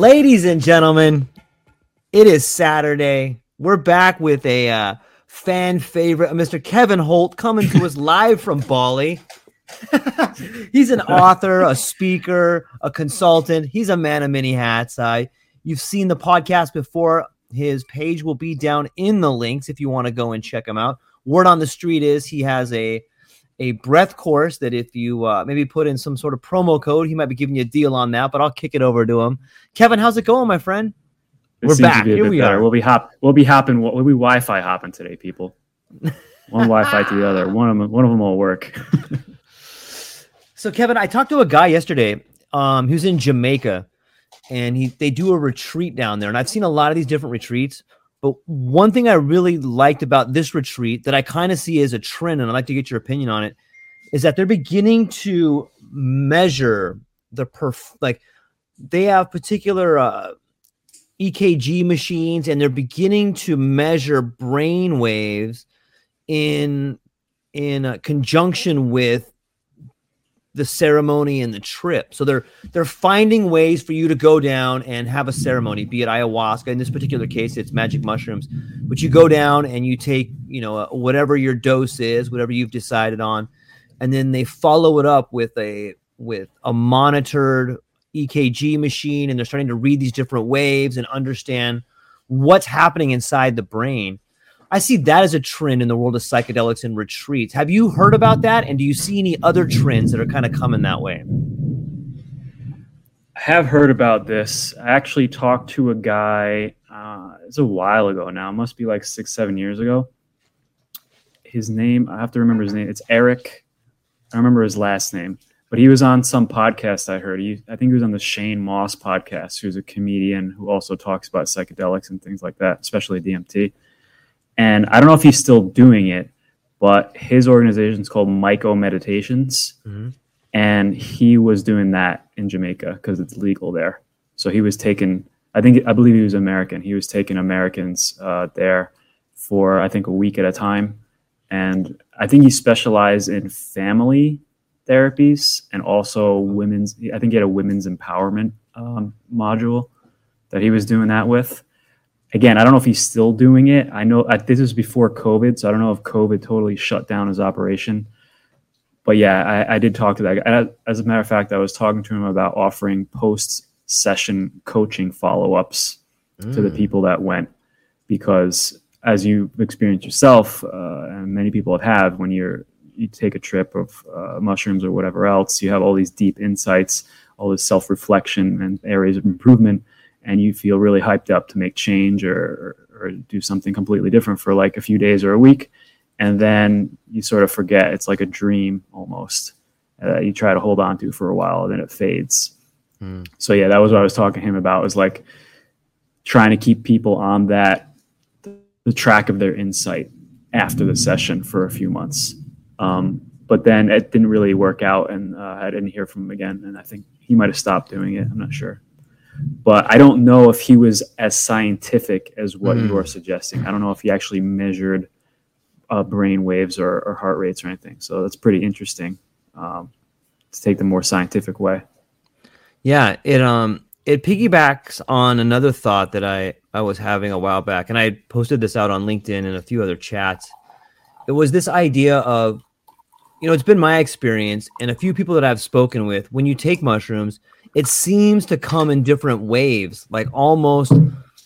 Ladies and gentlemen, it is Saturday. We're back with a uh, fan favorite, Mr. Kevin Holt, coming to us live from Bali. He's an author, a speaker, a consultant. He's a man of many hats. Uh, you've seen the podcast before. His page will be down in the links if you want to go and check him out. Word on the street is he has a a breath course that if you uh, maybe put in some sort of promo code, he might be giving you a deal on that. But I'll kick it over to him. Kevin, how's it going, my friend? It We're back. Here we better. are. We'll be hop. We'll be hopping. We'll be Wi-Fi hopping today, people. One Wi-Fi to the other. One of them. One of them will work. So Kevin, I talked to a guy yesterday. Um, who's in Jamaica, and he they do a retreat down there. And I've seen a lot of these different retreats. But one thing I really liked about this retreat that I kind of see as a trend, and I'd like to get your opinion on it, is that they're beginning to measure the perf like they have particular uh, EKG machines, and they're beginning to measure brain waves in in uh, conjunction with the ceremony and the trip. So they're they're finding ways for you to go down and have a ceremony, be it ayahuasca. In this particular case, it's magic mushrooms. But you go down and you take, you know, uh, whatever your dose is, whatever you've decided on, and then they follow it up with a with a monitored EKG machine, and they're starting to read these different waves and understand what's happening inside the brain. I see that as a trend in the world of psychedelics and retreats. Have you heard about that? And do you see any other trends that are kind of coming that way? I have heard about this. I actually talked to a guy. Uh, it's a while ago now. It must be like six, seven years ago. His name. I have to remember his name. It's Eric. I remember his last name, but he was on some podcast I heard. He, I think he was on the Shane Mauss podcast, who's a comedian who also talks about psychedelics and things like that, especially DMT. And I don't know if he's still doing it, but his organization is called Myco Meditations. Mhm. And he was doing that in Jamaica because it's legal there. So he was taking, I think, I believe he was American. He was taking Americans uh, there for, I think, a week at a time. And I think he specialized in family therapies and also women's, I think he had a women's empowerment um, module that he was doing that with again, I don't know if he's still doing it. I know uh, this was before COVID, so I don't know if COVID totally shut down his operation. But yeah, I, I did talk to that guy. And As a matter of fact, I was talking to him about offering post session coaching follow ups to the people that went because as you experienced yourself, uh, and many people have when you're you take a trip of uh, mushrooms or whatever else, you have all these deep insights, all this self reflection and areas of improvement and you feel really hyped up to make change or, or, do something completely different for like a few days or a week and then you sort of forget it's like a dream almost uh, you try to hold on to for a while and then it fades Mm. So yeah, that was what I was talking to him about. Was like trying to keep people on that the track of their insight after the session for a few months. Um, but then it didn't really work out, and uh, I didn't hear from him again. And I think he might have stopped doing it. I'm not sure, but I don't know if he was as scientific as what mm. you are suggesting. I don't know if he actually measured uh, brain waves or, or, heart rates or anything. So that's pretty interesting um, to take the more scientific way. Yeah, it um it piggybacks on another thought that I I was having a while back, and I posted this out on LinkedIn and a few other chats. It was this idea of, you know, it's been my experience and a few people that I've spoken with. When you take mushrooms, it seems to come in different waves, like almost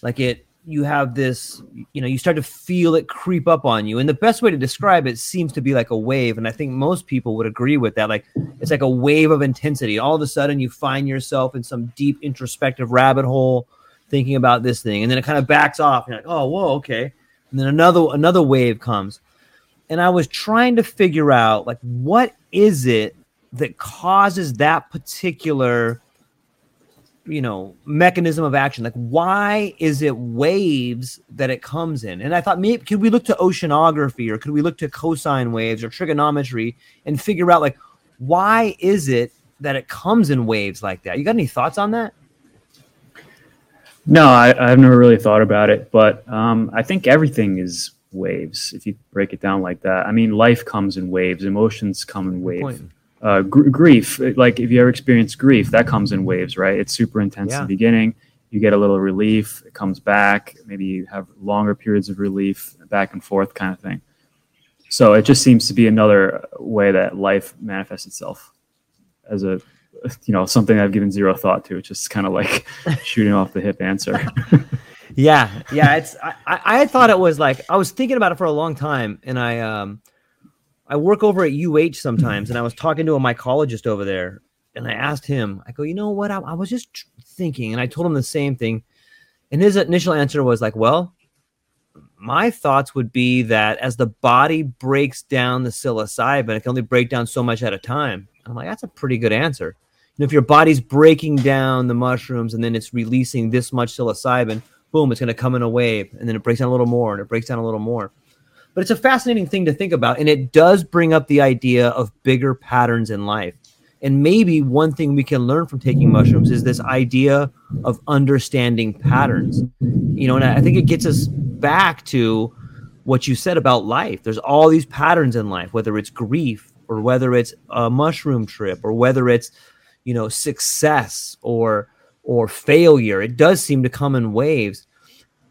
like it you have this, you know, you start to feel it creep up on you. And the best way to describe it seems to be like a wave. And I think most people would agree with that. Like it's like a wave of intensity. All of a sudden, you find yourself in some deep introspective rabbit hole thinking about this thing. And then it kind of backs off. You're like, oh, whoa, okay. And then another another wave comes. And I was trying to figure out like what is it that causes that particular you know mechanism of action. Like why is it waves that it comes in? And i thought maybe could we look to oceanography or could we look to cosine waves or trigonometry and figure out like why is it that it comes in waves like that? You got any thoughts on that? No I, have never really thought about it but um, i think everything is waves if you break it down like that. I mean life comes in waves emotions come in waves uh, gr- grief, like if you ever experience grief, that comes in waves, right? It's super intense yeah. in the beginning. You get a little relief, it comes back. Maybe you have longer periods of relief, back and forth kind of thing. So it just seems to be another way that life manifests itself as a, you know, something I've given zero thought to. It's just kind of like shooting off the hip answer. yeah, yeah. It's I, I thought it was like I was thinking about it for a long time, and I um I work over at UH sometimes, and I was talking to a mycologist over there, and I asked him, I go, you know what? I, I was just thinking, and I told him the same thing, and his initial answer was like, well, my thoughts would be that as the body breaks down the psilocybin, it can only break down so much at a time. And I'm like, that's a pretty good answer. You know, if your body's breaking down the mushrooms and then it's releasing this much psilocybin, boom, it's going to come in a wave, and then it breaks down a little more, and it breaks down a little more. But it's a fascinating thing to think about. And it does bring up the idea of bigger patterns in life. And maybe one thing we can learn from taking mushrooms is this idea of understanding patterns. You know, and I think it gets us back to what you said about life. There's all these patterns in life, whether it's grief or whether it's a mushroom trip or whether it's, you know, success or or failure. It does seem to come in waves.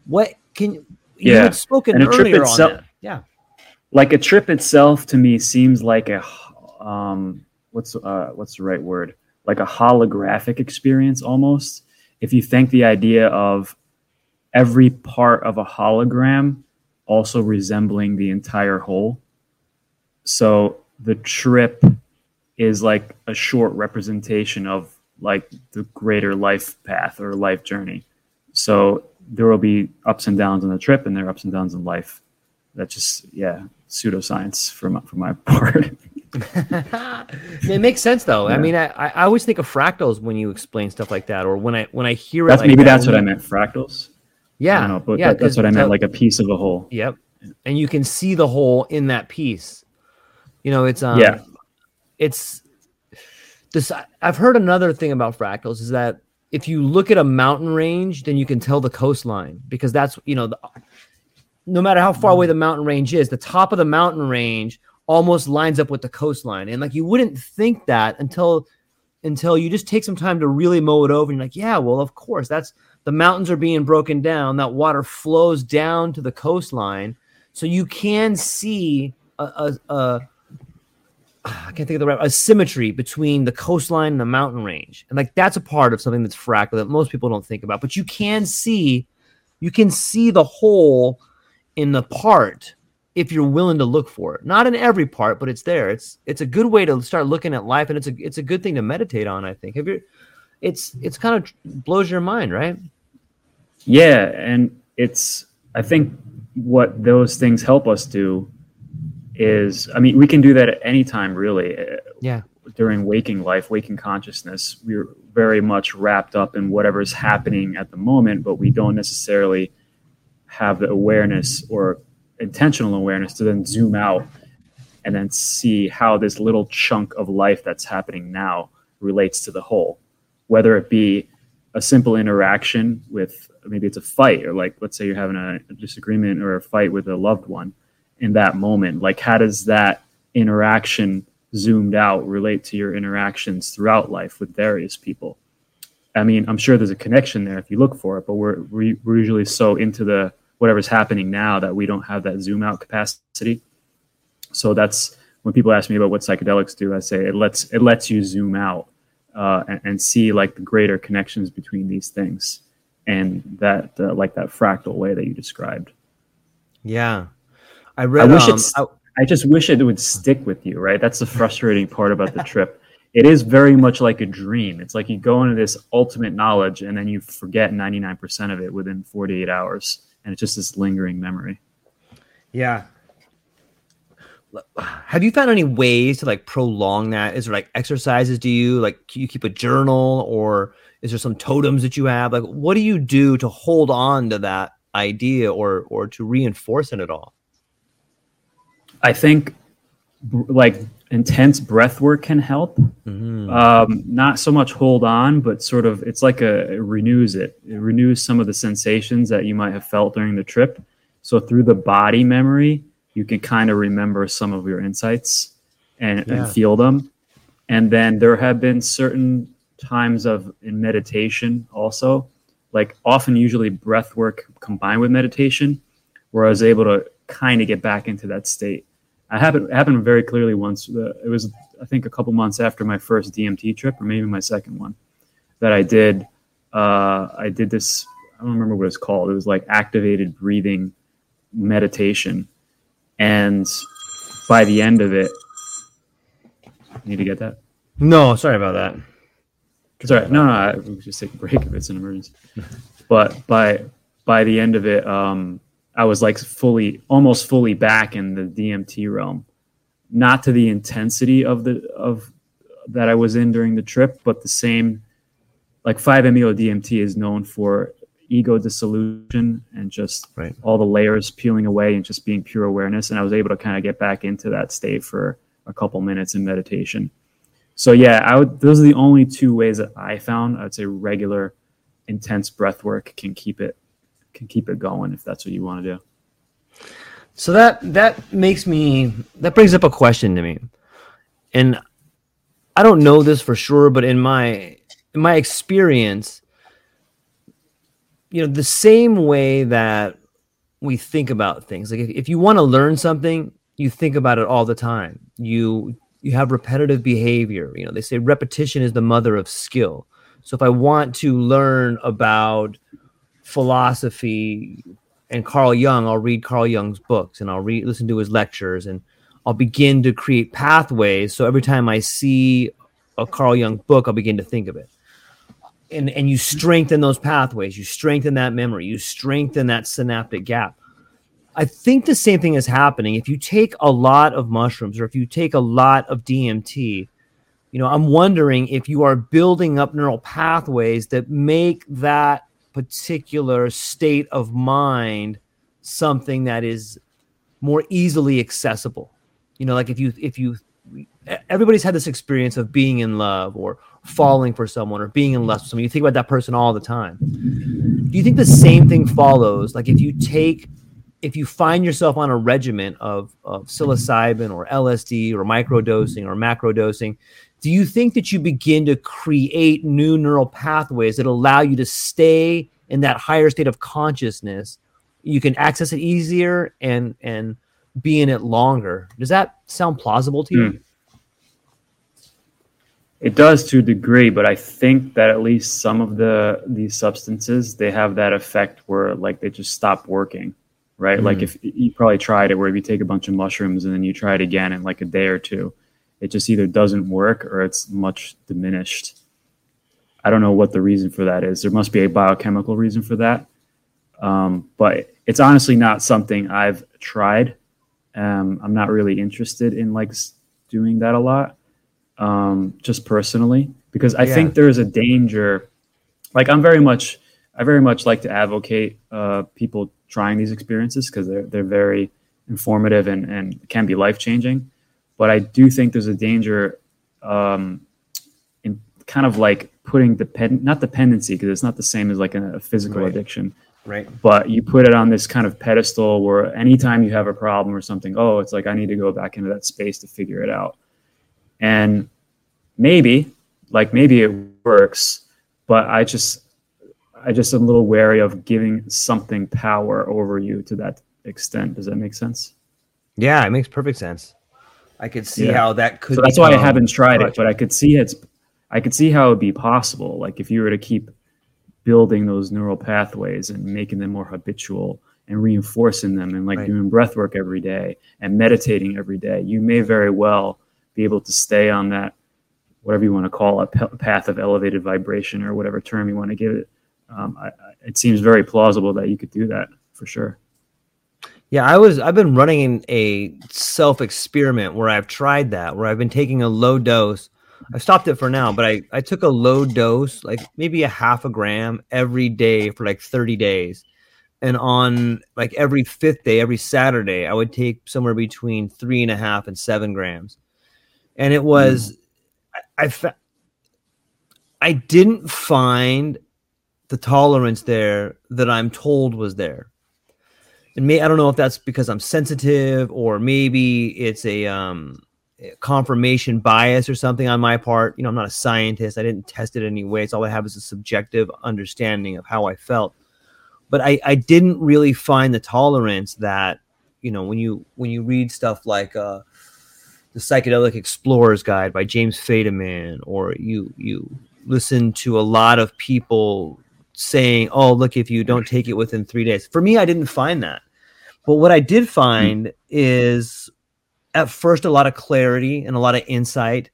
What can you yeah. had spoken earlier itself, on that? Yeah. Like a trip itself to me seems like a um what's uh what's the right word? Like a holographic experience almost. If you think the idea of every part of a hologram also resembling the entire whole. So the trip is like a short representation of like the greater life path or life journey. So there will be ups and downs on the trip and there are ups and downs in life that's just yeah pseudoscience for my, for my part. It makes sense though. Yeah. i mean I, I always think of fractals when you explain stuff like that or when i when i hear that's it like maybe that, that's what i meant fractals? Yeah know, but yeah, that, that's what i meant like a piece of a whole. Yep and you can see the whole in that piece. You know it's um yeah. it's this i've heard another thing about fractals is that if you look at a mountain range then you can tell the coastline because that's you know the, no matter how far away mm. the mountain range is, the top of the mountain range almost lines up with the coastline. And like you wouldn't think that until until you just take some time to really mow it over and you're like, yeah, well, of course, that's the mountains are being broken down. That water flows down to the coastline. So you can see a, a, a I can't think of the right a symmetry between the coastline and the mountain range. And like that's a part of something that's fractal that most people don't think about. But you can see you can see the whole in the part if you're willing to look for it. Not in every part, but it's there. It's it's a good way to start looking at life, and it's a it's a good thing to meditate on. I think. Have you? It's it's kind of blows your mind, right? Yeah, and it's I think what those things help us do is I mean we can do that at any time really. Uh, yeah. during waking life, waking consciousness, we're very much wrapped up in whatever's happening at the moment, but we don't necessarily have the awareness or intentional awareness to then zoom out and then see how this little chunk of life that's happening now relates to the whole, whether it be a simple interaction with maybe it's a fight or like let's say you're having a, disagreement or a fight with a loved one in that moment like how does that interaction zoomed out relate to your interactions throughout life with various people? I mean i'm sure there's a connection there if you look for it but we're we're usually so into the whatever's happening now that we don't have that zoom out capacity. So that's when people ask me about what psychedelics do i say it lets it lets you zoom out uh, and, and, see like the greater connections between these things and that uh, like that fractal way that you described. Yeah. I read i wish um, it's I, I just wish it would stick with you right? That's the frustrating part about the trip. It is very much like a dream. It's like you go into this ultimate knowledge and then you forget 99% of it within 48 hours and it's just this lingering memory. Yeah. Have you found any ways to like prolong that? Is there like exercises? Do you like you keep a journal or is there some totems that you have? Like what do you do to hold on to that idea or or to reinforce it at all? I think like intense breath work can help mm-hmm. um, not so much hold on but sort of it's like a it renews it it renews some of the sensations that you might have felt during the trip so through the body memory you can kind of remember some of your insights and, yeah. and feel them. And then there have been certain times of in meditation also, like often usually breath work combined with meditation, where I was able to kind of get back into that state. I happened happened very clearly once. Uh, it was I think a couple months after my first DMT trip, or maybe my second one, that I did. Uh, I did this. I don't remember what it's called. It was like activated breathing meditation, and by the end of it, need to get that. No, sorry about that. Sorry, no, no, I, we just take a break if it's an emergency. but by by the end of it, um, I was like fully, almost fully back in the DMT realm. Not to the intensity of the of that I was in during the trip, but the same. Like 5-MeO DMT is known for ego dissolution and just right. all the layers peeling away and just being pure awareness. And I was able to kind of get back into that state for a couple minutes in meditation. So yeah, I would, those are the only two ways that I found. I'd say regular, intense breath work can keep it can keep it going if that's what you want to do. So that that makes me that brings up a question to me, and I don't know this for sure, but in my in my experience, you know, the same way that we think about things. Like if, if you want to learn something, you think about it all the time. You you have repetitive behavior. You know, they say repetition is the mother of skill. So if I want to learn about philosophy and Carl Jung, I'll read Carl Jung's books and I'll read listen to his lectures and I'll begin to create pathways. So every time I see a Carl Jung book, I'll begin to think of it. And and you strengthen those pathways. You strengthen that memory. You strengthen that synaptic gap. I think the same thing is happening. If you take a lot of mushrooms or if you take a lot of dmt you know i'm wondering if you are building up neural pathways that make that particular state of mind something that is more easily accessible you know like if you if you everybody's had this experience of being in love or falling for someone or being in lust with someone. You think about that person all the time. Do you think the same thing follows? Like if you take, if you find yourself on a regimen of, of psilocybin or LSD or microdosing or macrodosing, do you think that you begin to create new neural pathways that allow you to stay in that higher state of consciousness? You can access it easier and and be in it longer. Does that sound plausible to you? Mm. It does to a degree, but I think that at least some of the these substances they have that effect where like they just stop working, right? Mm. Like if you probably tried it, where if you take a bunch of mushrooms and then you try it again in like a day or two, it just either doesn't work or it's much diminished. I don't know what the reason for that is. There must be a biochemical reason for that, um, but it's honestly not something I've tried. Um, I'm not really interested in like doing that a lot um, just personally, because I Yeah. think there is a danger. Like I'm very much, I very much like to advocate uh, people trying these experiences because they're they're very informative and and can be life changing. But I do think there's a danger um, in kind of like putting depend not dependency because it's not the same as like a, a physical Right. addiction Right. but you put it on this kind of pedestal where anytime you have a problem or something, oh, it's like I need to go back into that space to figure it out. And maybe, like maybe it works, but I just I just am a little wary of giving something power over you to that extent. Does that make sense? Yeah, it makes perfect sense. I could see Yeah. how that could. So that's why I haven't tried it, but I could see it's I could see how it'd be possible. Like if you were to keep building those neural pathways and making them more habitual and reinforcing them and like Right. doing breath work every day and meditating every day, you may very well be able to stay on that whatever you want to call a p- path of elevated vibration or whatever term you want to give it. Um, I, I, it seems very plausible that you could do that for sure. Yeah, I was. I've been running a self experiment where I've tried that, where I've been taking a low dose. I stopped it for now, but I I took a low dose, like maybe a half a gram every day for like thirty days, and on like every fifth day, every Saturday, I would take somewhere between three and a half and seven grams, and it hmm. was, I, I fa- I didn't find the tolerance there that I'm told was there and may I don't know if that's because I'm sensitive or maybe it's a um confirmation bias or something on my part. You know, I'm not a scientist. I didn't test it anyway. So all I have is a subjective understanding of how I felt. But I, I didn't really find the tolerance that, you know, when you when you read stuff like uh the Psychedelic Explorer's Guide by James Fadiman, or you you listen to a lot of people saying, "Oh, look, if you don't take it within three days." For me, I didn't find that. But what I did hmm. find is, at first, a lot of clarity and a lot of insight,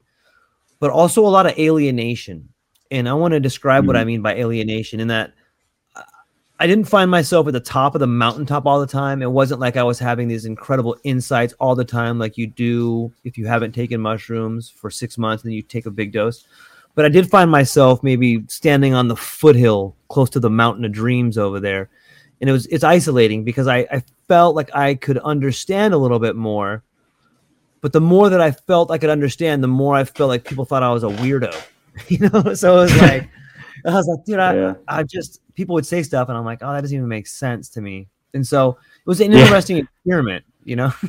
but also a lot of alienation. And I want to describe what I hmm. mean by alienation in that I didn't find myself at the top of the mountaintop all the time. It wasn't like I was having these incredible insights all the time, like you do if you haven't taken mushrooms for six months and then you take a big dose. But I did find myself maybe standing on the foothill close to the mountain of dreams over there. And it was it's isolating because I, I felt like I could understand a little bit more. But the more that I felt I could understand, the more I felt like people thought I was a weirdo. you know, so it was like I was like, dude, I, Yeah. I just people would say stuff and I'm like, oh, that doesn't even make sense to me. And so it was an Yeah. interesting experiment, you know.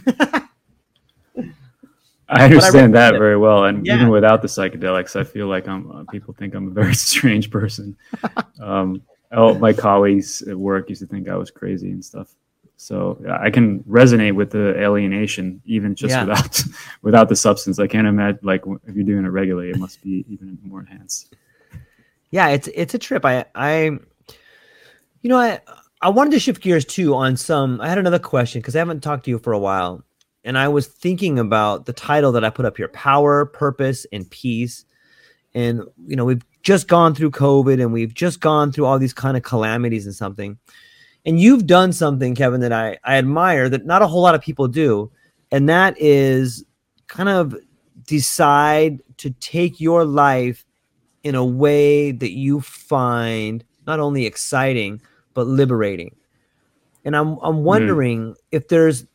I understand that it. very well, and Yeah. even without the psychedelics, I feel like I'm. Uh, people think I'm a very strange person. um, all my colleagues at work used to think I was crazy and stuff. So I can resonate with the alienation, even just Yeah. without without the substance. I can't imagine like if you're doing it regularly, it must be even more enhanced. yeah, it's it's a trip. I I you know, I I wanted to shift gears too on some I had another question because I haven't talked to you for a while. And I was thinking about the title that I put up here, power, purpose, and peace. And you know, we've just gone through COVID and we've just gone through all these kind of calamities and something. And you've done something, Kevin, that I, I admire that not a whole lot of people do. And that is kind of decide to take your life in a way that you find not only exciting but liberating. And I'm I'm hmm. wondering if there's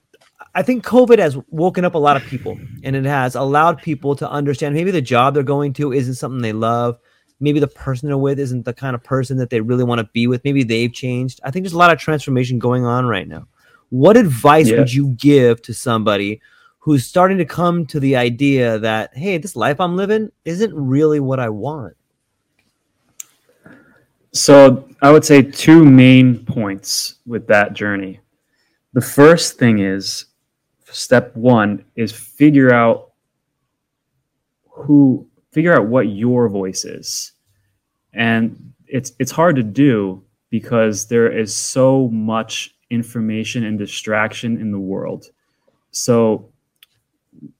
I think COVID has woken up a lot of people and it has allowed people to understand maybe the job they're going to isn't something they love. Maybe the person they're with isn't the kind of person that they really want to be with. Maybe they've changed. I think there's a lot of transformation going on right now. What advice Yeah. would you give to somebody who's starting to come to the idea that, hey, this life I'm living isn't really what I want? So I would say two main points with that journey. The first thing is step one is figure out who figure out what your voice is. And it's it's hard to do because there is so much information and distraction in the world. So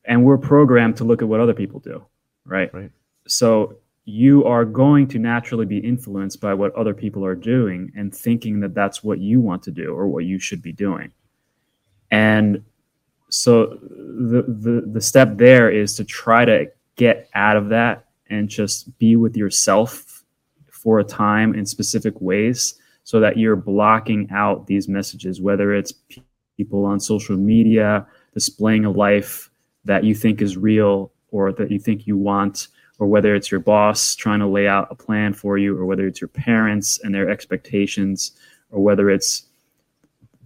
and we're programmed to look at what other people do, right? Right. So you are going to naturally be influenced by what other people are doing and thinking that that's what you want to do or what you should be doing. And so the the, the step there is to try to get out of that and just be with yourself for a time in specific ways so that you're blocking out these messages, whether it's people on social media displaying a life that you think is real or that you think you want, or whether it's your boss trying to lay out a plan for you, or whether it's your parents and their expectations, or whether it's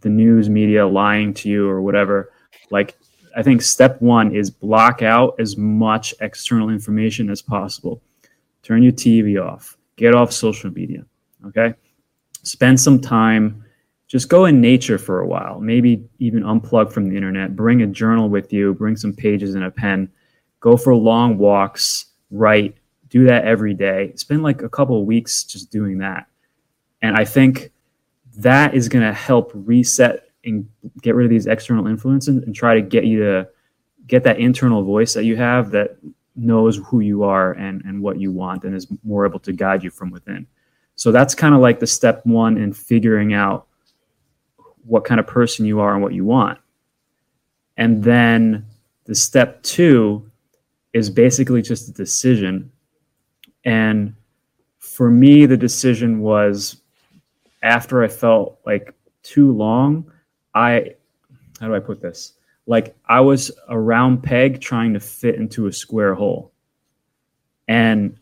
the news media lying to you or whatever. Like, I think step one is block out as much external information as possible. Turn your TV off, get off social media. Okay. Spend some time, just go in nature for a while, maybe even unplug from the internet, bring a journal with you, bring some pages and a pen, go for long walks, write, do that every day. Spend like a couple of weeks just doing that. And I think that is going to help reset and get rid of these external influences and try to get you to get that internal voice that you have that knows who you are and, and what you want and is more able to guide you from within. So that's kind of like the step one in figuring out what kind of person you are and what you want. And then the step two is basically just a decision. And for me, the decision was after I felt like too long, I, how do I put this? Like I was a round peg trying to fit into a square hole. And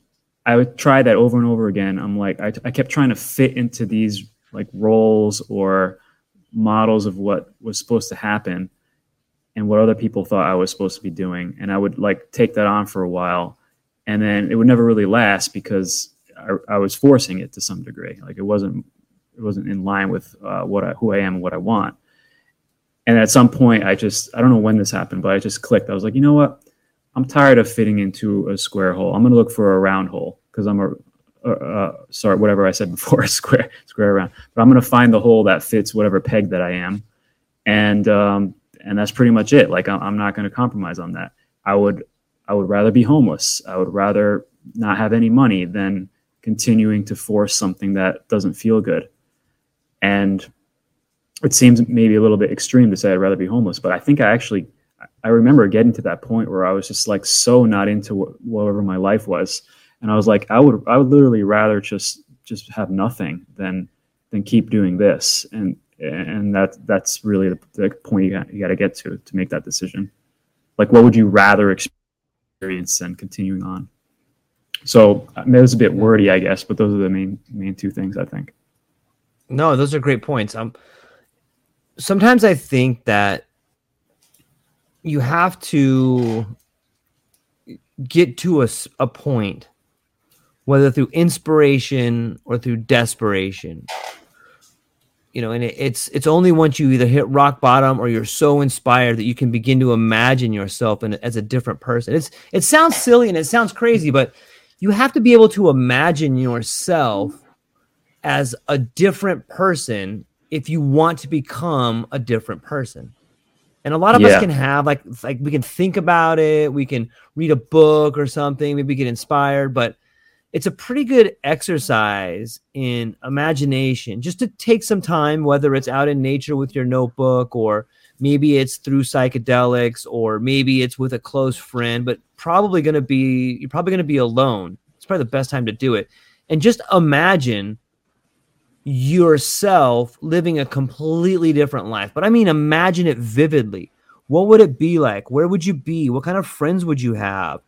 I would try that over and over again. I'm like, I, I kept trying to fit into these like roles or models of what was supposed to happen and what other people thought I was supposed to be doing. And I would like take that on for a while. And then it would never really last because I, I was forcing it to some degree. Like it wasn't it wasn't in line with uh, what I, who I am and what I want. And at some point, I just I don't know when this happened, but I just clicked. I was like, you know what? I'm tired of fitting into a square hole. I'm going to look for a round hole because I'm a uh, uh, sorry, whatever I said before, square square around. But I'm going to find the hole that fits whatever peg that I am, and um, and that's pretty much it. Like I'm not going to compromise on that. I would I would rather be homeless. I would rather not have any money than continuing to force something that doesn't feel good. And it seems maybe a little bit extreme to say I'd rather be homeless, but I think I actually I remember getting to that point where I was just like so not into wh- whatever my life was, and I was like, I would I would literally rather just just have nothing than than keep doing this, and and that that's really the, the point you got you got to get to to make that decision. Like, what would you rather experience than continuing on? So I mean, it was a bit wordy, I guess, but those are the main main two things I think. No, those are great points. Um, sometimes I think that you have to get to a, a point, whether through inspiration or through desperation. You know, and it, it's it's only once you either hit rock bottom or you're so inspired that you can begin to imagine yourself in, as a different person. It's it sounds silly and it sounds crazy, but you have to be able to imagine yourself as a different person if you want to become a different person. And a lot of yeah. us can have like like we can think about it, we can read a book or something, maybe get inspired, but it's a pretty good exercise in imagination just to take some time whether it's out in nature with your notebook or maybe it's through psychedelics or maybe it's with a close friend but probably going to be you're probably going to be alone it's probably the best time to do it and just imagine yourself living a completely different life. But I mean, imagine it vividly. What would it be like? Where would you be? What kind of friends would you have?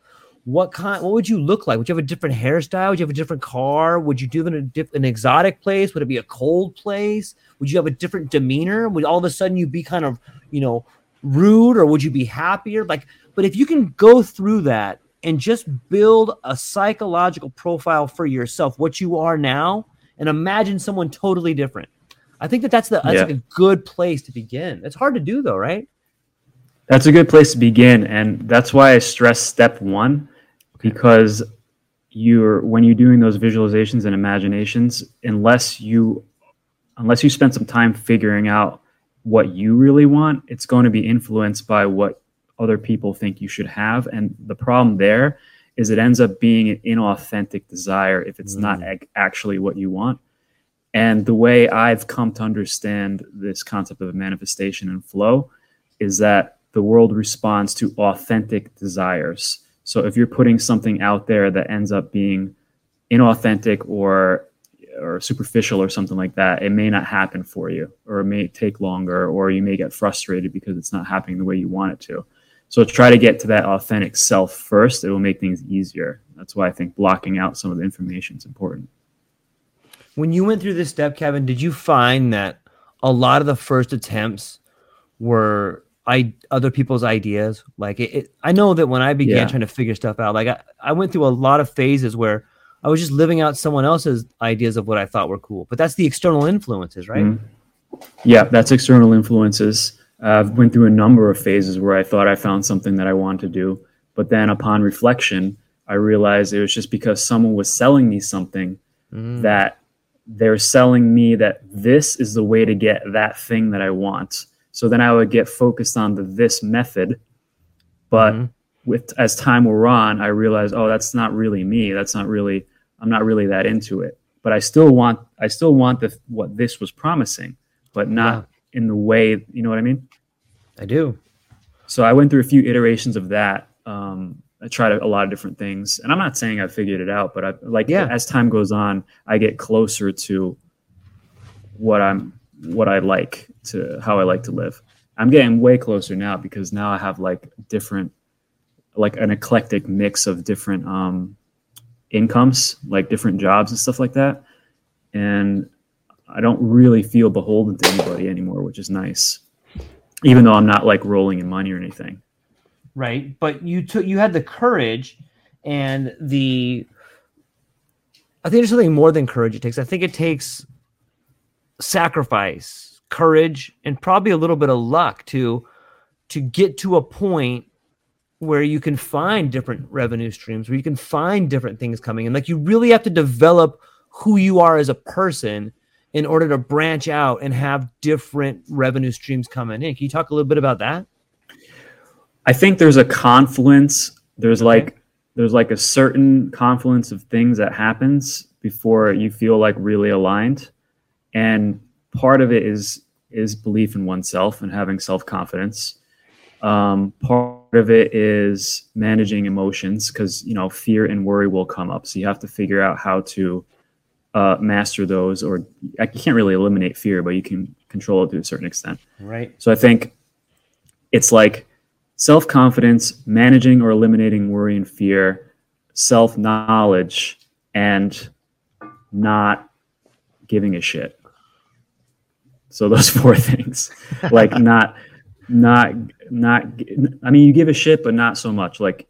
What kind? What would you look like? Would you have a different hairstyle? Would you have a different car? Would you live in a an exotic place? Would it be a cold place? Would you have a different demeanor? Would all of a sudden you be kind of, you know, rude, or would you be happier? Like, but if you can go through that and just build a psychological profile for yourself, what you are now, and imagine someone totally different. I think that that's the that's yeah. like a good place to begin. It's hard to do though, right? That's a good place to begin, and that's why I stress step one, because you're when you're doing those visualizations and imaginations, unless you unless you spend some time figuring out what you really want, it's going to be influenced by what other people think you should have. And the problem there is it ends up being an inauthentic desire if it's mm. not ag- actually what you want. And the way I've come to understand this concept of manifestation and flow is that the world responds to authentic desires. So if you're putting something out there that ends up being inauthentic or or superficial or something like that, it may not happen for you, or it may take longer, or you may get frustrated because it's not happening the way you want it to. So try to get to that authentic self first. It will make things easier. That's why I think blocking out some of the information is important. When you went through this step, Kevin, did you find that a lot of the first attempts were I other people's ideas? Like it, it I know that when I began Yeah. trying to figure stuff out, like I, I went through a lot of phases where I was just living out someone else's ideas of what I thought were cool. But that's the external influences, right? Mhm. Yeah, that's external influences. I've went through a number of phases where I thought I found something that I wanted to do, but then upon reflection, I realized it was just because someone was selling me something Mm. that they're selling me that this is the way to get that thing that I want. So then I would get focused on the this method, but Mhm. with as time wore on, I realized, oh, that's not really me. That's not really. I'm not really that into it. But I still want. I still want the what this was promising, but not in the way. You know what I mean? I do. So I went through a few iterations of that. Um, I tried a, lot of different things, and I'm not saying I figured it out, but I like Yeah. as time goes on, I get closer to what I'm, what I like to how I like to live. I'm getting way closer now because now I have like different, like an eclectic mix of different um, incomes, like different jobs and stuff like that, and I don't really feel beholden to anybody anymore, which is nice even though I'm not like rolling in money or anything. right but you took you had the courage and the i think there's something more than courage it takes i think it takes sacrifice courage and probably a little bit of luck to to get to a point where you can find different revenue streams where you can find different things coming in like you really have to develop who you are as a person in order to branch out and have different revenue streams coming in can you talk a little bit about that I think there's a confluence. There's Okay. like there's like a certain confluence of things that happens before you feel like really aligned. And part of it is is belief in oneself and having self-confidence. Um, part of it is managing emotions because you know fear and worry will come up. So you have to figure out how to uh, master those, or I can't really eliminate fear, but you can control it to a certain extent. right So I think it's like self confidence, managing or eliminating worry and fear, self knowledge, and not giving a shit. So those four things, like not, not, not. I mean, you give a shit, but not so much. Like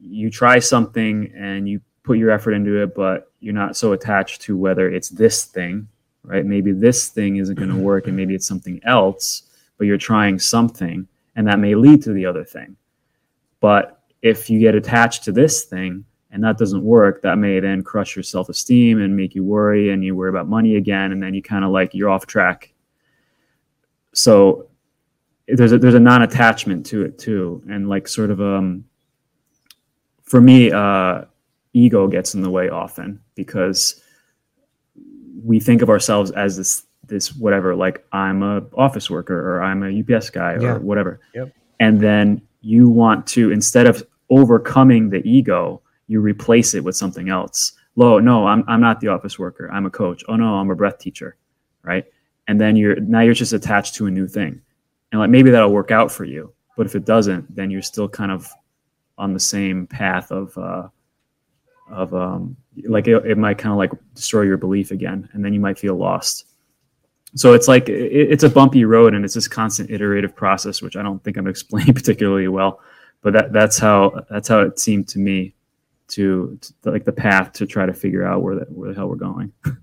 you try something and you put your effort into it, but you're not so attached to whether it's this thing, right? Maybe this thing isn't going to work, and maybe it's something else. But you're trying something, and that may lead to the other thing. But if you get attached to this thing and that doesn't work, that may then crush your self esteem and make you worry, and you worry about money again, and then you kind of like you're off track. So there's a there's a non attachment to it too, and like sort of um for me, uh, ego gets in the way often because we think of ourselves as this this whatever like i'm a office worker or i'm a ups guy or whatever. Yep. and then you want to instead of overcoming the ego you replace it with something else. Lo no i'm, I'm not the office worker. I'm a coach. Oh no i'm a breath teacher right? And then you're now you're just attached to a new thing. And like maybe that'll work out for you. But if it doesn't then you're still kind of on the same path of uh of um like it, it might kind of like destroy your belief again and then you might feel lost so it's like it, it's a bumpy road and it's this constant iterative process which i don't think i'm explaining particularly well but that that's how that's how it seemed to me to, to like the path to try to figure out where the, where the hell we're going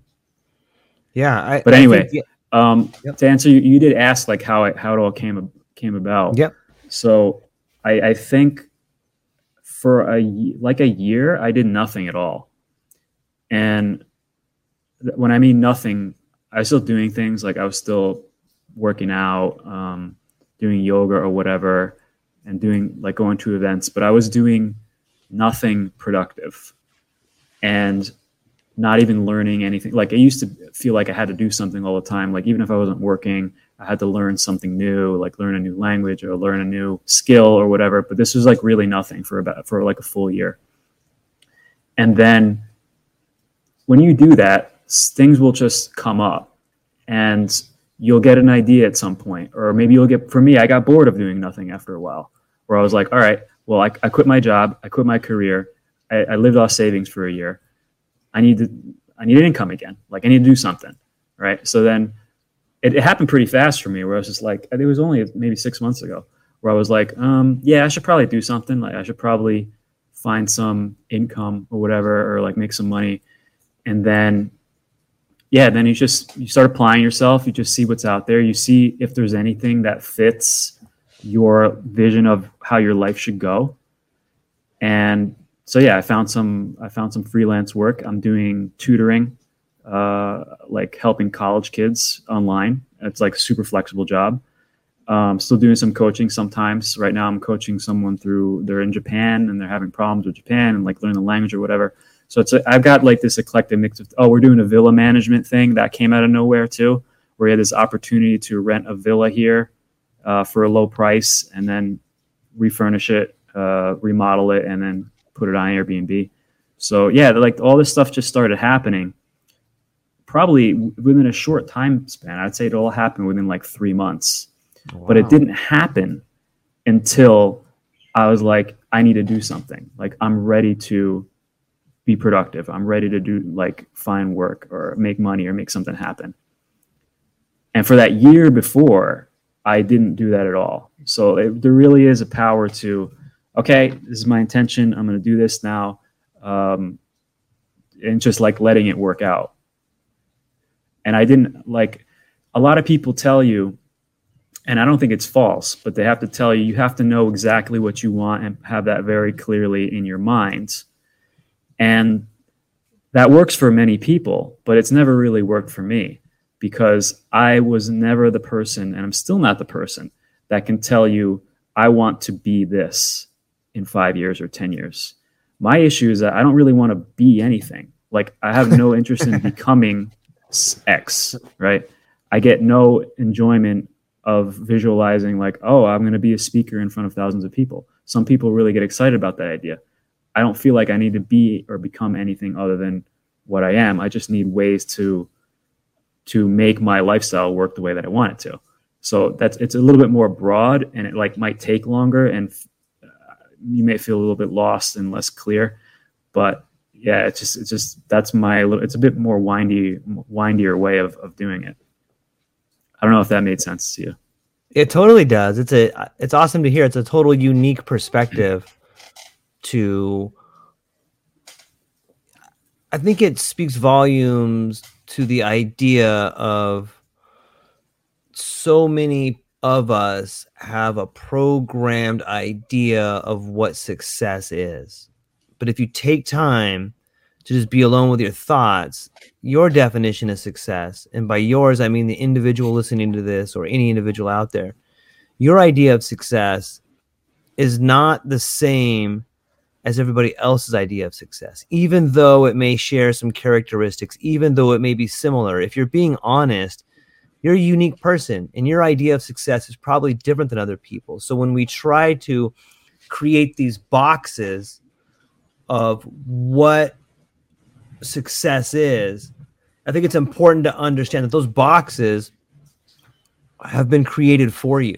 yeah I, But anyway, think- um Yep. to answer you you did ask like how it how it all came came about Yep. so i i think for a like a year i did nothing at all. And when i mean nothing i was still doing things like i was still working out um, doing yoga or whatever and doing like going to events but i was doing nothing productive and not even learning anything. Like i used to feel like i had to do something all the time like even if i wasn't working I had to learn something new, like learn a new language or learn a new skill or whatever. But this was like really nothing for about for like a full year. And then when you do that, things will just come up and you'll get an idea at some point. Or maybe you'll get, for me, I got bored of doing nothing after a while, where I was like, all right, well, I, I quit my job, I quit my career, I, I lived off savings for a year. I need to, I need an income again. Like I need to do something. Right. So then it, it happened pretty fast for me where I was just like, it was only maybe six months ago where I was like, um, yeah, I should probably do something. Like I should probably find some income or whatever, or like make some money. And then, yeah, then you just, you start applying yourself. You just see what's out there. You see if there's anything that fits your vision of how your life should go. And so, yeah, I found some, I found some freelance work. I'm doing tutoring, uh, like helping college kids online. It's like a super flexible job um, still doing some coaching sometimes. Right now, I'm coaching someone through they're in Japan and they're having problems with Japan and like learning the language or whatever. So it's a, I've got like this eclectic mix of oh, we're doing a villa management thing that came out of nowhere too, where we had this opportunity to rent a villa here uh, for a low price and then refurnish it, uh, remodel it, and then put it on Airbnb. So yeah, like all this stuff just started happening. Probably within a short time span, I'd say it all happened within like three months Wow. But it didn't happen until I was like, I need to do something. Like I'm ready to be productive. I'm ready to do like find work or make money or make something happen. And for that year before, I didn't do that at all. So it, there really is a power to, okay, this is my intention. I'm going to do this now. Um, and just like letting it work out. And I didn't like a lot of people tell you and I don't think it's false, but they have to tell you you have to know exactly what you want and have that very clearly in your mind. And that works for many people, but it's never really worked for me because I was never the person, and I'm still not the person that can tell you, I want to be this in five years or 10 years. My issue is that I don't really want to be anything. Like, I have no interest in becoming X, right? I get no enjoyment of visualizing like oh i'm going to be a speaker in front of thousands of people. Some people really get excited about that idea. I don't feel like i need to be or become anything other than what i am. I just need ways to to make my lifestyle work the way that i want it to. So that's it's a little bit more broad and it like might take longer and uh, you may feel a little bit lost and less clear but yeah it's just it's just that's my little. it's a bit more windy windier way of, of doing it I don't know if that made sense to you. It totally does. It's a it's awesome to hear. It's a total unique perspective to I think it speaks volumes to the idea of so many of us have a programmed idea of what success is. But if you take time to just be alone with your thoughts, your definition of success, and by yours, I mean the individual listening to this or any individual out there, your idea of success is not the same as everybody else's idea of success, even though it may share some characteristics, even though it may be similar. If you're being honest, you're a unique person, and your idea of success is probably different than other people. So when we try to create these boxes of what success is, I think it's important to understand that those boxes have been created for you.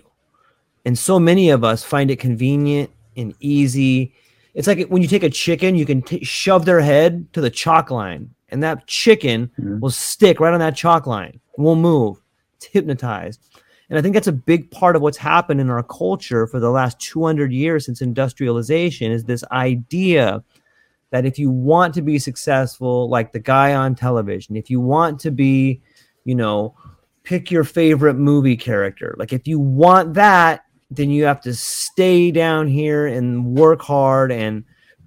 And so many of us find it convenient and easy. It's like when you take a chicken, you can t- shove their head to the chalk line, and that chicken mm-hmm. will stick right on that chalk line, won't move. It's hypnotized. And I think that's a big part of what's happened in our culture for the last 200 years since industrialization is this idea that if you want to be successful, like the guy on television, if you want to be, you know, pick your favorite movie character, like if you want that, then you have to stay down here and work hard and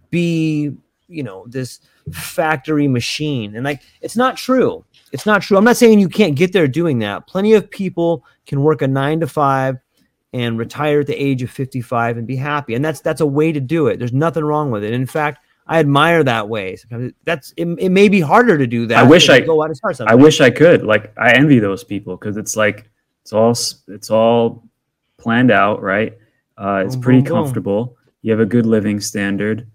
be, you know, this factory machine. And like, it's not true. It's not true. I'm not saying you can't get there doing that. Plenty of people can work a nine to five and retire at the age of 55 and be happy. And that's that's a way to do it. There's nothing wrong with it. In fact, I admire that way. Sometimes that's it, it may be harder to do that. I wish I go out and start something. I wish I could. Like I envy those people because it's like It's all it's all planned out, right? Uh, it's Boom, pretty boom, boom. comfortable. You have a good living standard,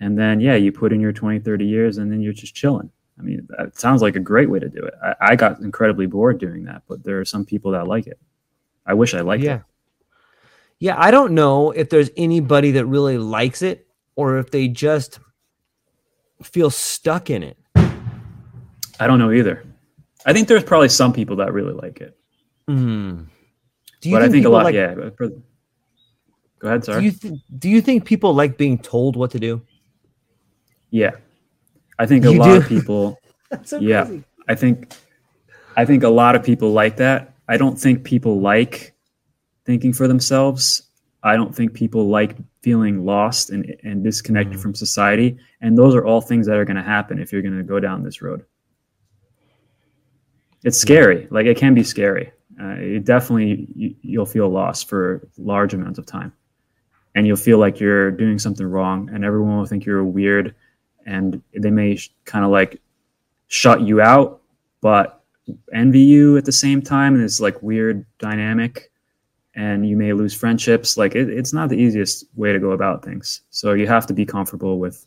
and then yeah, you put in your 20, 30 years, and then you're just chilling. I mean, that sounds like a great way to do it. I, I got incredibly bored doing that, but there are some people that like it. I wish I liked yeah. it. Yeah, I don't know if there's anybody that really likes it or if they just feel stuck in it. I don't know either. I think there's probably some people that really like it, Mm. Do but I think a lot. like- yeah. Go ahead, Do you th- do you think people like being told what to do? yeah, I think a You lot do? of people. That's so Yeah. I think I think a lot of people like that. I don't think people like thinking for themselves. I don't think people like feeling lost and, and disconnected Mhm. from society. And those are all things that are going to happen if you're going to go down this road. It's scary. Like it can be scary. Uh, it definitely you, you'll feel lost for large amounts of time, and you'll feel like you're doing something wrong, and everyone will think you're weird, and they may sh- kind of like shut you out, but envy you at the same time, and it's like weird dynamic, and you may lose friendships. Like it, it's not the easiest way to go about things. So you have to be comfortable with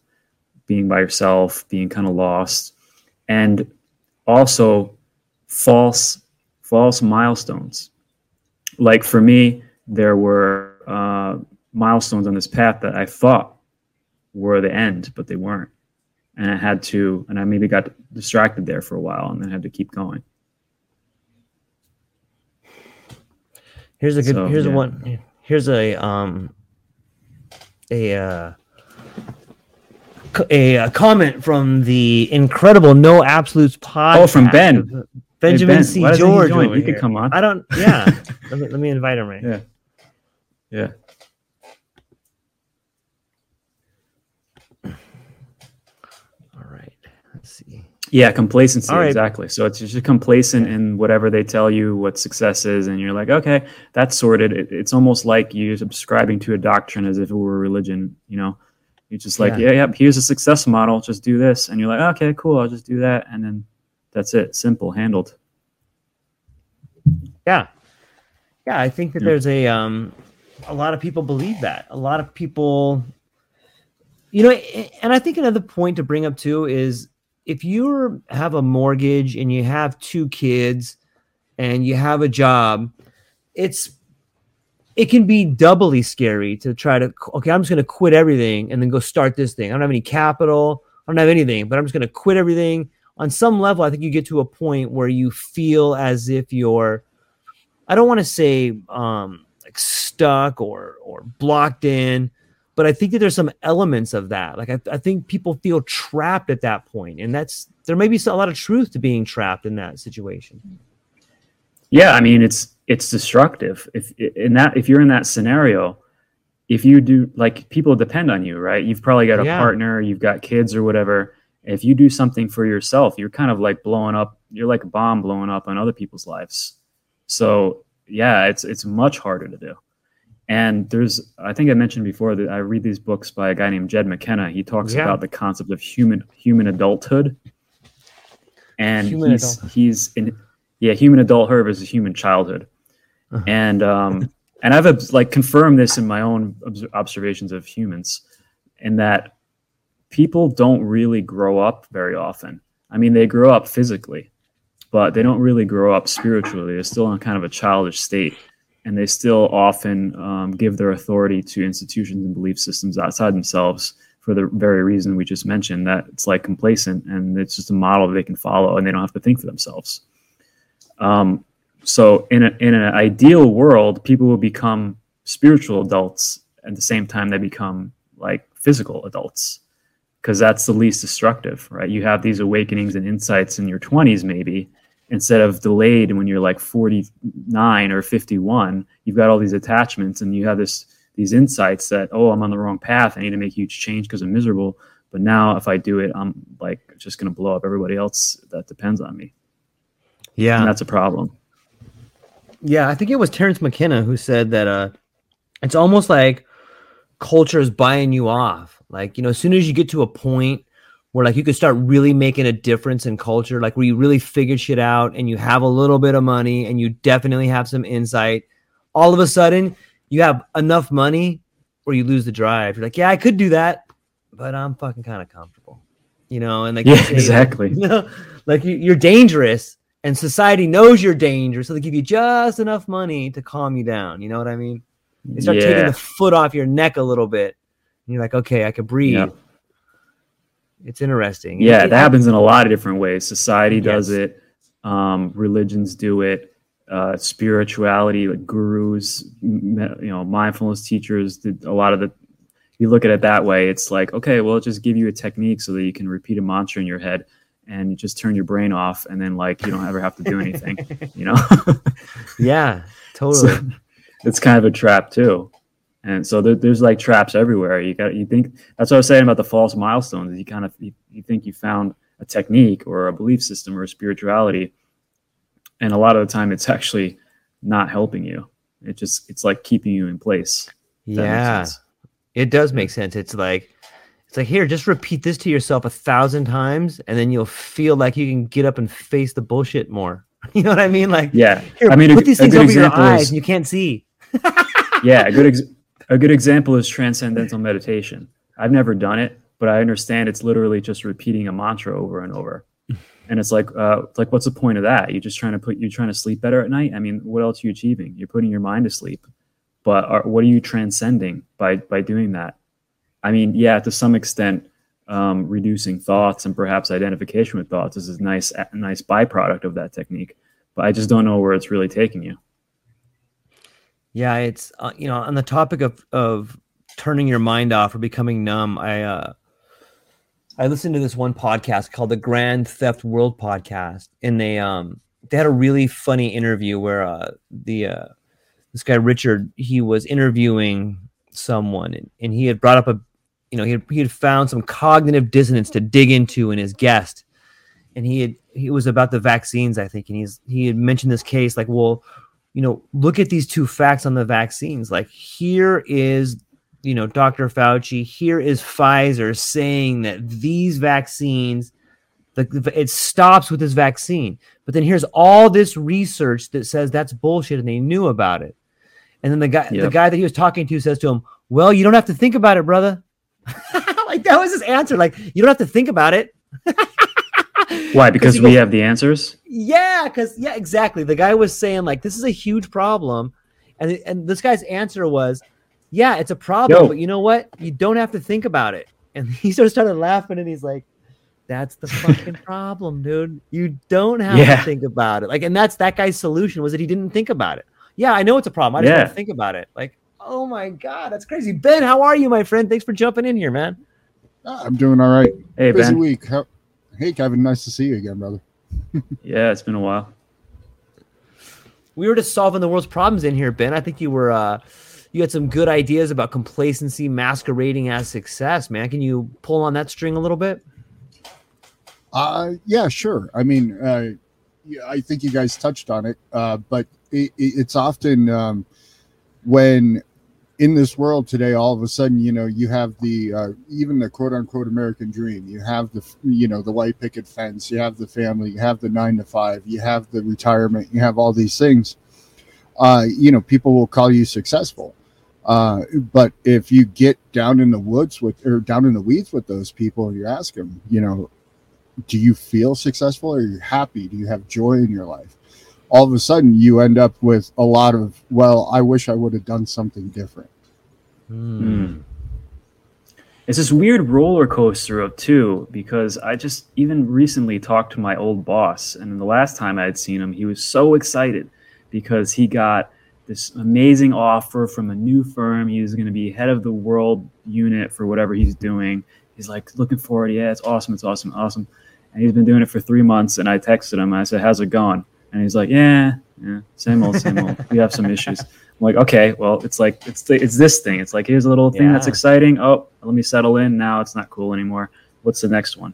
being by yourself, being kind of lost, and also false false milestones. Like for me, there were uh, milestones on this path that I thought were the end, but they weren't. And I had to, and I maybe got distracted there for a while and then had to keep going. Here's a good. So, here's a yeah. one. Here's a um. A uh. A, uh comment from the incredible No Absolutes podcast. Oh, from Ben. Benjamin Hey, Ben, C. why doesn't he George. over He could come on. I don't. Yeah. let, me, let me invite him right. Yeah. Yeah. All right. Let's see. Yeah, complacency. Right. Exactly. So it's just complacent in whatever they tell you what success is, and you're like, okay, that's sorted. It, it's almost like you're subscribing to a doctrine as if it were a religion. You know, you're just like, Yeah. yeah, yeah, here's a success model. Just do this, and you're like, okay, cool. I'll just do that, and then that's it. Simple, handled. Yeah. Yeah, I think that Yeah. there's a um a lot of people believe that. A lot of people you know, and I think another point to bring up too is if you have a mortgage and you have two kids and you have a job, it's it can be doubly scary to try to okay, I'm just going to quit everything and then go start this thing. I don't have any capital, I don't have anything, but I'm just going to quit everything. On some level, I think you get to a point where you feel as if you're I don't want to say um like stuck or or blocked in, but I think that there's some elements of that. Like I, I think people feel trapped at that point, and that's there may be a lot of truth to being trapped in that situation. Yeah, I mean, it's it's destructive. If in that if you're in that scenario, if you do like people depend on you, right? You've probably got a Yeah. partner, you've got kids or whatever. If you do something for yourself, you're kind of like blowing up. You're like a bomb blowing up on other people's lives. So yeah, it's it's much harder to do. And there's, I think I mentioned before that I read these books by a guy named Jed McKenna. He talks Yeah. about the concept of human human adulthood, and Human he's adulthood. he's in yeah human adulthood versus human childhood, Uh-huh. and um and I've like confirmed this in my own obs- observations of humans, in that people don't really grow up very often. I mean, they grow up physically, but they don't really grow up spiritually. They're still in kind of a childish state, and they still often um, give their authority to institutions and belief systems outside themselves for the very reason we just mentioned that it's like complacent and it's just a model they can follow and they don't have to think for themselves. Um, so in, a, in an ideal world, people will become spiritual adults at the same time they become like physical adults because that's the least destructive, right? You have these awakenings and insights in your 20s, maybe, instead of delayed when you're like 49 or 51. You've got all these attachments and you have this these insights that, oh, I'm on the wrong path. I need to make huge change because I'm miserable. But now if I do it, I'm like just going to blow up everybody else that depends on me. And Yeah, that's a problem. yeah. I think it was Terence McKenna who said that uh, it's almost like culture is buying you off. Like you know, as soon as you get to a point where like you could start really making a difference in culture, like where you really figured shit out and you have a little bit of money and you definitely have some insight. All of a sudden, you have enough money where you lose the drive. You're like, yeah, I could do that, but I'm fucking kind of comfortable, you know. And like, yeah, exactly. You know, like you, you're dangerous, and society knows you're dangerous, so they give you just enough money to calm you down. You know what I mean? They start yeah. taking the foot off your neck a little bit, and you're like, okay, I can breathe. Yep. It's interesting. Yeah, It- that happens in a lot of different ways. Society does Yes. it. Um, religions do it. Uh, spirituality, like gurus, you know, mindfulness teachers a lot of the. You look at it that way. It's like, okay, well, just give you a technique so that you can repeat a mantra in your head, and you just turn your brain off, and then like you don't ever have to do anything. you know, Yeah, totally. So, it's kind of a trap too. And so there, there's like traps everywhere. You got you think that's what I was saying about the false milestones. You kind of you, you think you found a technique or a belief system or a spirituality, and a lot of the time it's actually not helping you. It just it's like keeping you in place. if that makes yeah, it does make sense. It's like it's like here, just repeat this to yourself a thousand times, and then you'll feel like you can get up and face the bullshit more. You know what I mean? Like, Yeah, here, I mean, put a, these things over your eyes, is and you can't see. yeah, a good ex- a good example is transcendental meditation. I've never done it, but I understand it's literally just repeating a mantra over and over. And it's like, uh, like, what's the point of that? You're just trying to put, you're trying to sleep better at night. I mean, what else are you achieving? You're putting your mind to sleep, but are, what are you transcending by by doing that? I mean, yeah, to some extent, um, reducing thoughts and perhaps identification with thoughts is a nice, a nice byproduct of that technique. But I just don't know where it's really taking you. Yeah, it's uh, you know on the topic of of turning your mind off or becoming numb. I uh, I listened to this one podcast called the Grand Theft World podcast, and they um they had a really funny interview where uh the uh this guy Richard he was interviewing someone and, and he had brought up a you know he had, he had found some cognitive dissonance to dig into in his guest and he had he was about the vaccines i think and he's he had mentioned this case like well you know look at these two facts on the vaccines. Like here is you know dr fauci here is pfizer saying that these vaccines the, it stops with this vaccine. But then here's all this research that says that's bullshit and they knew about it. And then the guy the guy that he was talking to says to him well you don't have to think about it brother. Like that was his answer. Like you don't have to think about it Why? Because he we goes- have the answers. yeah, because yeah, exactly. The guy was saying like this is a huge problem, and and this guy's answer was, yeah, it's a problem, Yo. but you know what? You don't have to think about it. And he sort of started laughing, and he's like, "That's the fucking problem, dude. You don't have Yeah. to think about it." Like, and that's that guy's solution was that he didn't think about it. Yeah, I know it's a problem. I just Yeah. don't think about it. Like, oh my god, that's crazy. Ben, how are you, my friend? Thanks for jumping in here, man. Ah, I'm doing all right. Hey Busy Ben. week. How, hey, Kevin. Nice to see you again, brother. Yeah, it's been a while. we were just solving the world's problems in here, Ben. I think you were uh you had some good ideas about complacency masquerading as success, man. Can you pull on that string a little bit? Uh, yeah, sure. I mean, uh, I think you guys touched on it, uh, but it, it, it's often um, when in this world today, all of a sudden, you know, you have the uh, even the quote unquote American dream. You have the you know the white picket fence. You have the family. You have the nine to five. You have the retirement. You have all these things. Uh, you know, people will call you successful. Uh, but if you get down in the woods with or down in the weeds with those people, and you ask them, you know, do you feel successful? Are you happy? Do you have joy in your life? All of a sudden, you end up with a lot of, well, I wish I would have done something different. Mm. It's this weird roller coaster of too, because I just even recently talked to my old boss, and the last time I had seen him, he was so excited because he got this amazing offer from a new firm. He was going to be head of the world unit for whatever he's doing. He's like looking forward. Yeah, it's awesome. It's awesome. Awesome. And he's been doing it for three months. And I texted him. And I said, "How's it going?" And he's like, "Yeah, yeah, same old, same old. We have some issues." I'm like, "Okay, well, it's like it's the, it's this thing. It's like here's a little thing that's exciting. Oh, let me settle in. Now it's not cool anymore. What's the next one?"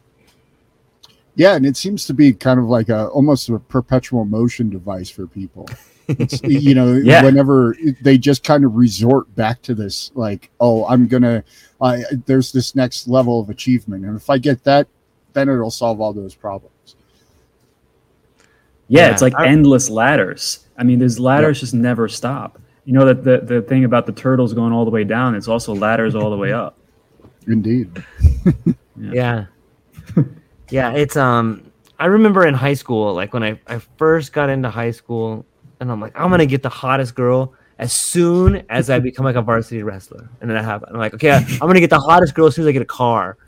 Yeah, and it seems to be kind of like a almost a perpetual motion device for people. It's, you know, Yeah. whenever they just kind of resort back to this, like, oh, I'm gonna, uh, there's this next level of achievement, and if I get that, then it'll solve all those problems. Yeah, Yeah, it's like I- endless ladders. I mean, these ladders just never stop. You know that the, the thing about the turtles going all the way down, it's also ladders all the way up. Indeed. Yeah. yeah, it's um I remember in high school, like when I, I first got into high school, and I'm like, I'm gonna get the hottest girl as soon as I become like a varsity wrestler. And then I have I'm like, okay, I'm gonna get the hottest girl as soon as I get a car.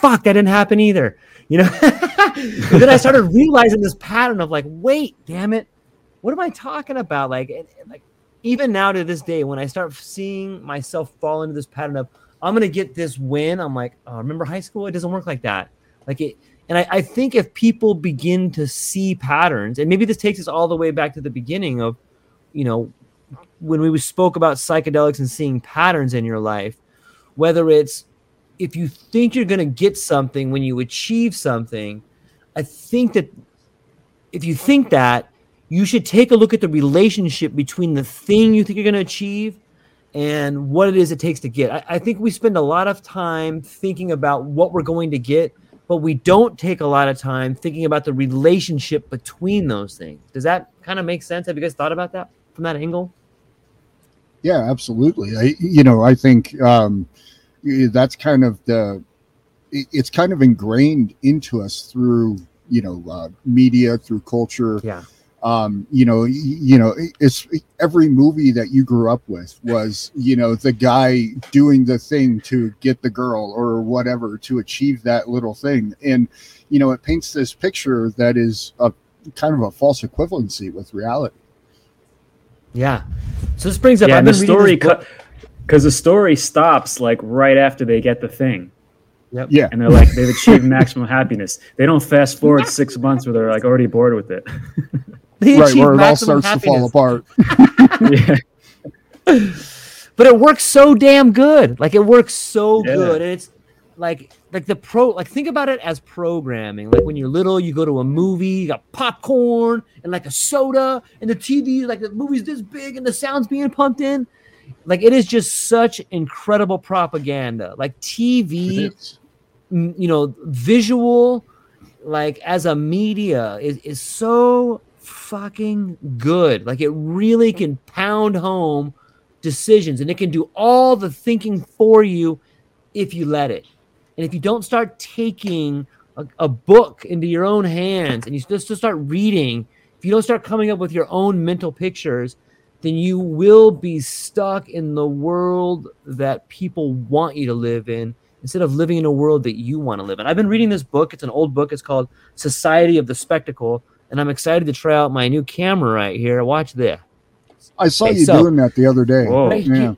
Fuck, that didn't happen either. You know? then I started realizing this pattern of like, wait, damn it, what am I talking about? Like, like even now to this day, when I start seeing myself fall into this pattern of I'm gonna get this win, I'm like, oh, remember high school? It doesn't work like that. Like it, and I, I think if people begin to see patterns, and maybe this takes us all the way back to the beginning of, you know, when we spoke about psychedelics and seeing patterns in your life, whether it's if you think you're gonna get something when you achieve something, I think that if you think that, you should take a look at the relationship between the thing you think you're going to achieve and what it is it takes to get. I, I think we spend a lot of time thinking about what we're going to get, but we don't take a lot of time thinking about the relationship between those things. Does that kind of make sense? Have you guys thought about that from that angle? Yeah, absolutely. I, you know, I think um, that's kind of the, it's kind of ingrained into us through, you know, uh, media, through culture. Yeah. Um, you know, you know, it's every movie that you grew up with was, you know, the guy doing the thing to get the girl or whatever to achieve that little thing, and you know, it paints this picture that is a kind of a false equivalency with reality. Yeah. So this brings up. yeah, I've the been reading story this book- cut because the story stops like right after they get the thing, Yeah, and they're like they've achieved maximum happiness. They don't fast forward six months where they're like already bored with it. They right achieve where it all maximum starts to fall happiness. apart. yeah. but it works so damn good. Like it works so Yeah. good, and it's like like the pro. Like think about it as programming. Like when you're little, you go to a movie, you got popcorn and like a soda, and the TV, like the movie's this big, and the sound's being pumped in. Like it is just such incredible propaganda. Like TV, m- you know, visual, like as a media is, is so fucking good. Like it really can pound home decisions and it can do all the thinking for you if you let it. And if you don't start taking a, a book into your own hands and you just to start reading, if you don't start coming up with your own mental pictures, then you will be stuck in the world that people want you to live in instead of living in a world that you want to live in. I've been reading this book. It's an old book. It's called Society of the Spectacle. And I'm excited to try out my new camera right here. Watch this. I saw Okay, you so- doing that the other day. Whoa. Right Yeah.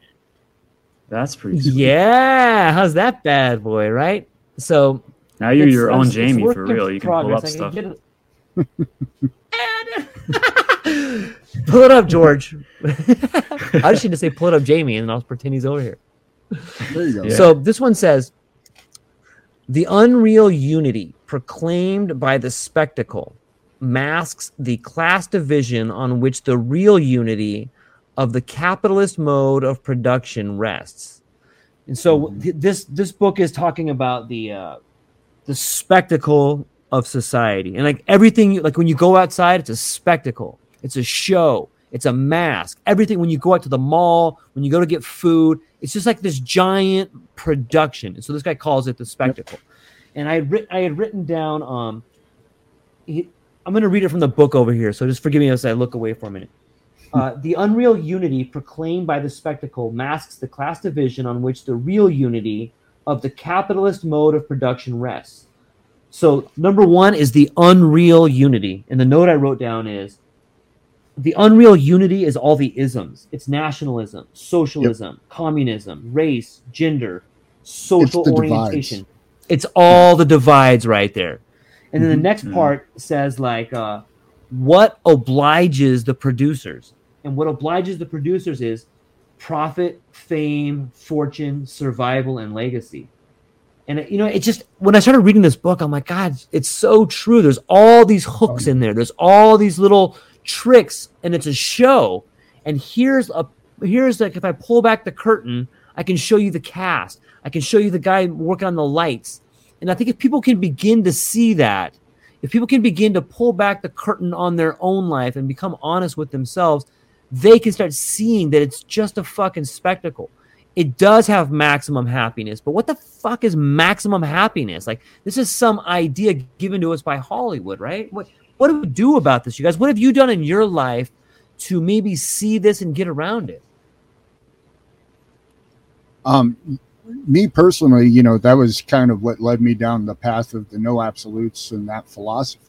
That's pretty. Sweet. Yeah. How's that bad boy, right? So Now you're your own Jamie for real. You can pull up. I stuff. get it. pull it up, George. I just need to say pull it up, Jamie, and I'll pretend he's over here. There you go. Yeah. So this one says the unreal unity proclaimed by the spectacle masks the class division on which the real unity of the capitalist mode of production rests. And so th- this this book is talking about the uh, the spectacle of society and like everything you- like when you go outside it's a spectacle it's a show. It's a mask. Everything when you go out to the mall when you go to get food it's just like this giant production. And so this guy calls it the spectacle. And i had writ- i had written down um he, i'm going to read it from the book over here so just forgive me as i look away for a minute. Uh, the unreal unity proclaimed by the spectacle masks the class division on which the real unity of the capitalist mode of production rests. So, number one is the unreal unity. And the note I wrote down is the unreal unity is all the isms it's nationalism, socialism, communism, race, gender, social the orientation. It's all the divides right there. And then the Mhm. next Mhm. part says, like, uh, what obliges the producers? And what obliges the producers is profit, fame, fortune, survival, and legacy. And it- you know, it just when I started reading this book, I'm like, God, it's so true. There's all these hooks in there. There's all these little tricks, and it's a show. And here's a here's like if I pull back the curtain, I can show you the cast. I can show you the guy working on the lights. And I think if people can begin to see that, if people can begin to pull back the curtain on their own life and become honest with themselves, they can start seeing that it's just a fucking spectacle. It does have maximum happiness, but what the fuck is maximum happiness? Like this is some idea given to us by Hollywood, right? What what do we do about this, you guys? What have you done in your life to maybe see this and get around it? Um, me personally, you know, that was kind of what led me down the path of the no absolutes and that philosophy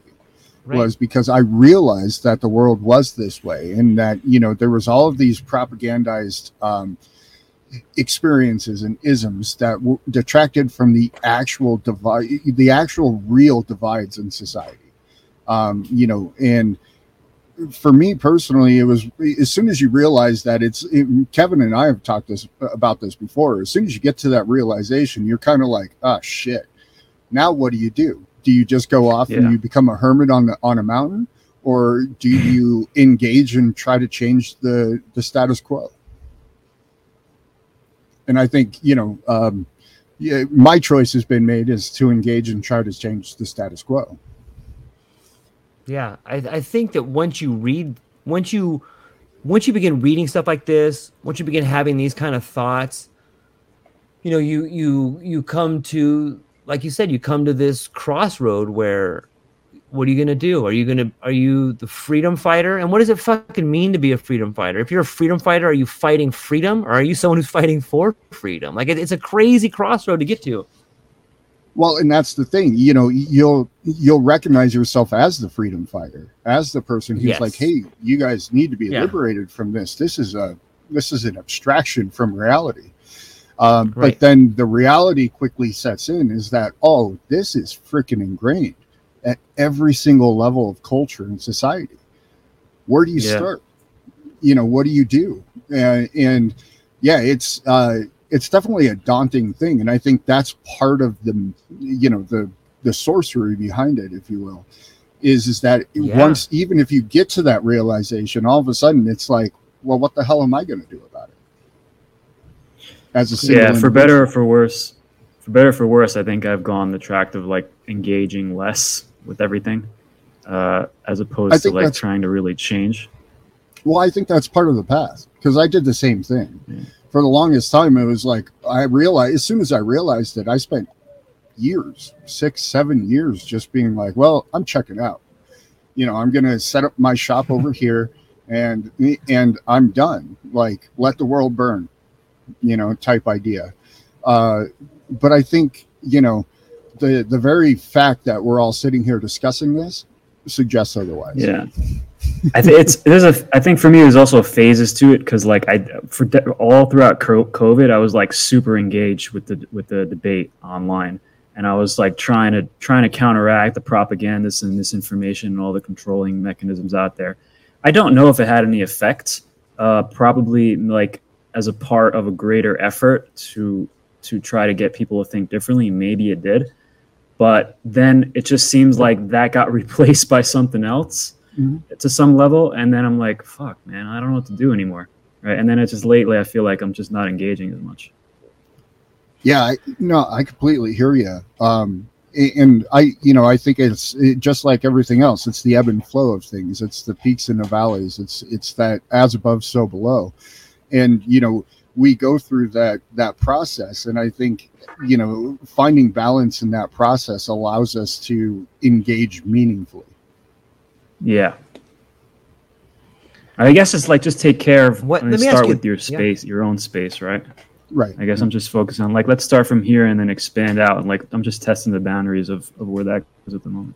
Right. was because I realized that the world was this way and that, you know, there was all of these propagandized um, experiences and isms that w- detracted from the actual divide, the actual real divides in society. Um, you know, and for me personally, it was as soon as you realize that it's it, Kevin and I have talked this about this before. As soon as you get to that realization, you're kind of like, oh shit. Now what do you do? Do you just go off Yeah. and you become a hermit on the on a mountain, or do you engage and try to change the the status quo? And I think you know, um, yeah, my choice has been made is to engage and try to change the status quo. Yeah, I, I think that once you read, once you, once you begin reading stuff like this, once you begin having these kind of thoughts, you know, you you you come to, like you said, you come to this crossroad where, what are you gonna do? Are you gonna are you the freedom fighter? And what does it fucking mean to be a freedom fighter? If you're a freedom fighter, are you fighting freedom, or are you someone who's fighting for freedom? Like it, it's a crazy crossroad to get to. Well, and that's the thing, you know, you'll you'll recognize yourself as the freedom fighter, as the person who's Yes. like, "Hey, you guys need to be Yeah. liberated from this. This is a this is an abstraction from reality." Um, Right. But then the reality quickly sets in is that oh, this is freaking ingrained at every single level of culture and society. Where do you Yeah. start? You know, what do you do? Uh, and yeah, it's uh, it's definitely a daunting thing, and I think that's part of the you know the the sorcery behind it, if you will, is is that Yeah. once even if you get to that realization, all of a sudden it's like, well, what the hell am I going to do about it? As a single yeah for individual. better or for worse for better or for worse i think i've gone the track of like engaging less with everything uh, as opposed to like trying to really change Well, I think that's part of the path because I did the same thing. Yeah. For the longest time, it was like I realized as soon as I realized it, I spent years, six, seven years, just being like, "Well, I'm checking out. You know, I'm gonna set up my shop over here, and and I'm done. Like, let the world burn. You know, type idea. Uh, but I think you know, the the very fact that we're all sitting here discussing this suggests otherwise. Yeah, I think it's there's a. I think for me, there's also phases to it because like I for de- all throughout COVID, I was like super engaged with the with the debate online, and I was like trying to trying to counteract the propagandists and misinformation and all the controlling mechanisms out there. I don't know if it had any effect. Uh, probably like as a part of a greater effort to to try to get people to think differently. Maybe it did, but then it just seems like that got replaced by something else to some level and then i'm like fuck man i don't know what to do anymore right and then it's just lately i feel like i'm just not engaging as much Yeah, I, no, I completely hear you. Um, and I, you know, I think it's it, just like everything else. It's the ebb and flow of things. It's the peaks and the valleys. It's it's that as above, so below. And you know, we go through that that process, and I think you know, finding balance in that process allows us to engage meaningfully. Yeah i guess it's like just take care of What- I mean, let me ask start you- with your yeah. space your own space right Right. i guess i'm just focused on like let's start from here and then expand out and like i'm just testing the boundaries of, of where that is at the moment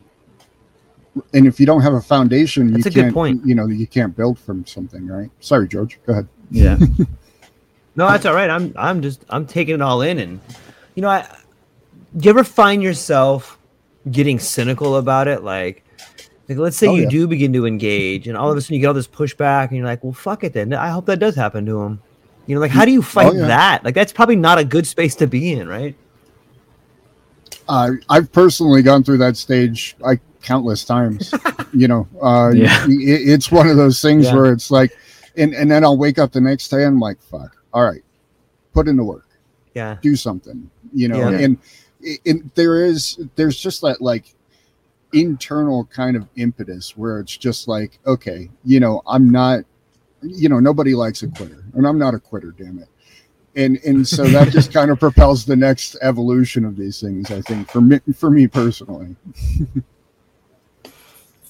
And if you don't have a foundation, That's you a good can't. point. You know, you can't build from something, right? Sorry, George. Go ahead. yeah No, that's all right. I'm I'm just I'm taking it all in, and you know, I do you ever find yourself getting cynical about it? Like, like let's say Oh, you yeah. do begin to engage, and all of a sudden you get all this pushback, and you're like, well, fuck it then. I hope that does happen to him. You know, like how do you fight yeah. that? Like that's probably not a good space to be in, right? Uh, I've personally gone through that stage like countless times. you know, uh, Yeah. it, it's one of those things Yeah. where it's like, and and then I'll wake up the next day and I'm like, fuck, all right, put in the work, Yeah. do something. You know, Yeah. and it, it, there is there's just that like internal kind of impetus where it's just like okay you know i'm not you know nobody likes a quitter and i'm not a quitter damn it and and so that just kind of propels the next evolution of these things i think for me for me personally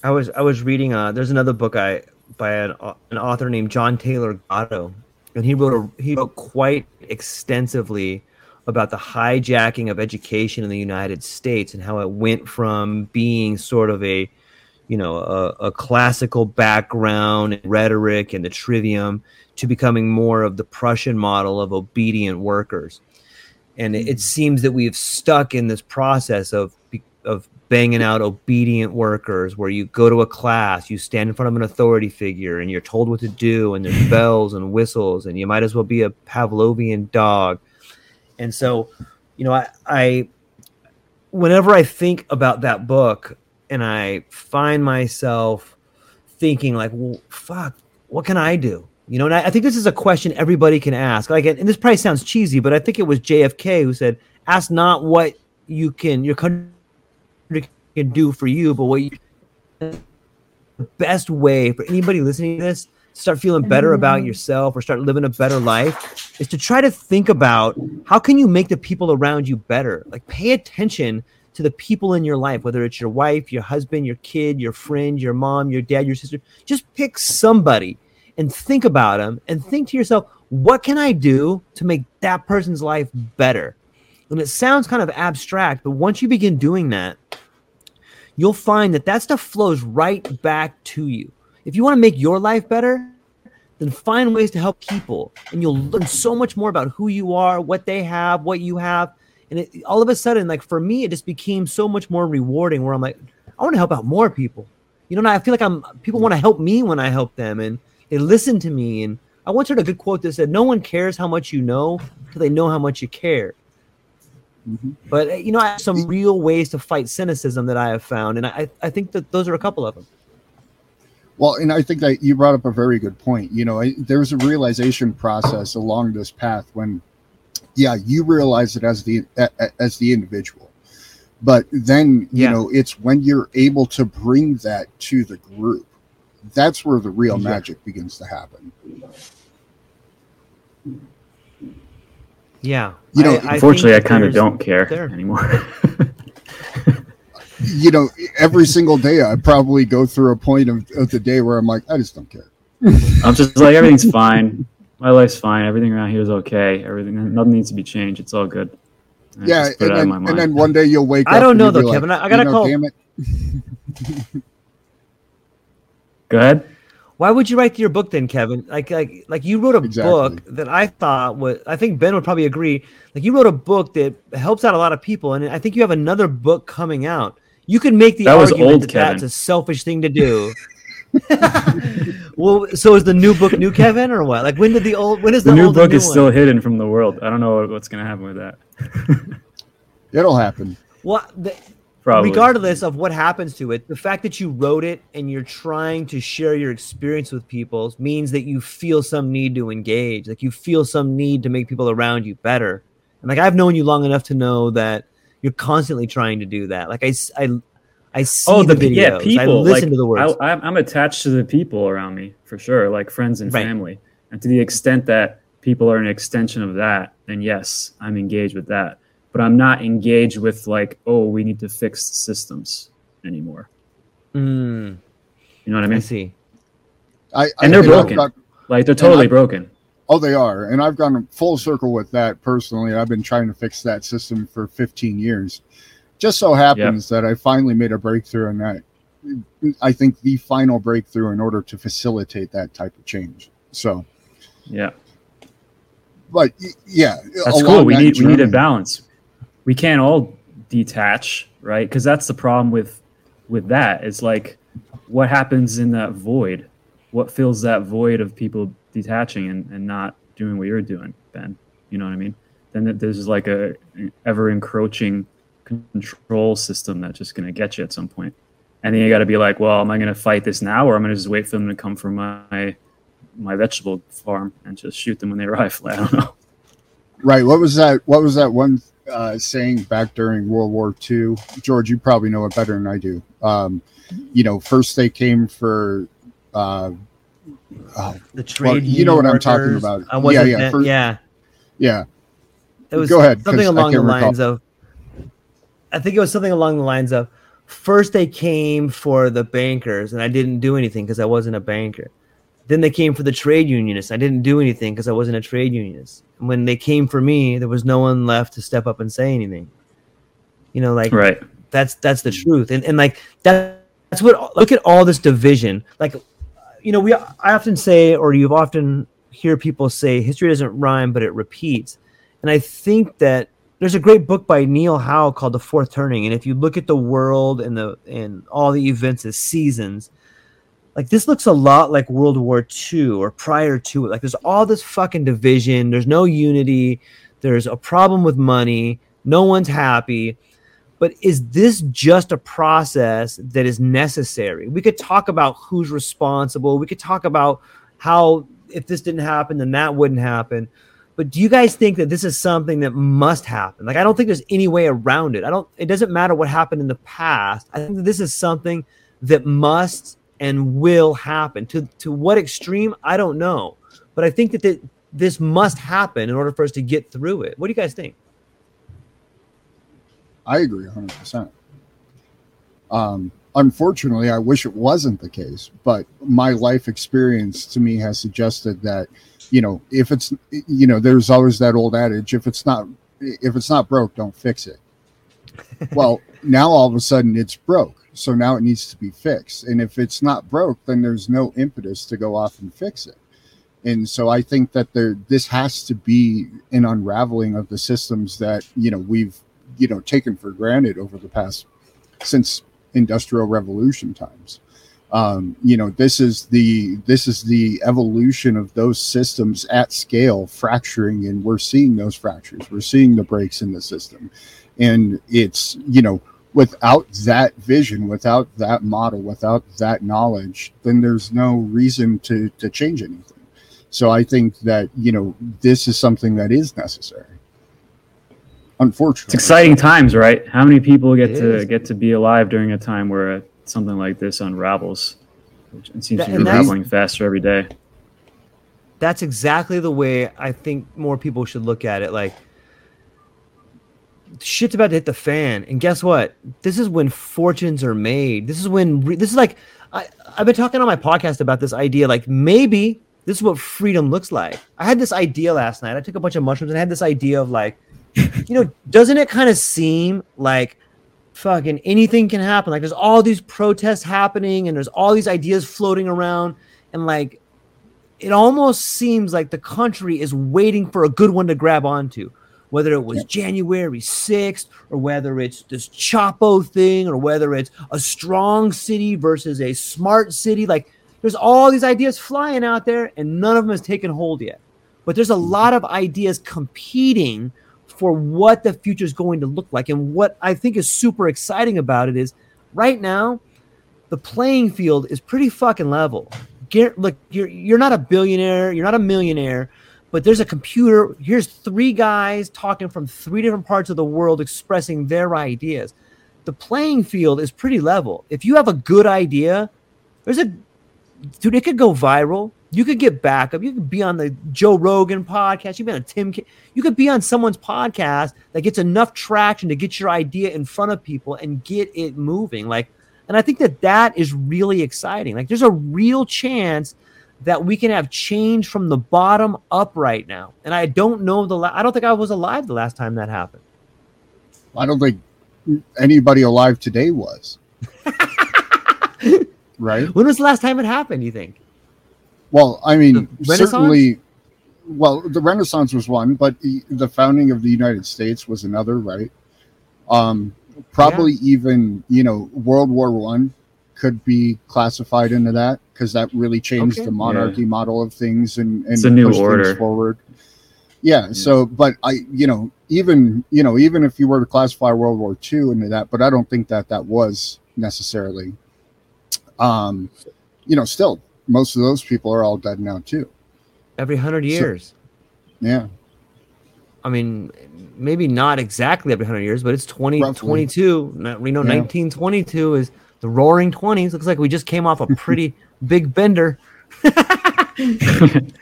I was I was reading. Uh, there's another book I by an, an author named John Taylor Gatto, and he wrote a, he wrote quite extensively about the hijacking of education in the United States and how it went from being sort of a you know a, a classical background and rhetoric and the trivium to becoming more of the Prussian model of obedient workers. And it, it hmm. seems that we've stuck in this process of of banging out obedient workers where you go to a class, you stand in front of an authority figure and you're told what to do and there's bells and whistles and you might as well be a Pavlovian dog. And so, you know, I, I whenever I think about that book and I find myself thinking like, well, fuck, what can I do? You know, and I, I think this is a question everybody can ask. Like, and this probably sounds cheesy, but I think it was JFK who said, "Ask not what you can your country can do for you, but what you the best way for anybody listening to this start feeling better about mm-hmm. yourself or start living a better life is to try to think about how can you make the people around you better? Like pay attention to the people in your life whether it's your wife your husband your kid your friend your mom your dad your sister. Just pick somebody and think about them and think to yourself what can i do to make that person's life better? And it sounds kind of abstract but once you begin doing that you'll find that that stuff flows right back to you. If you want to make your life better, then find ways to help people, and you'll learn so much more about who you are, what they have, what you have, and it, all of a sudden, like for me, it just became so much more rewarding. Where I'm like, I want to help out more people. You know, I feel like I'm people want to help me when I help them, and they listen to me. And I once heard a good quote that said, "No one cares how much you know till they know how much you care." Mm-hmm. But you know, I have some real ways to fight cynicism that I have found, and I, I think that those are a couple of them. Well, and I think that you brought up a very good point. You know, I, there's a realization process along this path when, yeah, you realize it as the as the individual, but then you yeah. know it's when you're able to bring that to the group, that's where the real yeah. magic begins to happen. Yeah. You know, I, unfortunately, I, I kind of don't care there. anymore. you know, every single day I probably go through a point of, of the day where I'm like, I just don't care. I'm just like, everything's fine. My life's fine. Everything around here is okay. Everything, nothing needs to be changed. It's all good. yeah, and then, and then one day you'll wake up. I don't know though, Kevin. Like, I gotta you know, call. Damn it. Go ahead. Why would you write your book then, Kevin? Like, like, like you wrote a exactly. book that I thought was. I think Ben would probably agree. Like, you wrote a book that helps out a lot of people, and I think you have another book coming out. You can make the that argument old, that Kevin. that's a selfish thing to do. well, so is the new book new Kevin or what? Like, when did the old? When is the, the new book new is one? still hidden from the world? I don't know what's going to happen with that. It'll happen. Well, the, Probably. regardless of what happens to it, the fact that you wrote it and you're trying to share your experience with people means that you feel some need to engage. Like you feel some need to make people around you better. And like I've known you long enough to know that you're constantly trying to do that. Like I, I, I see oh, the, the videos. Yeah, people. I listen like, to the words. I, am attached to the people around me for sure, like friends and right. family. And to the extent that people are an extension of that, then yes, I'm engaged with that but I'm not engaged with like, oh, we need to fix systems anymore. Mm. You know what I mean? I see. I, I and they're broken. Got, like they're totally I, broken. Oh, they are, and I've gone full circle with that personally. I've been trying to fix that system for 15 years. Just so happens yep. that I finally made a breakthrough in that. I think the final breakthrough in order to facilitate that type of change. So, yeah. But yeah, that's cool. We need journey, we need a balance we can't all detach, right? Because that's the problem with with that. It's like what happens in that void? What fills that void of people detaching and, and not doing what you're doing, Ben? You know what I mean? Then there's like a ever encroaching control system that's just gonna get you at some point. And then you got to be like, well, am I going to fight this now, or am I going to just wait for them to come from my my vegetable farm and just shoot them when they arrive? I don't know. Right. What was that? What was that one uh, saying back during World War II. George, you probably know it better than I do. Um, you know, first they came for. Uh, oh, The trade. well, you know what I'm talking about. I wasn't yeah, yeah, that- first- yeah. yeah. It was Go ahead, 'cause something along the can't recall. lines of. I think it was something along the lines of, first they came for the bankers, and I didn't do anything because I wasn't a banker. Then they came for the trade unionists. I didn't do anything because I wasn't a trade unionist. And when they came for me, there was no one left to step up and say anything. You know, like Right. that's that's the truth and, and like that, that's what look at all this division like you know we i often say or you've often hear people say history doesn't rhyme but it repeats. And i think that there's a great book by neil howe called the fourth turning. And if you look at the world and the and all the events as seasons like this looks a lot like world war ii or prior to it. Like there's all this fucking division. There's no unity. There's a problem with money. No one's happy but is this just a process that is necessary? We could talk about who's responsible. We could talk about how if this didn't happen then that wouldn't happen. But do you guys think that this is something that must happen? Like i don't think there's any way around it. I don't it doesn't matter what happened in the past. I think that this is something that must and will happen. To to what extreme? I don't know. But i think that th- this must happen in order for us to get through it. What do you guys think I agree 100%. Um, unfortunately, I wish it wasn't the case, but my life experience to me has suggested that, you know, if it's, you know, there's always that old adage if it's not, if it's not broke, don't fix it. well, now all of a sudden it's broke. So now it needs to be fixed. And if it's not broke, then there's no impetus to go off and fix it. And so I think that there, this has to be an unraveling of the systems that, you know, we've you know taken for granted over the past since industrial revolution times. Um, you know this is the this is the evolution of those systems at scale fracturing and we're seeing those fractures. We're seeing the breaks in the system. And it's you know without that vision without that model without that knowledge then there's no reason to to change anything. So i think that you know this is something that is necessary unfortunately It's exciting times, right? How many people get It to is. get to be alive during a time where uh, something like this unravels? Which it seems That- to be unraveling faster every day. that's exactly the way I think more people should look at it. Like, shit's about to hit the fan, and guess what? This is when fortunes are made. This is when re- this is like I, I've been talking on my podcast about this idea. Like, maybe this is what freedom looks like. I had this idea last night. I took a bunch of mushrooms and I had this idea of like, you know, doesn't it kind of seem like fucking anything can happen? Like, there's all these protests happening, and there's all these ideas floating around, and like it almost seems like the country is waiting for a good one to grab onto, whether it was January 6th or whether it's this Chapo thing or whether it's a strong city versus a smart city. Like there's all these ideas flying out there and none of them has taken hold yet. But there's a mm-hmm. lot of ideas competing for what the future is going to look like. And what I think is super exciting about it is right now, the playing field is pretty fucking level. Gar- look, you're you're not a billionaire, you're not a millionaire, but there's a computer. Here's three guys talking from three different parts of the world expressing their ideas. The playing field is pretty level. If you have a good idea, there's a dude, it could go viral. You could get backup. You could be on the Joe Rogan podcast. You could be on Tim. K- you could be on someone's podcast that gets enough traction to get your idea in front of people and get it moving. Like, and I think that that is really exciting. Like, there's a real chance that we can have change from the bottom up right now. And I don't know the. La- I don't think I was alive the last time that happened. I don't think anybody alive today was. right? When was the last time it happened? You think? Well, I mean, certainly. Well, the Renaissance was one, but the, the founding of the United States was another, right? Um, probably even you know World War One could be classified into that because that really changed Okay. the monarchy model of things and and It's a new pushed things order. forward. Yeah, So, but I, you know, even you know, even if you were to classify World War II into that, but I don't think that that was necessarily. Um, you know, still most of those people are all dead now too. Every hundred years. Yeah. I mean, maybe not exactly every 100 years, but it's 20, Roughly. 22. Not- You know, Yeah. 1922 is the roaring 20s. Looks like we just came off a pretty big bender. and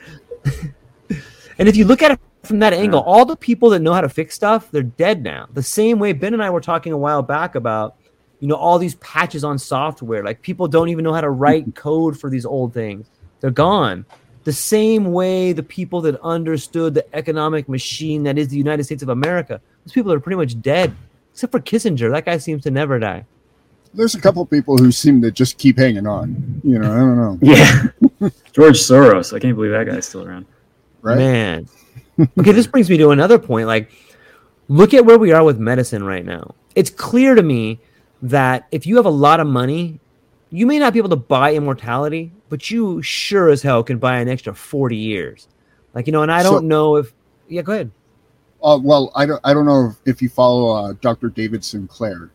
if you look at it from that angle, all the people that know how to fix stuff, they're dead now. The same way Ben and I were talking a while back about, you know, all these patches on software. Like people don't even know how to write code for these old things. They're gone. The same way the people that understood the economic machine that is the United States of America, those people are pretty much dead. Except for Kissinger. That guy seems to never die. There's a couple people who seem to just keep hanging on. You know, I don't know. Yeah. George Soros. I can't believe that guy's still around. Right? Man. okay, this brings me to another point. Like, look at where we are with medicine right now. It's clear to me that if you have a lot of money, you may not be able to buy immortality, but you sure as hell can buy an extra 40 years. Like, you know, and I don't know if. Yeah, go ahead. Uh, well, I don't. I don't know if, you follow uh, Dr. David Sinclair,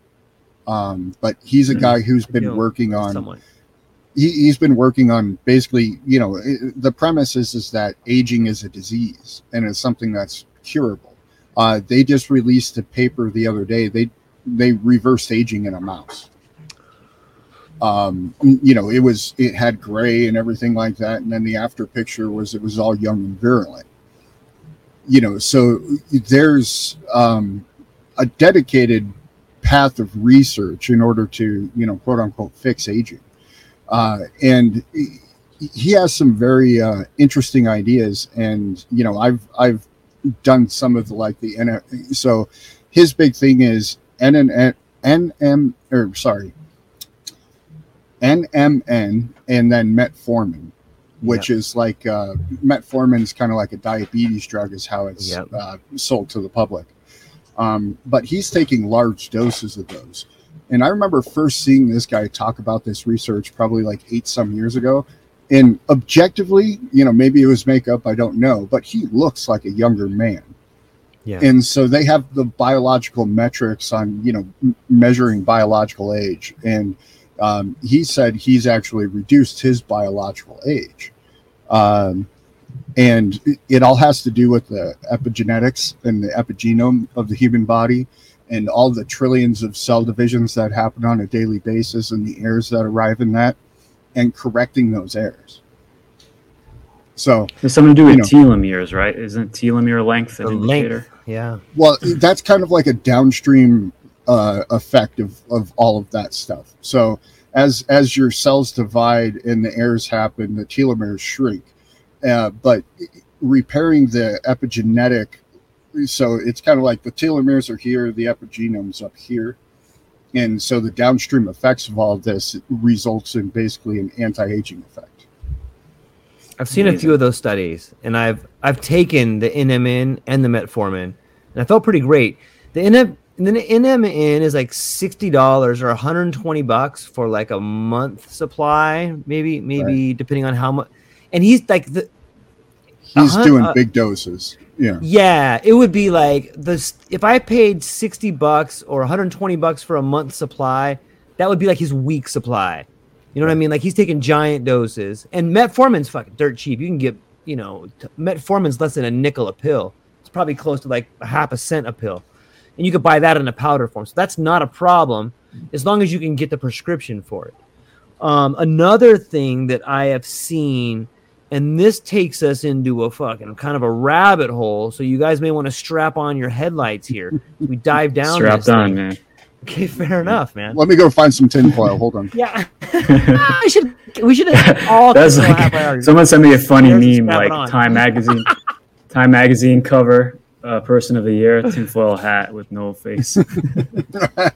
um, but he's a Mhm. guy who's been working on. Someone. He, he's been working on basically. You know, i the premise is is that aging is a disease and it's something that's curable. Uh, they just released a paper the other day. They they reversed aging in a mouse. Um, you know, it was it had gray and everything like that, and then the after picture was it was all young and virulent. You know, so there's um, a dedicated path of research in order to you know quote unquote fix aging, uh, and he- has some very uh, interesting ideas. And you know, I've I've done some of the like the so his big thing is NN NM or sorry NMN and then metformin, which is like uh, metformin's kind of like a diabetes drug, is how it's Yep. uh, sold to the public. Um, but he's taking large doses of those. And I remember first seeing this guy talk about this research probably like eight some years ago. And objectively, you know, maybe it was makeup, I don't know, but he looks like a younger man Yeah. and so they have the biological metrics on you know m- measuring biological age. And um, he said he's actually reduced his biological age. Um, and it- it all has to do with the epigenetics and the epigenome of the human body and all the trillions of cell divisions that happen on a daily basis and the errors that arrive in that and correcting those errors so There's something to do You with telomeres, right? Isn't telomere length an The indicator? length. Yeah. Well, that's kind of like a downstream uh, effect of, of all of that stuff. So as as your cells divide and the errors happen, the telomeres shrink. Uh, but repairing the epigenetic, so it's kind of like the telomeres are here, the epigenome's up here. And so the downstream effects of all of this results in basically an anti-aging effect. I've seen a few of those studies, and I've I've taken the NMN and the metformin, and I felt pretty great. The NM then the NMN is like sixty dollars or one hundred and twenty bucks for like a month supply, maybe maybe depending on how much. And he's like the He's Uh-huh, doing uh, big doses. Yeah. yeah, it would be like this if I paid 60 bucks or 120 bucks for a month supply, that would be like his week supply. You know what I mean? Like he's taking giant doses. And metformin's fucking dirt cheap. You can get, you know, t- metformin's less than a nickel a pill. It's probably close to like a half a cent a pill. And you could buy that in a powder form. So that's not a problem as long as you can get the prescription for it. Um, another thing that I have seen, and this takes us into a fucking kind of a rabbit hole. So you guys may want to strap on your headlights here. We dive down. Strapped this on, thing. man. Okay, fair enough, man. Let me go find some tinfoil. Hold on. Yeah, I should. We should all. That's like someone sent me a funny There's meme, like on. Time magazine, Time magazine cover, uh, person of the year, tinfoil hat with no face.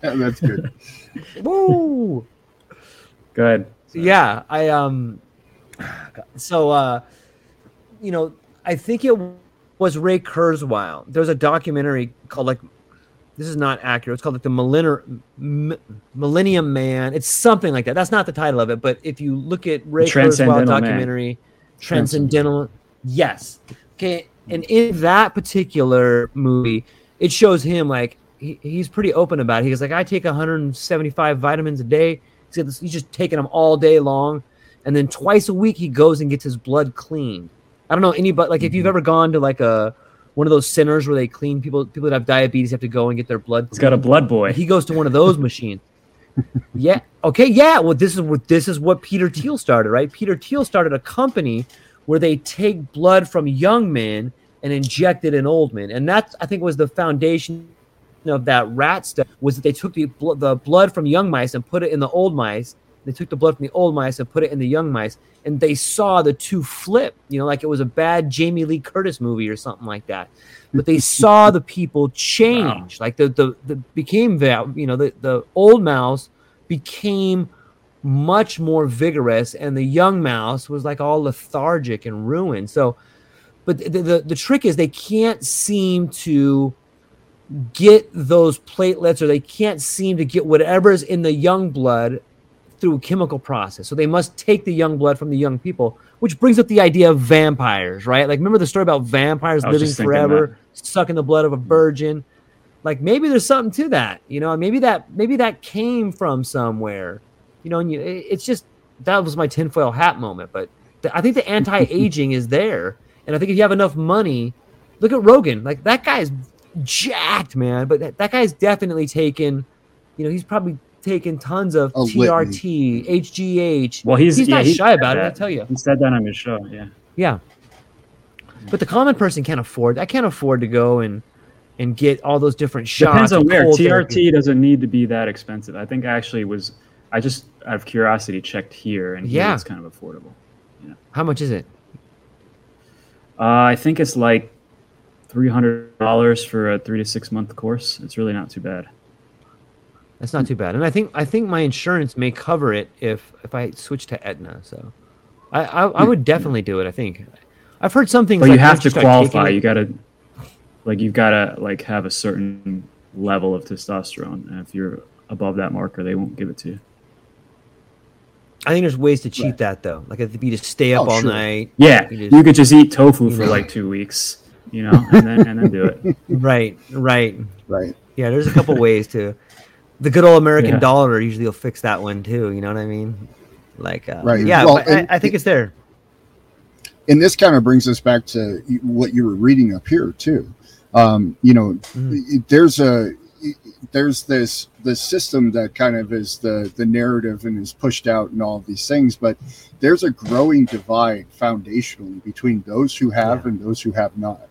That's good. Woo! Good. ahead. yeah i um so uh you know i think it was ray kurzweil there's a documentary called like this is not accurate. It's called like the millennium M- millennium man. It's something like that. That's not the title of it but if you look at ray kurzweil Transcendental documentary transcendental yes. Okay and in that particular movie it shows him like he, he's pretty open about it. He's like i take 175 vitamins a day. He's, this, he's just taking them all day long and then twice a week he goes and gets his blood cleaned. I don't know anybody like if you've mm-hmm. ever gone to like a one of those centers where they clean people. People that have diabetes have to go and get their blood. He's got a blood boy. He goes to one of those machines. yeah. Okay. Yeah. Well, this is what this is what Peter Thiel started, right? Peter Thiel started a company where they take blood from young men and inject it in old men, and that I think was the foundation of that rat stuff. Was that they took the bl- the blood from young mice and put it in the old mice. They took the blood from the old mice and put it in the young mice, and they saw the two flip. You know, like it was a bad Jamie Lee Curtis movie or something like that. But they saw the people change. Like the the, the became that you know the the old mouse became much more vigorous, and the young mouse was like all lethargic and ruined. So, but the the, the trick is they can't seem to get those platelets or they can't seem to get whatever's in the young blood through a chemical process. So they must take the young blood from the young people, which brings up the idea of vampires, right? Like remember the story about vampires living forever, sucking the blood of a virgin. Like maybe there's something to that, you know. Maybe that maybe that came from somewhere, you know. And you, it's just that was my tinfoil hat moment. But the, I think the anti-aging is there, and I think if you have enough money, look at Rogan. Like that guy's jacked, man. But that, that guy's definitely taken, you know, he's probably taken tons of A TRT, HGH. Well, he's he's yeah, not he shy said about it. I that. tell you, He said that on his show. Yeah. yeah. But the common person can't afford. I can't afford to go and and get all those different shots. Depends on where. TRT therapy. doesn't need to be that expensive. I think actually was. I just out of curiosity checked here, and here Yeah. it's kind of affordable. Yeah. How much is it? Uh, I think it's like three hundred dollars for a three to six month course. It's really not too bad. That's not too bad. And I think I think my insurance may cover it if if I switch to Aetna. So I I, I would definitely do it. I think I've heard some things. But you have to qualify. You gotta, like, you've gotta like have a certain level of testosterone, and if you're above that marker, they won't give it to you. I think there's ways to cheat Right. that though. Like if you just stay up Oh, all sure. night. Yeah, You you, could just eat tofu for know. like two weeks, you know, and then and then do it. Right, right. Right. Yeah, there's a couple ways to. The good old American Yeah. dollar usually will fix that one too. You know what I mean? Like, uh, Right. Yeah, Well, and- I, I think it's there. and this kind of brings us back to what you were reading up here too um, you know Mhm. there's a there's this this system that kind of is the the narrative and is pushed out and all of these things but there's a growing divide foundationally between those who have Yeah. and those who have not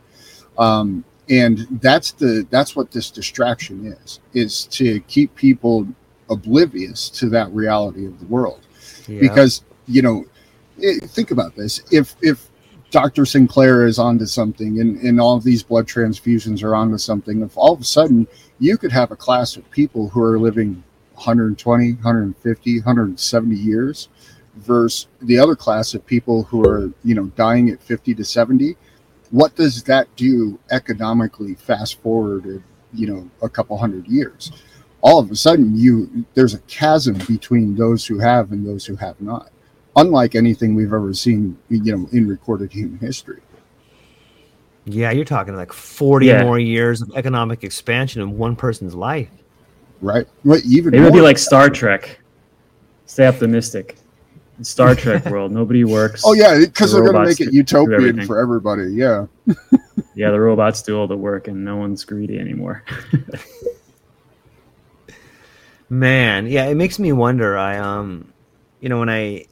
um, and that's the that's what this distraction is is to keep people oblivious to that reality of the world Yeah. because you know eh, think about this if if dr sinclair is onto something and, and all of these blood transfusions are onto something if all of a sudden you could have a class of people who are living 120 150 170 years versus the other class of people who are you know dying at 50 to 70 what does that do economically fast forward you know a couple hundred years all of a sudden you there's a chasm between those who have and those who have not unlike anything we've ever seen you know in recorded human history yeah, you're talking like 40 Yeah. more years of economic expansion in one person's life. right well, even it would be like Star Trek. Stay optimistic. In Star Trek world, nobody works. oh yeah because the they're going to make it utopian for everybody yeah Yeah, the robots do all the work, and no one's greedy anymore. Man, yeah, it makes me wonder. I um, you know, when I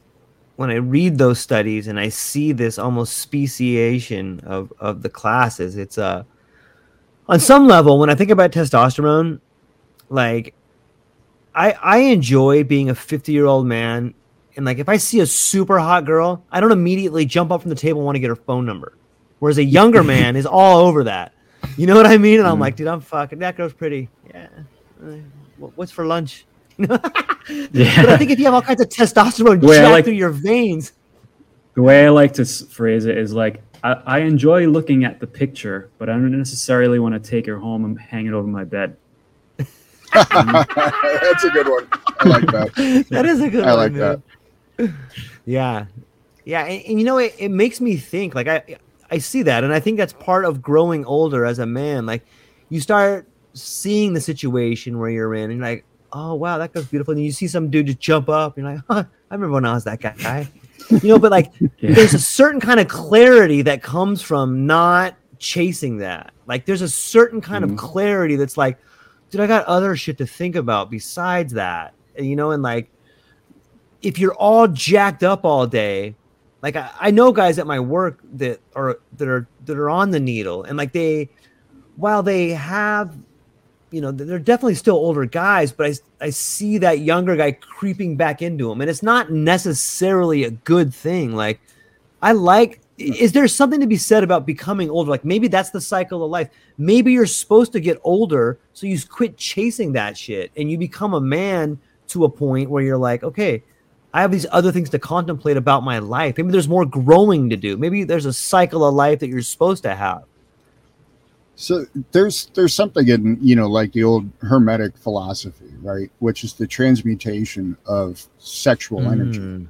when I read those studies and I see this almost speciation of of the classes, it's uh on some level when I think about testosterone, like I I enjoy being a 50-year-old man and like if I see a super hot girl, I don't immediately jump up from the table and want to get her phone number. Whereas a younger man is all over that. You know what I mean? And I'm Mhm. like, dude, I'm fucking that girl's pretty. Yeah. Uh, What's for lunch? Yeah. But I think if you have all kinds of testosterone The way jacked like- through your veins, The way I like to phrase it is like I, I enjoy looking at the picture, but I don't necessarily want to take her home and hang it over my bed. that's a good one i like that that is a good I one. I like that. Yeah, yeah, and, and you know, it, it makes me think. Like I, I see that, and I think that's part of growing older as a man. Like you start seeing the situation where you're in, and you're like, oh wow, that goes beautiful. And you see some dude just jump up, and you're like, huh, I remember when I was that guy. You know, but like Yeah. there's a certain kind of clarity that comes from not chasing that. Like there's a certain kind Mhm. of clarity that's like, dude, I got other shit to think about besides that. You know, and like if you're all jacked up all day, like I, I know guys at my work that are that are that are on the needle and like they while they have you know they're definitely still older guys but I, I see that younger guy creeping back into them and it's not necessarily a good thing. Like i like is there something to be said about becoming older? Like maybe that's the cycle of life. Maybe you're supposed to get older so you quit chasing that shit and you become a man to a point where you're like okay i have these other things to contemplate about my life maybe there's more growing to do maybe there's a cycle of life that you're supposed to have So there's there's something in you know like the old hermetic philosophy, right, which is the transmutation of sexual energy, Mm.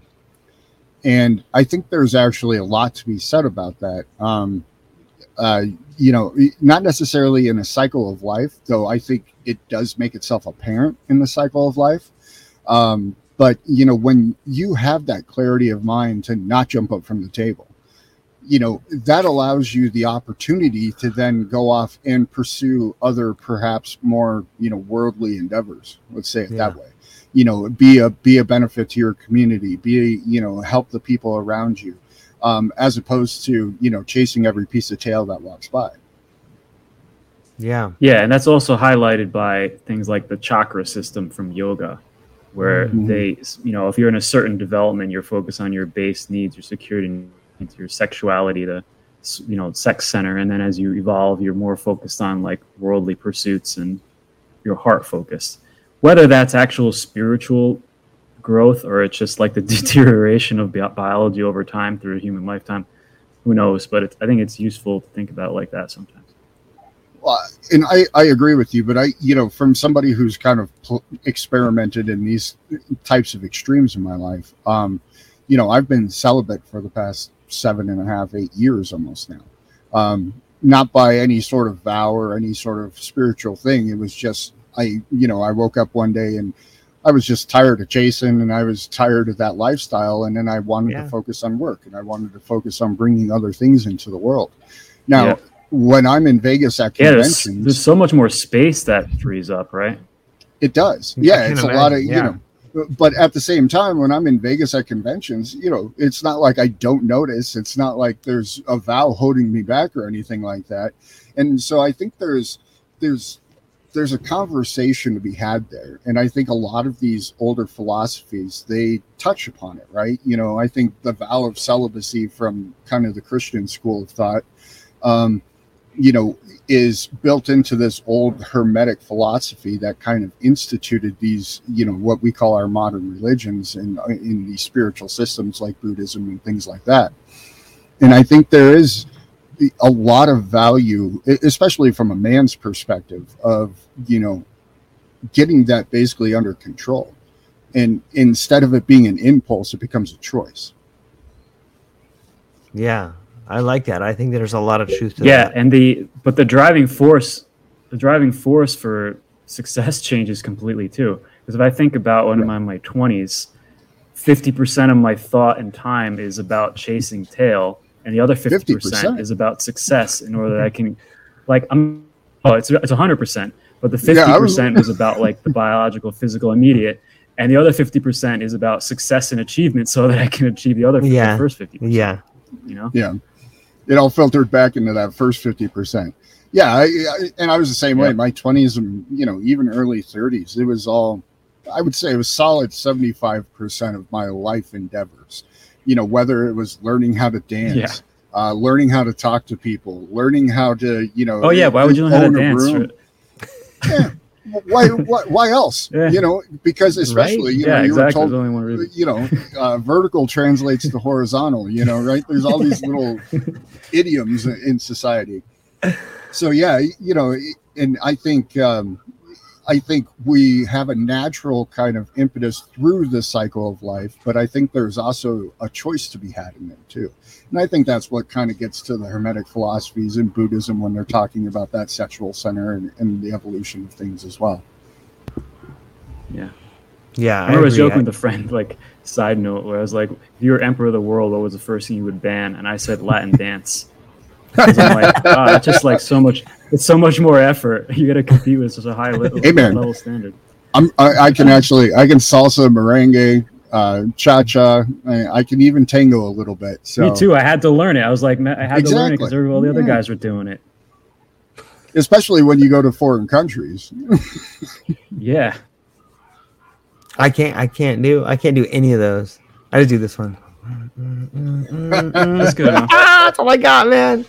and I think there's actually a lot to be said about that. Um, uh, you know, not necessarily in a cycle of life, though. I think it does make itself apparent in the cycle of life. Um, but you know, when you have that clarity of mind to not jump up from the table, you know that allows you the opportunity to then go off and pursue other perhaps more you know worldly endeavors let's say it that way. You know be a be a benefit to your community be you know help the people around you um, as opposed to you know chasing every piece of tail that walks by. Yeah. Yeah, and that's also highlighted by things like the chakra system from yoga, where Mhm. they, you know, if you're in a certain development, you're focused on your base needs, your security needs, your sexuality, the, you know, sex center, and then as you evolve, you're more focused on like worldly pursuits and your heart focused. Whether that's actual spiritual growth or it's just like the deterioration of bi- biology over time through a human lifetime, who knows? But it's, I think it's useful to think about like that sometimes. Well, and I, I agree with you but i you know from somebody who's kind of pl- experimented in these types of extremes in my life um you know i've been celibate for the past seven and a half eight years almost now um not by any sort of vow or any sort of spiritual thing it was just i you know i woke up one day and i was just tired of chasing and i was tired of that lifestyle and then i wanted Yeah. to focus on work and i wanted to focus on bringing other things into the world now Yeah. When i'm in vegas at Yeah, there's, conventions there's so much more space that frees up, right? it does. Yeah, can it's a lot of, imagine, you know, but at the same time, when I'm in Vegas at conventions, you know, it's not like I don't notice. It's not like there's a vow holding me back or anything like that. And so I think there's, there's, there's a conversation to be had there. And I think a lot of these older philosophies, they touch upon it, right? You know, I think the vow of celibacy from kind of the Christian school of thought, um, you know, is built into this old hermetic philosophy that kind of instituted these, you know, what we call our modern religions and in, in these spiritual systems like Buddhism and things like that. And I think there is a lot of value, especially from a man's perspective, of you know, getting that basically under control. And instead of it being an impulse, it becomes a choice. yeah i like that i think there's a lot of truth to Yeah, that Yeah, and the but the driving force, the driving force for success changes completely too. Because if I think about when I'm in my 20s, 50% of my thought and time is about chasing tail, and the other 50%, 50%. is about success in order that I can, like, I'm, oh, it's, it's 100%, but the 50% Yeah, was- is about like the biological, physical, immediate. And the other 50% is about success and achievement so that I can achieve the other the Yeah. first 50%. yeah You know? Yeah. It all filtered back into that first 50%. Yeah. I, I, and I was the same way. My 20s and, you know, even early 30s, it was all, I would say it was solid 75% of my life endeavors. You know, whether it was learning how to dance, Yeah. uh, learning how to talk to people, learning how to, you know, Oh, yeah. Why would you learn how to dance? room. Why, why, why else? Yeah. You know, because especially, you know, yeah, you exactly. were told only one reason. you know, uh, vertical translates to horizontal, you know, right? There's all these little idioms in society. So yeah, you know, and I think um, I think we have a natural kind of impetus through the cycle of life, but I think there's also a choice to be had in there too. And I think that's what kind of gets to the Hermetic philosophies in Buddhism when they're talking about that sexual center and, and the evolution of things as well. Yeah. yeah I remember I was agree. joking with a friend, like side note, where I was like, "If you were emperor of the world, what was the first thing you would ban?" And I said Latin dance. 'Cause I'm like, wow, it's just like so much. It's so much more effort. You got to compete with such a high level, Amen. level standard. I'm, I, I can actually I can salsa, merengue, uh, cha cha. I, I can even tango a little bit. So Me too. I had to learn it. I was like, I had to learn it because all the other Yeah. guys were doing it. especially when you go to foreign countries. Yeah. I can't. I can't do. I can't do any of those. I just do this one. That's good enough. Ah, that's all I got, man.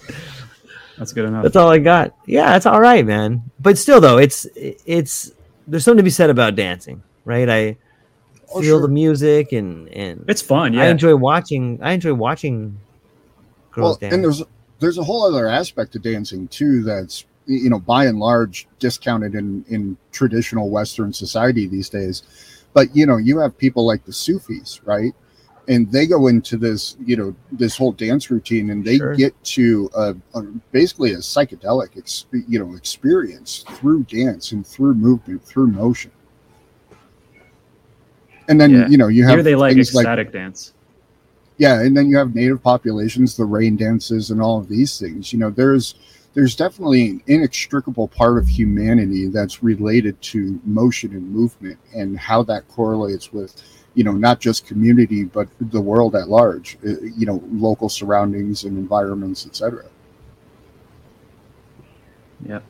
That's good enough. That's all I got. Yeah, that's all right, man. But still, though, it's it's there's something to be said about dancing, right? I Oh, feel sure. the music and and It's fun. Yeah, I enjoy watching. I enjoy watching girls Well, dance. and there's there's a whole other aspect to dancing too that's you know by and large discounted in in traditional Western society these days. But you know, you have people like the Sufis, right? And they go into this, you know, this whole dance routine, and they Sure. get to a, a, basically a psychedelic, ex, you know, experience through dance and through movement, through motion. And then Yeah. you know you have Here they like things like ecstatic dance. yeah and then you have native populations the rain dances and all of these things you know there's there's definitely an inextricable part of humanity that's related to motion and movement and how that correlates with you know not just community but the world at large uh, you know local surroundings and environments etc Yeah.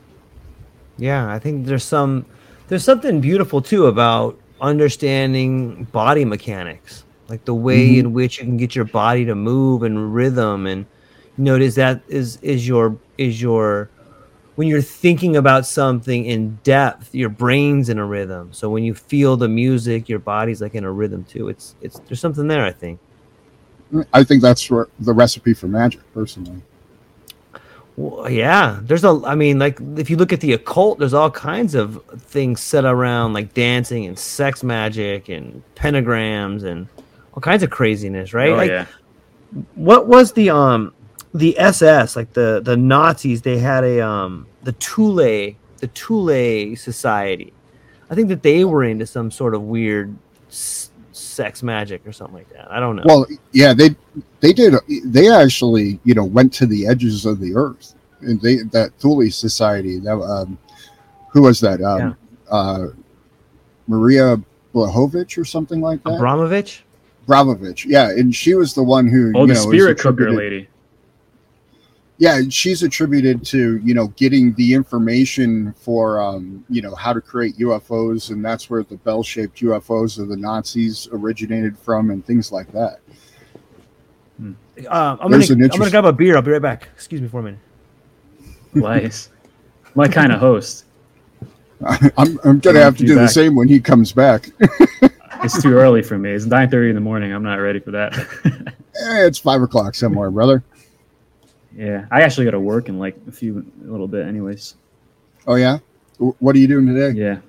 Yeah, I think there's some there's something beautiful too about understanding body mechanics, like the way Mhm. in which you can get your body to move and rhythm and notice that is is your is your when you're thinking about something in depth, your brain's in a rhythm. So when you feel the music, your body's like in a rhythm too. It's it's there's something there, I think. i think that's the recipe for magic personally Well, yeah, there's a. I mean, like if you look at the occult, there's all kinds of things set around like dancing and sex magic and pentagrams and all kinds of craziness, right? Oh, like, yeah. what was the um the SS like the the Nazis? They had a um the Thule the Thule Society. I think that they were into some sort of weird s- sex magic or something like that. I don't know. well yeah they they did they actually you know went to the edges of the earth and they that thule society that um who was that um uh maria blahovich or something like that Abramovich. Bravovich, yeah and she was the one who Oh, you the know, spirit cooker attributed- lady. Yeah she's attributed to you know getting the information for um you know how to create ufos and that's where the bell-shaped ufos of the nazis originated from and things like that Uh, I'm gonna There's I'm gonna grab a beer. I'll be right back. Excuse me for a minute. Nice. My kind of host. i'm, I'm gonna have to be do the same when he comes back It's too early for me. It's 9:30 in the morning. I'm not ready for that. Eh, it's five o'clock somewhere brother yeah, I actually got to work in like a few, a little bit, anyways. oh yeah what are you doing today Yeah.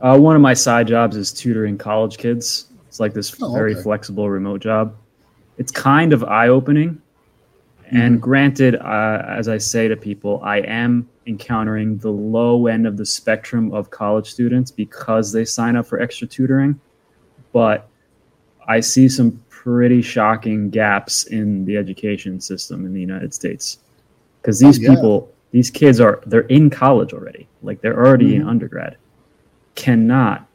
Uh, one of my side jobs is tutoring college kids. It's like this Oh, very okay. flexible remote job. It's kind of eye opening. And granted, uh, as I say to people, I am encountering the low end of the spectrum of college students because they sign up for extra tutoring. But I see some pretty shocking gaps in the education system in the United States. Because these Oh, yeah. people, these kids are, they're in college already. Like they're already in undergrad. Cannot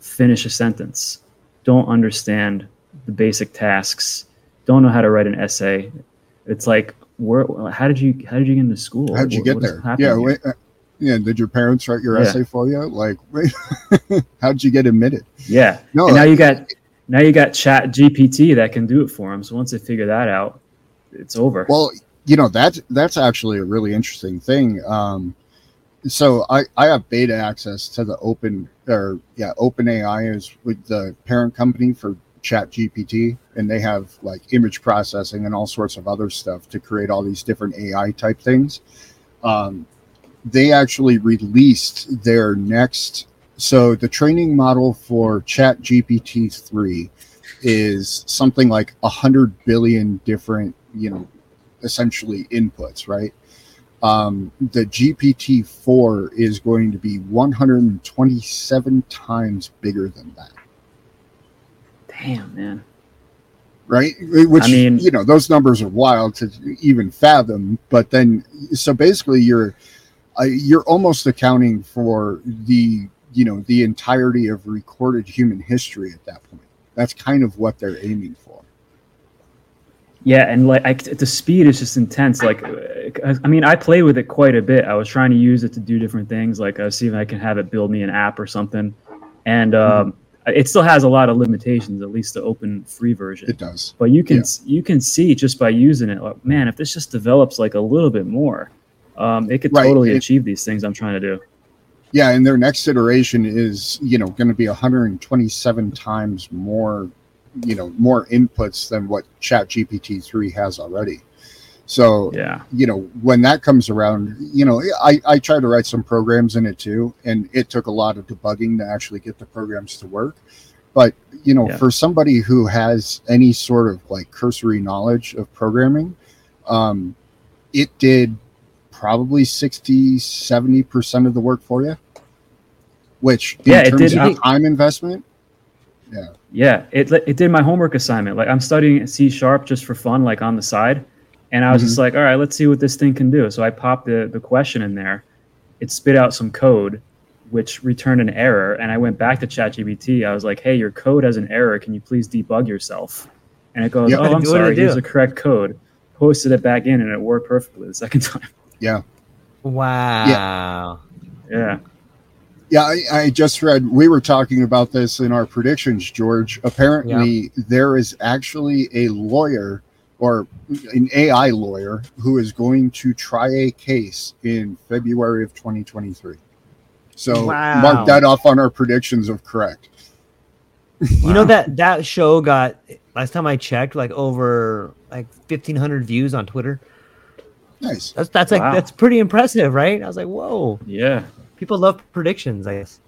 finish a sentence, don't understand the basic tasks, don't know how to write an essay. It's like, where? How did you? How did you get into school? How did you What- get what there yeah wait, uh, yeah did your parents write your Yeah. essay for you like wait, how did you get admitted Yeah. No, and now you got now you got Chat GPT that can do it for them. So once they figure that out, it's over. Well, you know that's that's actually a really interesting thing. Um, so I I have beta access to the open or yeah Open AI is with the parent company for Chat GPT, and they have like image processing and all sorts of other stuff to create all these different AI type things. Um, they actually released their next. So the training model for Chat GPT three is something like a hundred billion different you know essentially inputs, right? Um, the GPT 4 is going to be 127 times bigger than that. Damn, man. right? Which I mean- you know, those numbers are wild to even fathom. But then, so basically, you're uh, you're almost accounting for the you know the entirety of recorded human history at that point. That's kind of what they're aiming for. Yeah, and like I, the speed is just intense. Like, uh, I mean, I play with it quite a bit. I was trying to use it to do different things. Like, I was seeing if I can have it build me an app or something, and um, it still has a lot of limitations. At least the open free version. It does. but you can Yeah. you can see just by using it like man if this just develops like a little bit more um, it could Right, totally it- achieve these things i'm trying to do Yeah, and their next iteration is you know going to be 127 times more, you know, more inputs than what Chat GPT three has already. So yeah you know when that comes around you know i i tried to write some programs in it too and it took a lot of debugging to actually get the programs to work but you know Yeah. for somebody who has any sort of like cursory knowledge of programming um it did probably 60 70% of the work for you which in Yeah, it did. of I- time investment? Yeah. Yeah it, it did my homework assignment. Like i'm studying c sharp just for fun like on the side. And i was just mm-hmm. like all right let's see what this thing can do. So i popped the, the question in there. It spit out some code which returned an error. And i went back to chatgpt. I was like hey your code has an error. Can you please debug yourself? And it goes Yeah. oh i'm What did it sorry. Here's the correct code. Posted it back in and it worked perfectly the second time. Yeah. Wow. yeah. Yeah, I, I just read. We were talking about this in our predictions, George. Apparently, there is actually a lawyer or an AI lawyer who is going to try a case in February of 2023. So Wow. mark that off on our predictions of correct. You know that that show got last time I checked like over like 1500 views on Twitter. Nice. That's that's like Wow. that's pretty impressive, right? I was like, "Whoa." yeah People love predictions, I guess.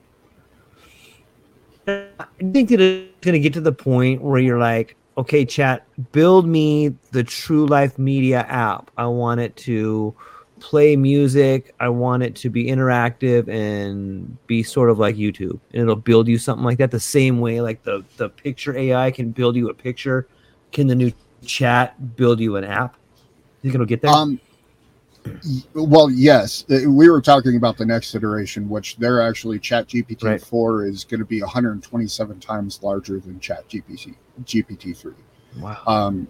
I think that it's going to get to the point where you're like, okay, chat, build me the True Life Media app. I want it to play music. I want it to be interactive and be sort of like YouTube. And it'll build you something like that the same way like the, the picture AI can build you a picture. Can the new chat build you an app? You think it'll get there? Um, well, yes, Uh, we were talking about the next iteration, which they're actually Chat GPT Right. four is going to be 127 times larger than Chat GPT GPT three. wow. Um,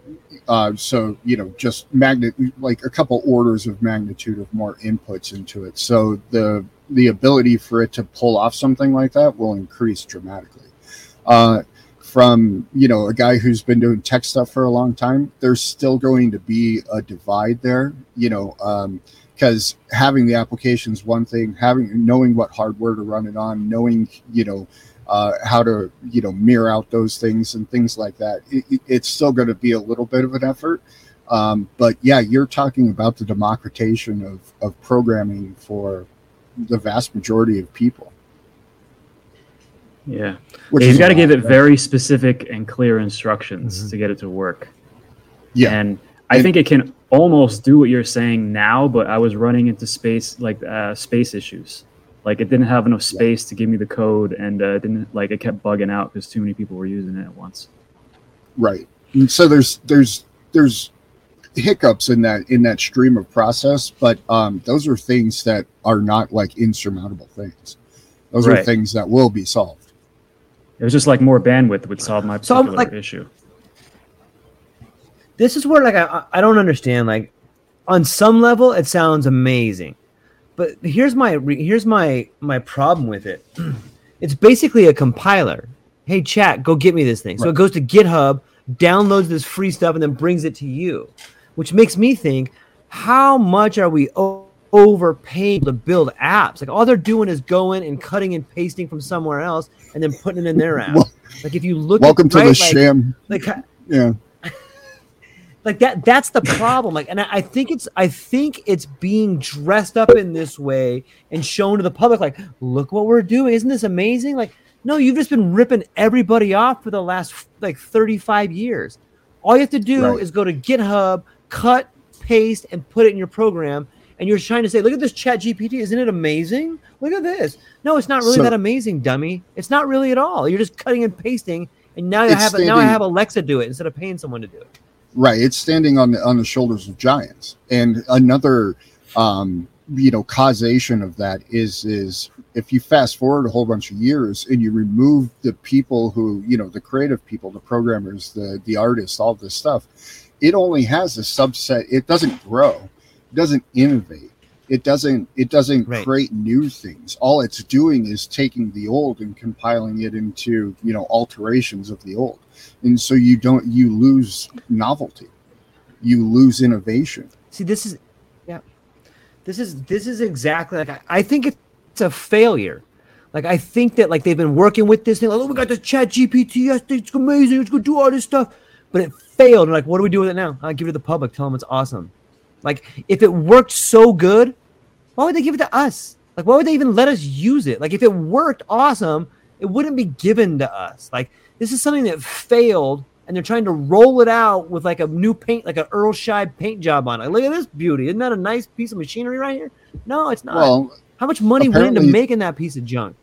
uh, so you know, just magnet like a couple orders of magnitude of more inputs into it. So the the ability for it to pull off something like that will increase dramatically. Uh, from you know a guy who's been doing tech stuff for a long time, there's still going to be a divide there. You know, because having the application's one thing, having knowing what hardware to run it on, knowing you know uh, how to you know mirror out those things and things like that. It- it's still going to be a little bit of an effort, um, but yeah, you're talking about the democratization of of programming for the vast majority of people. Yeah Which Yeah, you've got to give it right? very specific and clear instructions Mhm. to get it to work. yeah. And I And- think it can almost do what you're saying now, but I was running into space like uh, space issues. Like it didn't have enough space to give me the code, and uh, it didn't like it kept bugging out because too many people were using it at once. right and so there's there's there's hiccups in that in that stream of process but um those are things that are not like insurmountable things those are things that will be solved It was just like more bandwidth would solve my So particular like- issue. this is where like I I don't understand like on some level it sounds amazing but here's my here's my my problem with it. It's basically a compiler. Hey chat go get me this thing. So it goes to github downloads this free stuff and then brings it to you which makes me think how much are we o- overpaying to build apps. Like all they're doing is going and cutting and pasting from somewhere else and then putting it in their app. Wel- like if you look welcome at, to right, the like, sham. like yeah. Like that that's the problem. Like and I, I think it's i think it's being dressed up in this way and shown to the public like look what we're doing. Isn't this amazing? Like no you've just been ripping everybody off for the last like 35 years. All you have to do Right. is go to github cut paste and put it in your program and you're trying to say look at this chat gpt isn't it amazing look at this no it's not really So- that amazing dummy it's not really at all you're just cutting and pasting And now I have now I have Alexa do it instead of paying someone to do it. Right. It's standing on the on the shoulders of giants. And another um, you know, causation of that is is if you fast forward a whole bunch of years and you remove the people who, you know, the creative people, the programmers, the the artists, all this stuff, it only has a subset. It doesn't grow. It doesn't innovate. It doesn't it doesn't Right. create new things. All it's doing is taking the old and compiling it into, you know, alterations of the old and so you don't you lose novelty you lose innovation See, this is yeah. This is this is exactly like I, I think it's a failure. Like I think that like they've been working with this thing. Like, oh, we got the Chat GPT. Yes, it's amazing. It's gonna do all this stuff, but it failed. And like, what do we do with it now? I give it to the public. Tell them it's awesome. Like, if it worked so good, why would they give it to us? Like, why would they even let us use it? Like, if it worked awesome, it wouldn't be given to us. Like, this is something that failed, and they're trying to roll it out with like a new paint, like an Earl Scheib paint job on it. Look at this beauty! Isn't that a nice piece of machinery right here? No, it's not. well How much money went into making that piece of junk?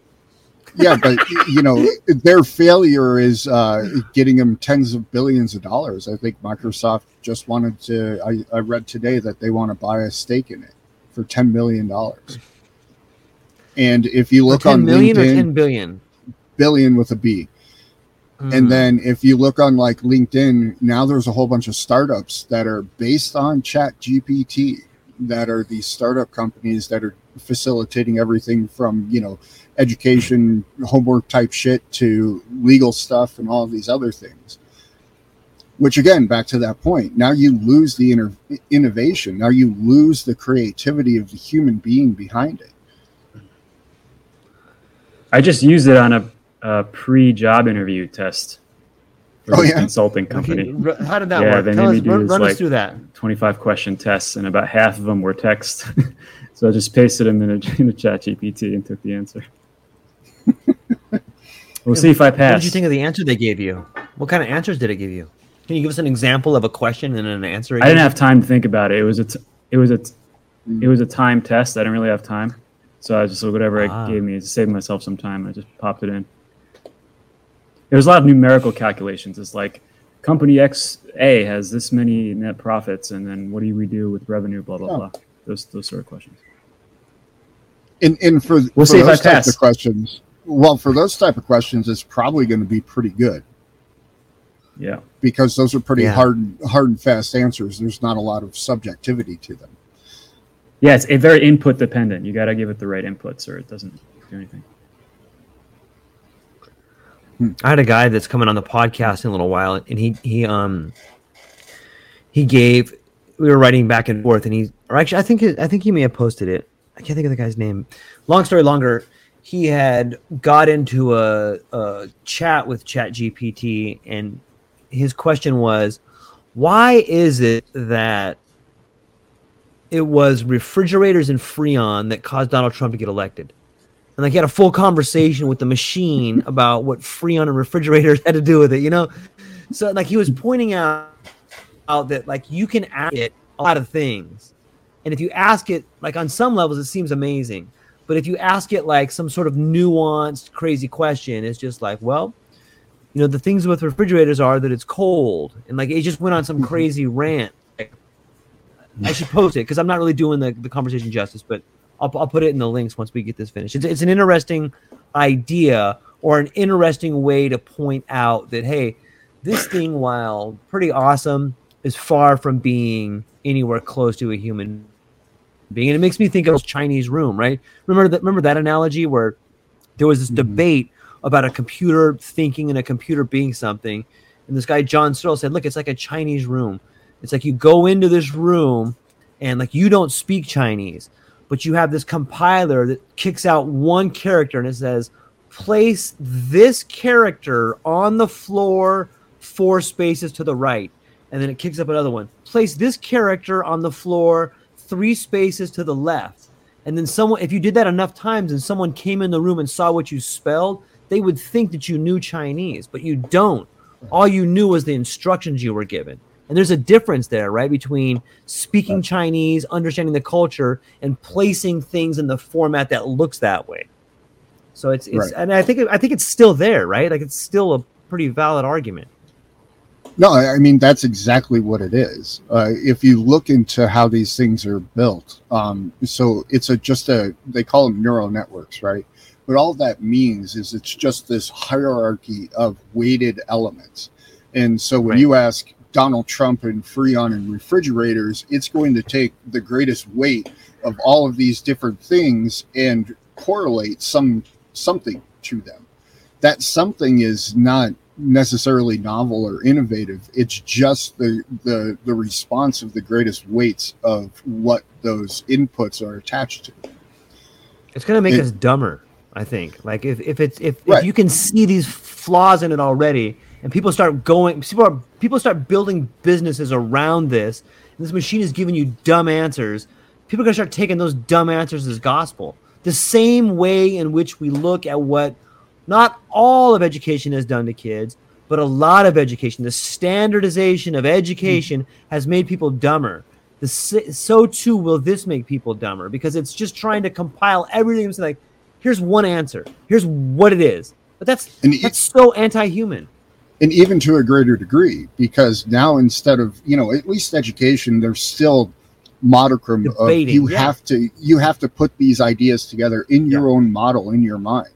Yeah but you know their failure is uh getting them tens of billions of dollars i think microsoft just wanted to i, I read today that they want to buy a stake in it for 10 million dollars and if you look ten on million or ten billion? billion with a b Mm. And then if you look on like LinkedIn, now there's a whole bunch of startups that are based on Chat GPT that are these startup companies that are facilitating everything from, you know, education, homework type shit to legal stuff and all of these other things. Which again, back to that point, now you lose the inner innovation. Now you lose the creativity of the human being behind it. I just used it on a, a pre-job interview test for Oh, this yeah? consulting company. r- how did that Yeah, work? they Tell made me do run, this, run us like- through that. 25 question tests, and about half of them were text. so I just pasted them in a, in a chat GPT and took the answer. we'll see if I pass. What did you think of the answer they gave you? What kind of answers did it give you? Can you give us an example of a question and an answer? it I didn't have time to think about it. It was a, t- it was a, t- it was a time test. I didn't really have time, so I just whatever Ah. it gave me to save myself some time. I just popped it in. There was a lot of numerical calculations. It's like company X A has this many net profits, and then what do we do with revenue? Blah blah Oh. blah. Those those sort of questions. And and for, We'll for see if I those type pass. of questions, well, for those type of questions, it's probably going to be pretty good Yeah. because those are pretty Yeah. hard hard and fast answers. There's not a lot of subjectivity to them. Yeah, it's a very input dependent. You got to give it the right inputs, or it doesn't do anything. I had a guy that's coming on the podcast in a little while, and he he um he gave we were writing back and forth, and he or actually I think I think he may have posted it. I can't think of the guy's name. Long story longer, he had got into a, a chat with ChatGPT, and his question was, "Why is it that it was refrigerators and Freon that caused Donald Trump to get elected?" and like he had a full conversation with the machine about what Freon and refrigerators had to do with it, you know. So like he was pointing out out that like you can ask it a lot of things, and if you ask it like on some levels it seems amazing, but if you ask it like some sort of nuanced crazy question, it's just like well. You know the things with refrigerators are that it's cold, and like it just went on some crazy rant. I should post it because I'm not really doing the, the conversation justice, but I'll, I'll put it in the links once we get this finished. It's, it's an interesting idea or an interesting way to point out that, hey, this thing, while pretty awesome, is far from being anywhere close to a human being. And it makes me think of Chinese room, right? Remember that, remember that analogy where there was this Mhm. debate about a computer thinking and a computer being something. And this guy, John Searle, said, look, it's like a Chinese room. It's like you go into this room and like you don't speak Chinese, but you have this compiler that kicks out one character and it says, place this character on the floor four spaces to the right. And then it kicks up another one. Place this character on the floor three spaces to the left. And then someone, if you did that enough times and someone came in the room and saw what you spelled, they would think that you knew Chinese, but you don't. All you knew was the instructions you were given. And there's a difference there, right? Between speaking Chinese, understanding the culture, and placing things in the format that looks that way. So it's, it's Right. and I think I think it's still there, right? Like it's still a pretty valid argument. No, I mean that's exactly what it is. Uh, if you look into how these things are built, um, so it's a just a they call them neural networks, right? But all that means is it's just this hierarchy of weighted elements. And so when Right. you ask Donald Trump and Freon and refrigerators, it's going to take the greatest weight of all of these different things and correlate some something to them. That something is not necessarily novel or innovative. It's just the the the response of the greatest weights of what those inputs are attached to. It's gonna make It- us dumber, I think. Like if, if it's if, Right. if you can see these flaws in it already, and people start going, people are people start building businesses around this. And this machine is giving you dumb answers. People are gonna start taking those dumb answers as gospel. The same way in which we look at what not all of education has done to kids, but a lot of education. The standardization of education has made people dumber. The, so too will this make people dumber because it's just trying to compile everything. It's like, here's one answer. Here's what it is. But that's And that's so anti-human. and even to a greater degree because now instead of you know at least education there's still modicum of you yeah. have to you have to put these ideas together in your own model in your mind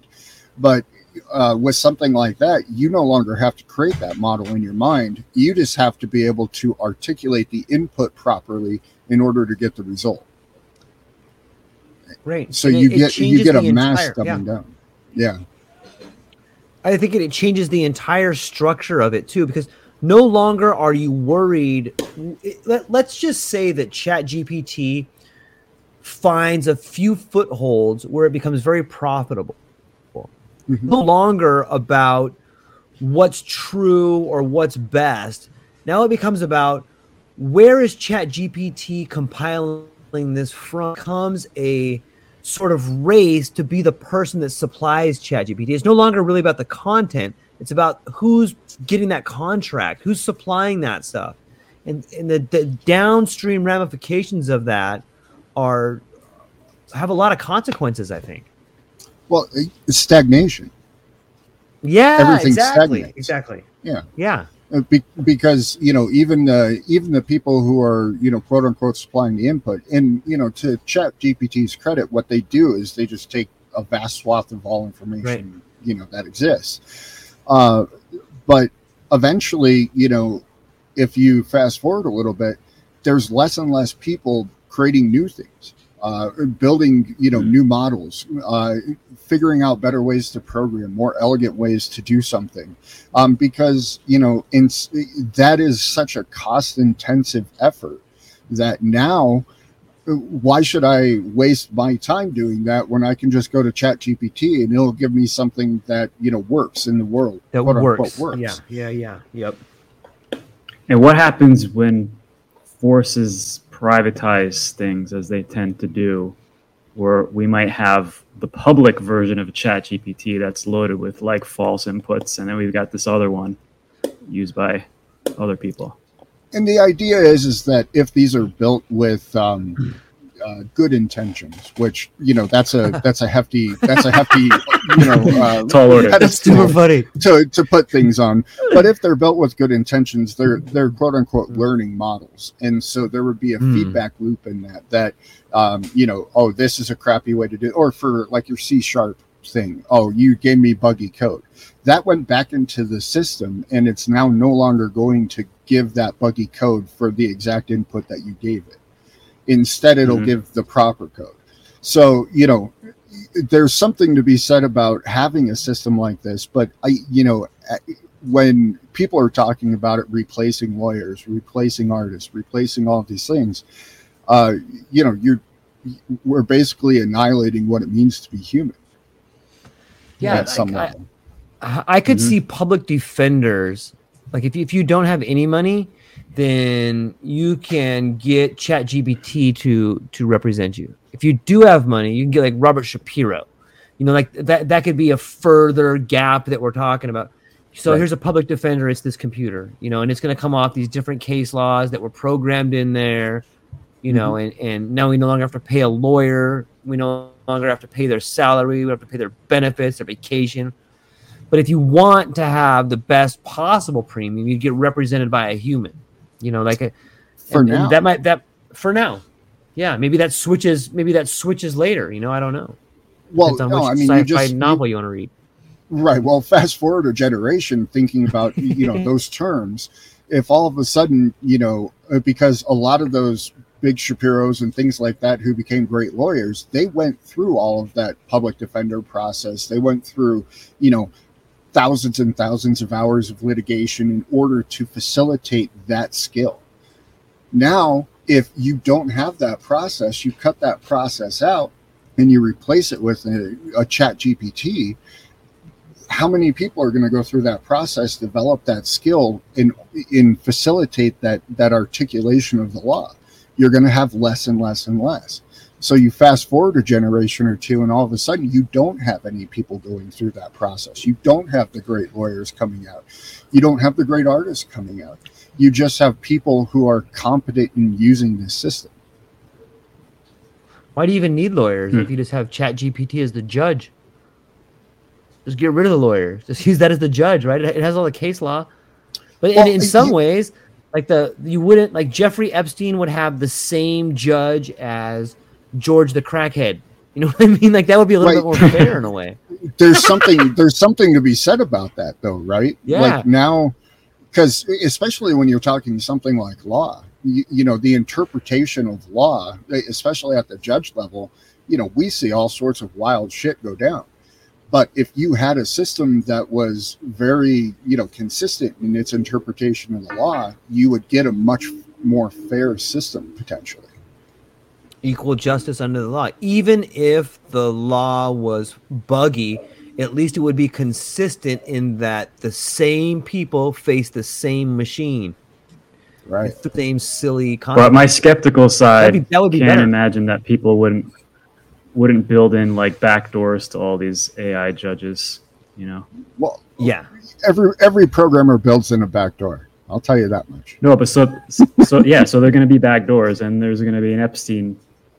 but uh, with something like that you no longer have to create that model in your mind you just have to be able to articulate the input properly in order to get the result Right. so And you it get you get a mass entire- yeah. down yeah I think it, it changes the entire structure of it too, because no longer are you worried. Let, let's just say that Chat GPT finds a few footholds where it becomes very profitable. Mhm. No longer about what's true or what's best. Now it becomes about where is Chat GPT compiling this from? Comes a sort of race to be the person that supplies ChatGPT. It's no longer really about the content. It's about who's getting that contract, who's supplying that stuff. And, and the, the downstream ramifications of that are have a lot of consequences, I think. Well it's stagnation Yeah, Everything exactly. stagnates. Exactly. Yeah. Yeah. Uh, be, because you know even uh, even the people who are you know quote unquote supplying the input and you know to chat gpt's credit what they do is they just take a vast swath of all information Right. you know that exists uh, but eventually you know if you fast forward a little bit there's less and less people creating new things uh, building you know new models uh, figuring out better ways to program more elegant ways to do something um, because you know in, that is such a cost intensive effort that now uh, why should i waste my time doing that when i can just go to chat gpt and it'll give me something that you know works in the world That quote unquote, works. works. Yeah. Yeah. Yeah. Yep. And what happens when forces privatize things as they tend to do, where we might have the public version of chat GPT that's loaded with like false inputs, and then we've got this other one used by other people. and the idea is is that if these are built with um, uh, good intentions, which you know that's a that's a hefty that's a hefty you know uh, Tall order. That's super funny. to to put things on. But if they're built with good intentions, they're they're quote unquote learning models, and so there would be a Hmm. feedback loop in that. That um, you know, oh, this is a crappy way to do, it. or for like your C sharp thing. Oh, you gave me buggy code. That went back into the system, and it's now no longer going to give that buggy code for the exact input that you gave it. Instead, it'll Mhm. give the proper code. So you know, there's something to be said about having a system like this, but I, you know, when people are talking about it replacing lawyers, replacing artists, replacing all of these things, uh, you know, you're we're basically annihilating what it means to be human. Yeah. at some I- I- level. I I could Mhm. see public defenders like if you, if you don't have any money, then you can get Chat GPT to to represent you. If you do have money, you can get like Robert Shapiro. You know, like that that could be a further gap that we're talking about. So Right. here's a public defender. It's this computer, you know, and it's going to come off these different case laws that were programmed in there, you know, mm-hmm. and and now we no longer have to pay a lawyer. We no longer have to pay their salary. We have to pay their benefits, their vacation But if you want to have the best possible premium, you get represented by a human. You know, like a For and- and now. that might that for now. Yeah, maybe that switches. Maybe that switches later. You know, I don't know. Well, Depends on no, which I mean, sci-fi you just novel you want to read. Right. Well, fast forward a generation thinking about you know those terms. If all of a sudden you know uh, because a lot of those big Shapiro's and things like that who became great lawyers, they went through all of that public defender process. They went through you know thousands and thousands of hours of litigation in order to facilitate that skill. Now, if you don't have that process, you cut that process out and you replace it with a, a chat GPT how many people are going to go through that process, develop that skill, and in facilitate that that articulation of the law? You're going to have less and less and less. So you fast forward a generation or two, and all of a sudden you don't have any people going through that process. You don't have the great lawyers coming out. You don't have the great artists coming out. You just have people who are competent in using this system. Why do you even need lawyers Hmm. if you just have Chat GPT as the judge? Just get rid of the lawyers. Just use that as the judge, right? It, it has all the case law. But Well, in, in some you- ways, like the you wouldn't like Jeffrey Epstein would have the same judge as George the crackhead. You know what I mean? Like that would be a little bit more fair in a way. there's something there's something to be said about that though right Yeah. like now because especially when you're talking something like law you, you know the interpretation of law especially at the judge level you know we see all sorts of wild shit go down but if you had a system that was very you know consistent in its interpretation of the law you would get a much more fair system potentially Equal justice under the law. Even if the law was buggy, at least it would be consistent in that the same people face the same machine. right The same silly But my skeptical side That'd be- that would be can't better. imagine that people wouldn't wouldn't build in like backdoors to all these AI judges. You know, well yeah. every every programmer builds in a backdoor i'll tell you that much no, but so so yeah, so they're going to be backdoors, and there's going to be an Epstein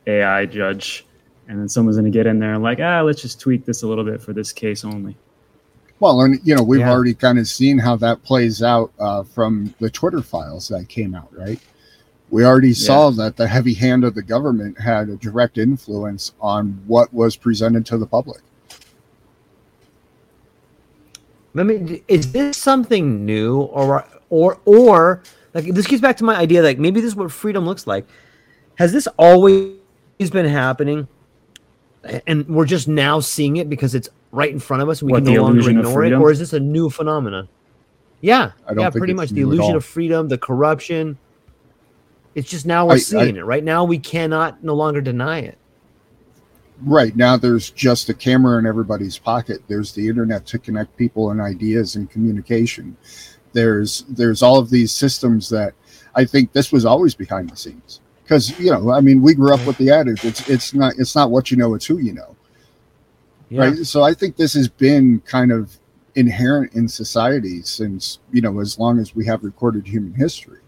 AI judge, and then someone's going to get in there and like, ah, let's just tweak this a little bit for this case only. Well, and you know, we've Yeah. already kind of seen how that plays out uh, from the Twitter files that came out, right? We already saw that the heavy hand of the government had a direct influence on what was presented to the public. Let me. Is this something new, or or or like this gets back to my idea? Like maybe this is what freedom looks like. Has this always been happening, and we're just now seeing it because it's right in front of us we What, can no longer ignore it, or is this a new phenomenon? Yeah, I don't yeah, pretty much the illusion of freedom, the corruption. It's just now we're I- I- seeing it. Right now, we cannot no longer deny it. Right now, there's just a camera in everybody's pocket. There's the internet to connect people and ideas and communication. There's there's all of these systems that I think this was always behind the scenes. Because you know, I mean, we grew up with the adage: it's it's not it's not what you know, it's who you know. Yeah. right? So i think this has been kind of inherent in society since you know as long as we have recorded human history.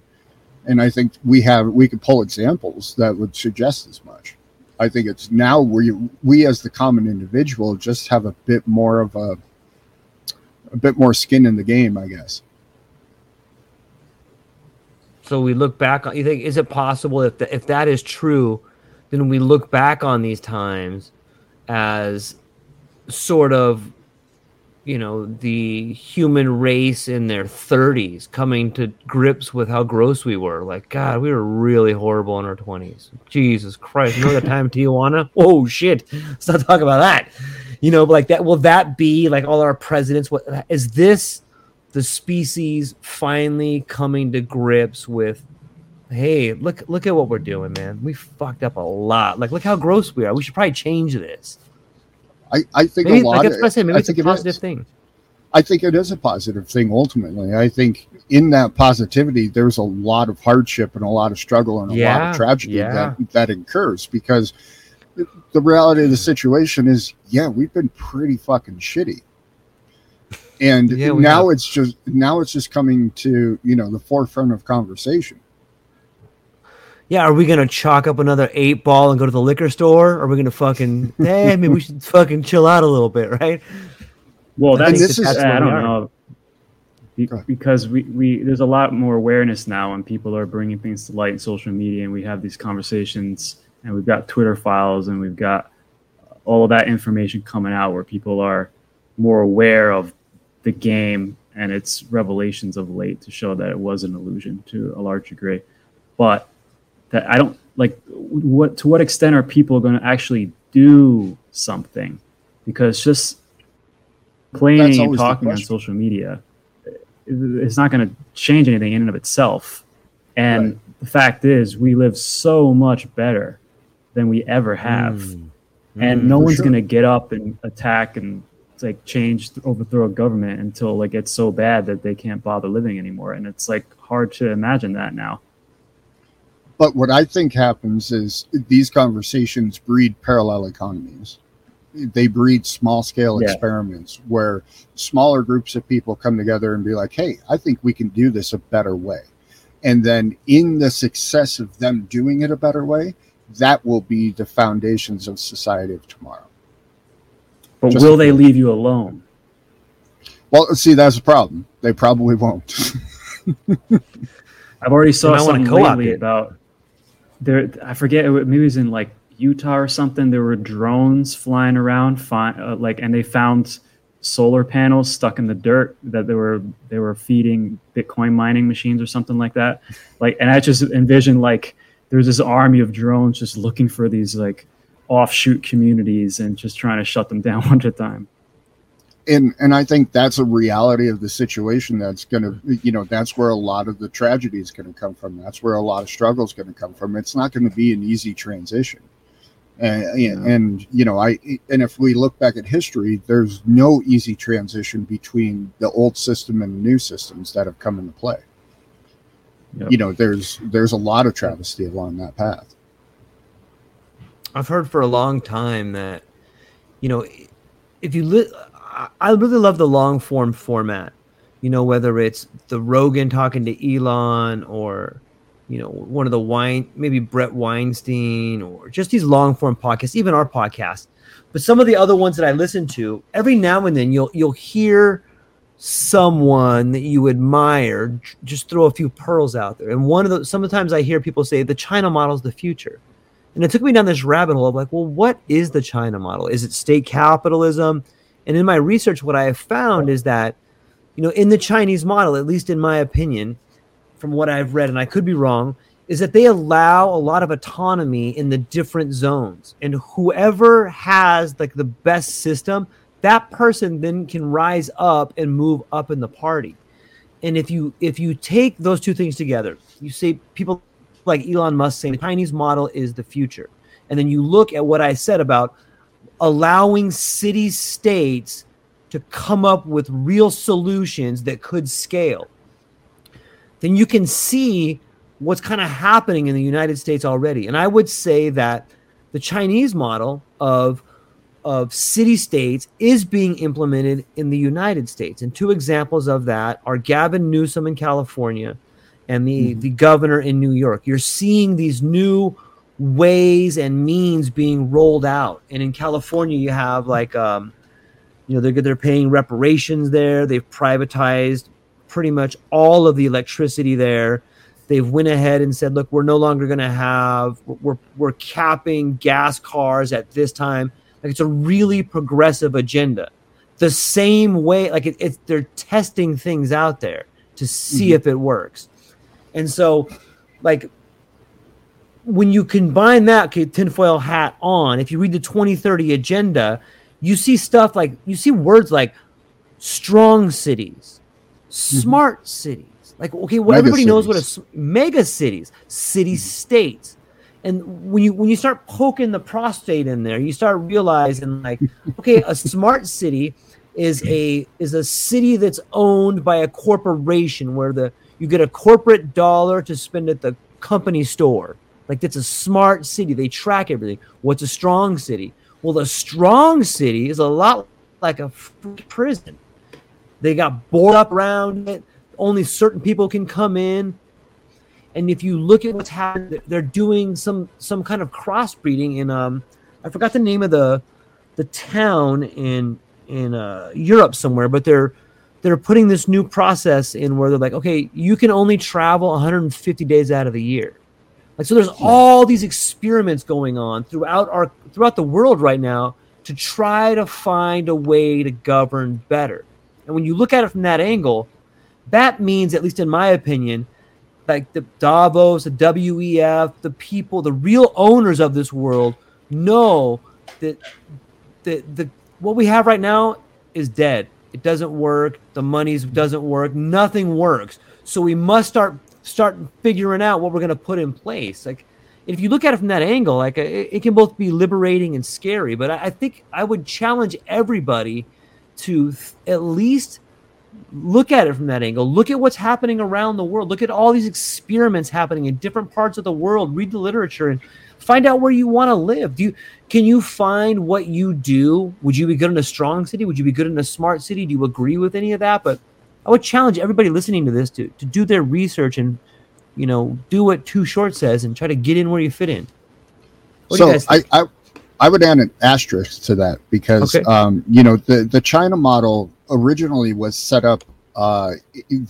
And i think we have we could pull examples that would suggest as much. I think it's now we we as the common individual just have a bit more of a a bit more skin in the game i guess So we look back on. You think is it possible if the, if that is true, then we look back on these times as sort of, you know, the human race in their thirties coming to grips with how gross we were. Like God, we were really horrible in our twenties. Jesus Christ! Remember the time in Tijuana? Oh shit! Let's not talk about that. You know, like that. Will that be like all our presidents? What is this? The species finally coming to grips with hey look look at what we're doing man we fucked up a lot like look how gross we are we should probably change this i i think maybe a lot like that's what i said maybe I it's a it positive is. thing I think it is a positive thing ultimately. I think in that positivity, there's a lot of hardship and a lot of struggle and a lot of tragedy yeah. that, that occurs because the reality of the situation is, yeah, we've been pretty fucking shitty. And Yeah, now have. it's just now it's just coming to you know the forefront of conversation. yeah are we gonna chalk up another eight ball and go to the liquor store or are we gonna fucking hey eh, maybe we should fucking chill out a little bit right Well, I that's, think that that's that's I don't are. know. Be- because we, we there's a lot more awareness now and people are bringing things to light in social media and we have these conversations and we've got Twitter files and we've got all of that information coming out where people are more aware of the game and its revelations of late to show that it was an illusion to a large degree. But that I don't like what to what extent are people going to actually do something? Because just playing and talking on social media it's not going to change anything in and of itself. And Right. the fact is, we live so much better than we ever have, Mm. and Mm, no one's sure. going to get up and attack and like change, overthrow a government until like it's so bad that they can't bother living anymore. And it's like hard to imagine that now. But what I think happens is these conversations breed parallel economies. They breed small scale Yeah. experiments where smaller groups of people come together and be like, hey, I think we can do this a better way. And then in the success of them doing it a better way, that will be the foundations of society of tomorrow. But Just will they leave you alone? Well, see, that's the problem. They probably won't. I've already saw might wanna something co-opt lately it. about there. I forget. it Maybe it was in like Utah or something. There were drones flying around, fi- uh, like, and they found solar panels stuck in the dirt that they were they were feeding Bitcoin mining machines or something like that. Like, and I just envisioned like there's this army of drones just looking for these like offshoot communities and just trying to shut them down one at a time. and and I think that's a reality of the situation that's going to you know that's where a lot of the tragedy is going to come from. That's where a lot of struggle is going to come from. It's not going to be an easy transition. And and you know I and if we look back at history there's no easy transition between the old system and the new systems that have come into play. Yep. you know there's there's a lot of travesty along that path I've heard for a long time that, you know, if you li- I- really love the long form format. You know, whether it's the Rogan talking to Elon or, you know, one of the wine, maybe Brett Weinstein or just these long form podcasts, even our podcast. But some of the other ones that I listen to, every now and then you'll you'll hear someone that you admire just throw a few pearls out there. And one of the sometimes I hear people say the China model is the future. And it took me down this rabbit hole of like, well, what is the China model? Is it state capitalism? And in my research, what I have found is that, you know, in the Chinese model, at least in my opinion, from what I've read, and I could be wrong, is that they allow a lot of autonomy in the different zones. And whoever has like the best system, that person then can rise up and move up in the party. And if you if you take those two things together, you say people like Elon Musk saying the Chinese model is the future. And then you look at what I said about allowing city states to come up with real solutions that could scale. Then you can see what's kind of happening in the United States already. And I would say that the Chinese model of of city states is being implemented in the United States. And two examples of that are Gavin Newsom in California and the, the governor in New York. You're seeing these new ways and means being rolled out. And in California, you have like, um, you know, they're, they're paying reparations there. They've privatized pretty much all of the electricity there. They've went ahead and said, look, we're no longer going to have, we're, we're capping gas cars at this time. Like it's a really progressive agenda. The same way, like it, it's they're testing things out there to see Mhm. if it works. And so, like, when you combine that tinfoil hat on, if you read the 2030 agenda, you see stuff like you see words like strong cities, mm-hmm. smart cities. Like, okay, well, Mega everybody knows what a mega cities, city mm-hmm. states. And when you when you start poking the prostate in there, you start realizing like, okay, a smart city is a is a city that's owned by a corporation where the you get a corporate dollar to spend at the company store. Like that's a smart city. They track everything. What's a strong city? Well, a strong city is a lot like a prison. They got board up around it. Only certain people can come in. And if you look at what's happening, they're doing some some kind of crossbreeding in um I forgot the name of the the town in in uh, Europe somewhere, but they're they're putting this new process in where they're like, okay, you can only travel 150 days out of the year. Like so, there's all these experiments going on throughout our throughout the world right now to try to find a way to govern better. And when you look at it from that angle, that means, at least in my opinion, like the Davos, the WEF, the people, the real owners of this world know that the the what we have right now is dead. It doesn't work. The money's doesn't work. Nothing works. So we must start start figuring out what we're going to put in place. Like if you look at it from that angle, like it, it can both be liberating and scary. But I, I think I would challenge everybody to th- at least look at it from that angle. Look at what's happening around the world. Look at all these experiments happening in different parts of the world. Read the literature and find out where you want to live. Do you can you find what you do? Would you be good in a strong city? Would you be good in a smart city? Do you agree with any of that? But I would challenge everybody listening to this to to do their research and you know do what Too Short says and try to get in where you fit in. What so I. I I would add an asterisk to that because Okay. um, you know the the China model originally was set up uh,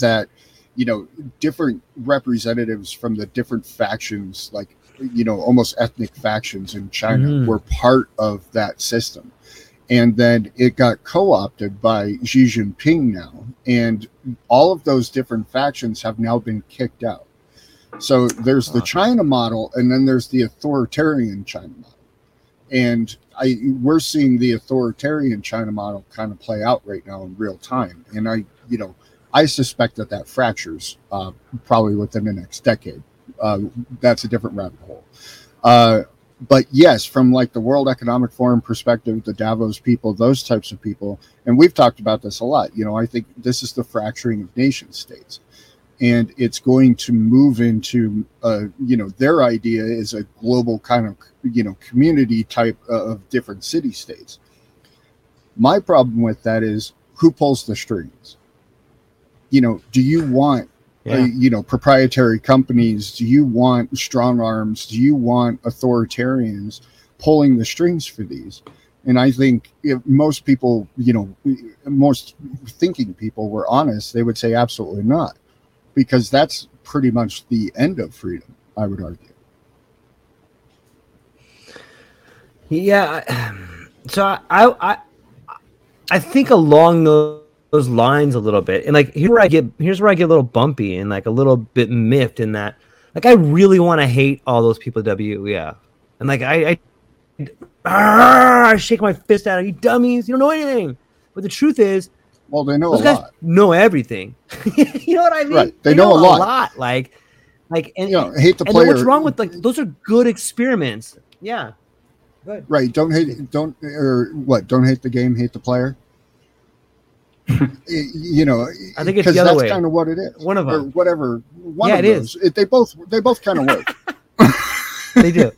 that you know different representatives from the different factions, like you know almost ethnic factions in China, Mhm. were part of that system, and then it got co-opted by Xi Jinping now, and all of those different factions have now been kicked out. So there's the China model, and then there's the authoritarian China model and I we're seeing the authoritarian China model kind of play out right now in real time. And I, you know, I suspect that that fractures uh, probably within the next decade. Uh, that's a different rabbit hole. Uh, but yes, from like the World Economic Forum perspective, the Davos people, those types of people, and we've talked about this a lot. You know, I think this is the fracturing of nation states and it's going to move into uh, you know their idea is a global kind of you know community type of different city states my problem with that is who pulls the strings you know do you want uh, you know proprietary companies do you want strong arms? Do you want authoritarians pulling the strings for these? And i think if most people you know most thinking people were honest they would say absolutely not because that's pretty much the end of freedom i would argue. Yeah. So I, I, I- I think along those, those lines a little bit, and like here's where I get here's where I get a little bumpy and like a little bit miffed in that, like I really want to hate all those people at WEF, and like I, I, Arrgh, I shake my fist at them, you dummies, you don't know anything. But the truth is, well they know those a guys lot know everything. you know what I mean? Right. They know a lot. Like, like, and you know hate the and player what's wrong with like those are good experiments. Yeah. Good. right don't hate don't or what don't hate the game hate the player Y- you know I think it's the other that's way. kind of what it is One of or them. whatever one Yeah, of it those It, they both they both kind of work They do.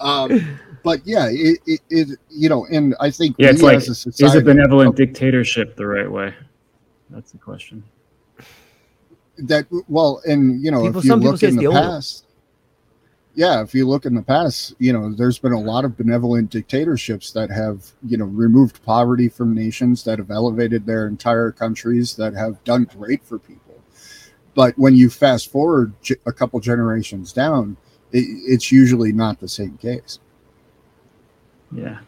um, but yeah it, it, it you know and i think Yeah, it's like, as a is a benevolent dictatorship the right way? That's the question. that well and you know People- if you some look say in it's the the old- past yeah if you look in the past you know there's been a lot of benevolent dictatorships that have you know removed poverty from nations that have elevated their entire countries that have done great for people but when you fast forward a couple generations down it, it's usually not the same case Yeah.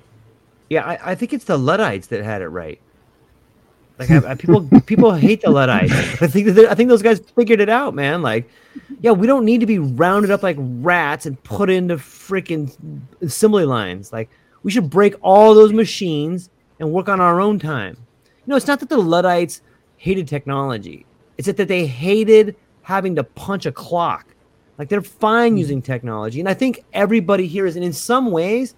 Yeah, I, I think it's the Luddites that had it right. Like I, I, people, people hate the Luddites. I think I think those guys figured it out, man. Like, yeah, we don't need to be rounded up like rats and put into freaking assembly lines. Like, we should break all those machines and work on our own time. You know, it's not that the Luddites hated technology; it's that, that they hated having to punch a clock. Like, they're fine hmm. using technology, and I think everybody here is. And in some ways,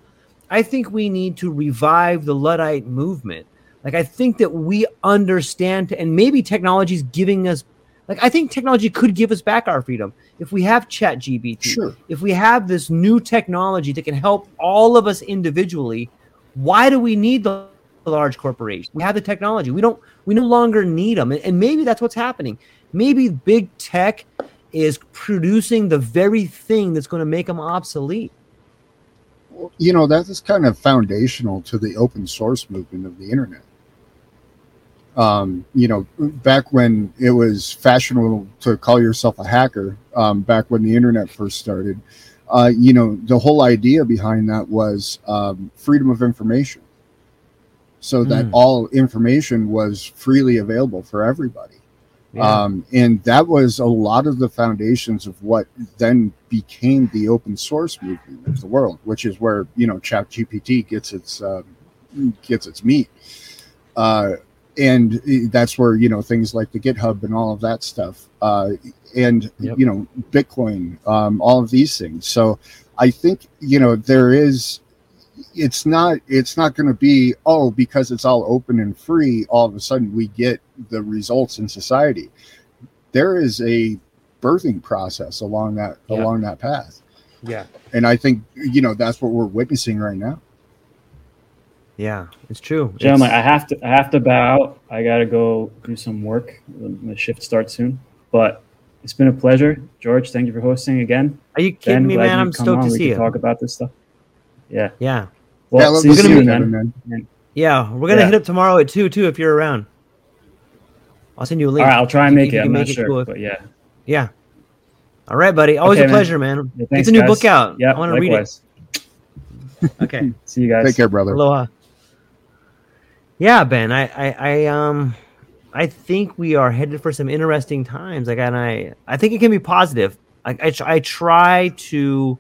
I think we need to revive the Luddite movement. Like I think that we understand, and maybe technology is giving us. Like I think technology could give us back our freedom if we have Chat GBT. Sure. If we have this new technology that can help all of us individually, why do we need the large corporations? We have the technology. We don't. We no longer need them, and, and maybe that's what's happening. Maybe big tech is producing the very thing that's going to make them obsolete. you know that is kind of foundational to the open source movement of the internet. Um, you know, back when it was fashionable to call yourself a hacker, um, back when the internet first started, uh, you know, the whole idea behind that was um, freedom of information, so that Mm. all information was freely available for everybody. Yeah. Um, and that was a lot of the foundations of what then became the open source movement of the world, which is where you know ChatGPT gets its um, gets its meat, uh, and that's where you know things like the GitHub and all of that stuff, uh, and Yep. you know Bitcoin, um, all of these things. So I think you know there is it's not it's not going to be oh because it's all open and free all of a sudden we get the results in society there is a birthing process along that Yeah. along that path yeah. and i think you know that's what we're witnessing right now Yeah. It's true. Gentlemen, It's- I have to I have to bow out. I gotta go do some work. My shift starts soon. But it's been a pleasure. George, thank you for hosting again. are you kidding Ben, me, man? I'm stoked on. to we see you. talk about this stuff. Yeah. Yeah. Well, yeah I love see to you see you, soon, man. man. Yeah. We're gonna Yeah. hit up tomorrow at two too if you're around. I'll send you a link. All right, I'll try and make you it. can I'm not it sure, cool. but yeah. Yeah. All right, buddy. Always Okay, a man. pleasure, man. yeah Get thanks, the new guys. book out. Yeah, I want to read it. Okay. See you guys. take care brother Aloha. Yeah, Ben. I, I, I, um, I think we are headed for some interesting times. Like, and I, I think it can be positive. I, I, I try to,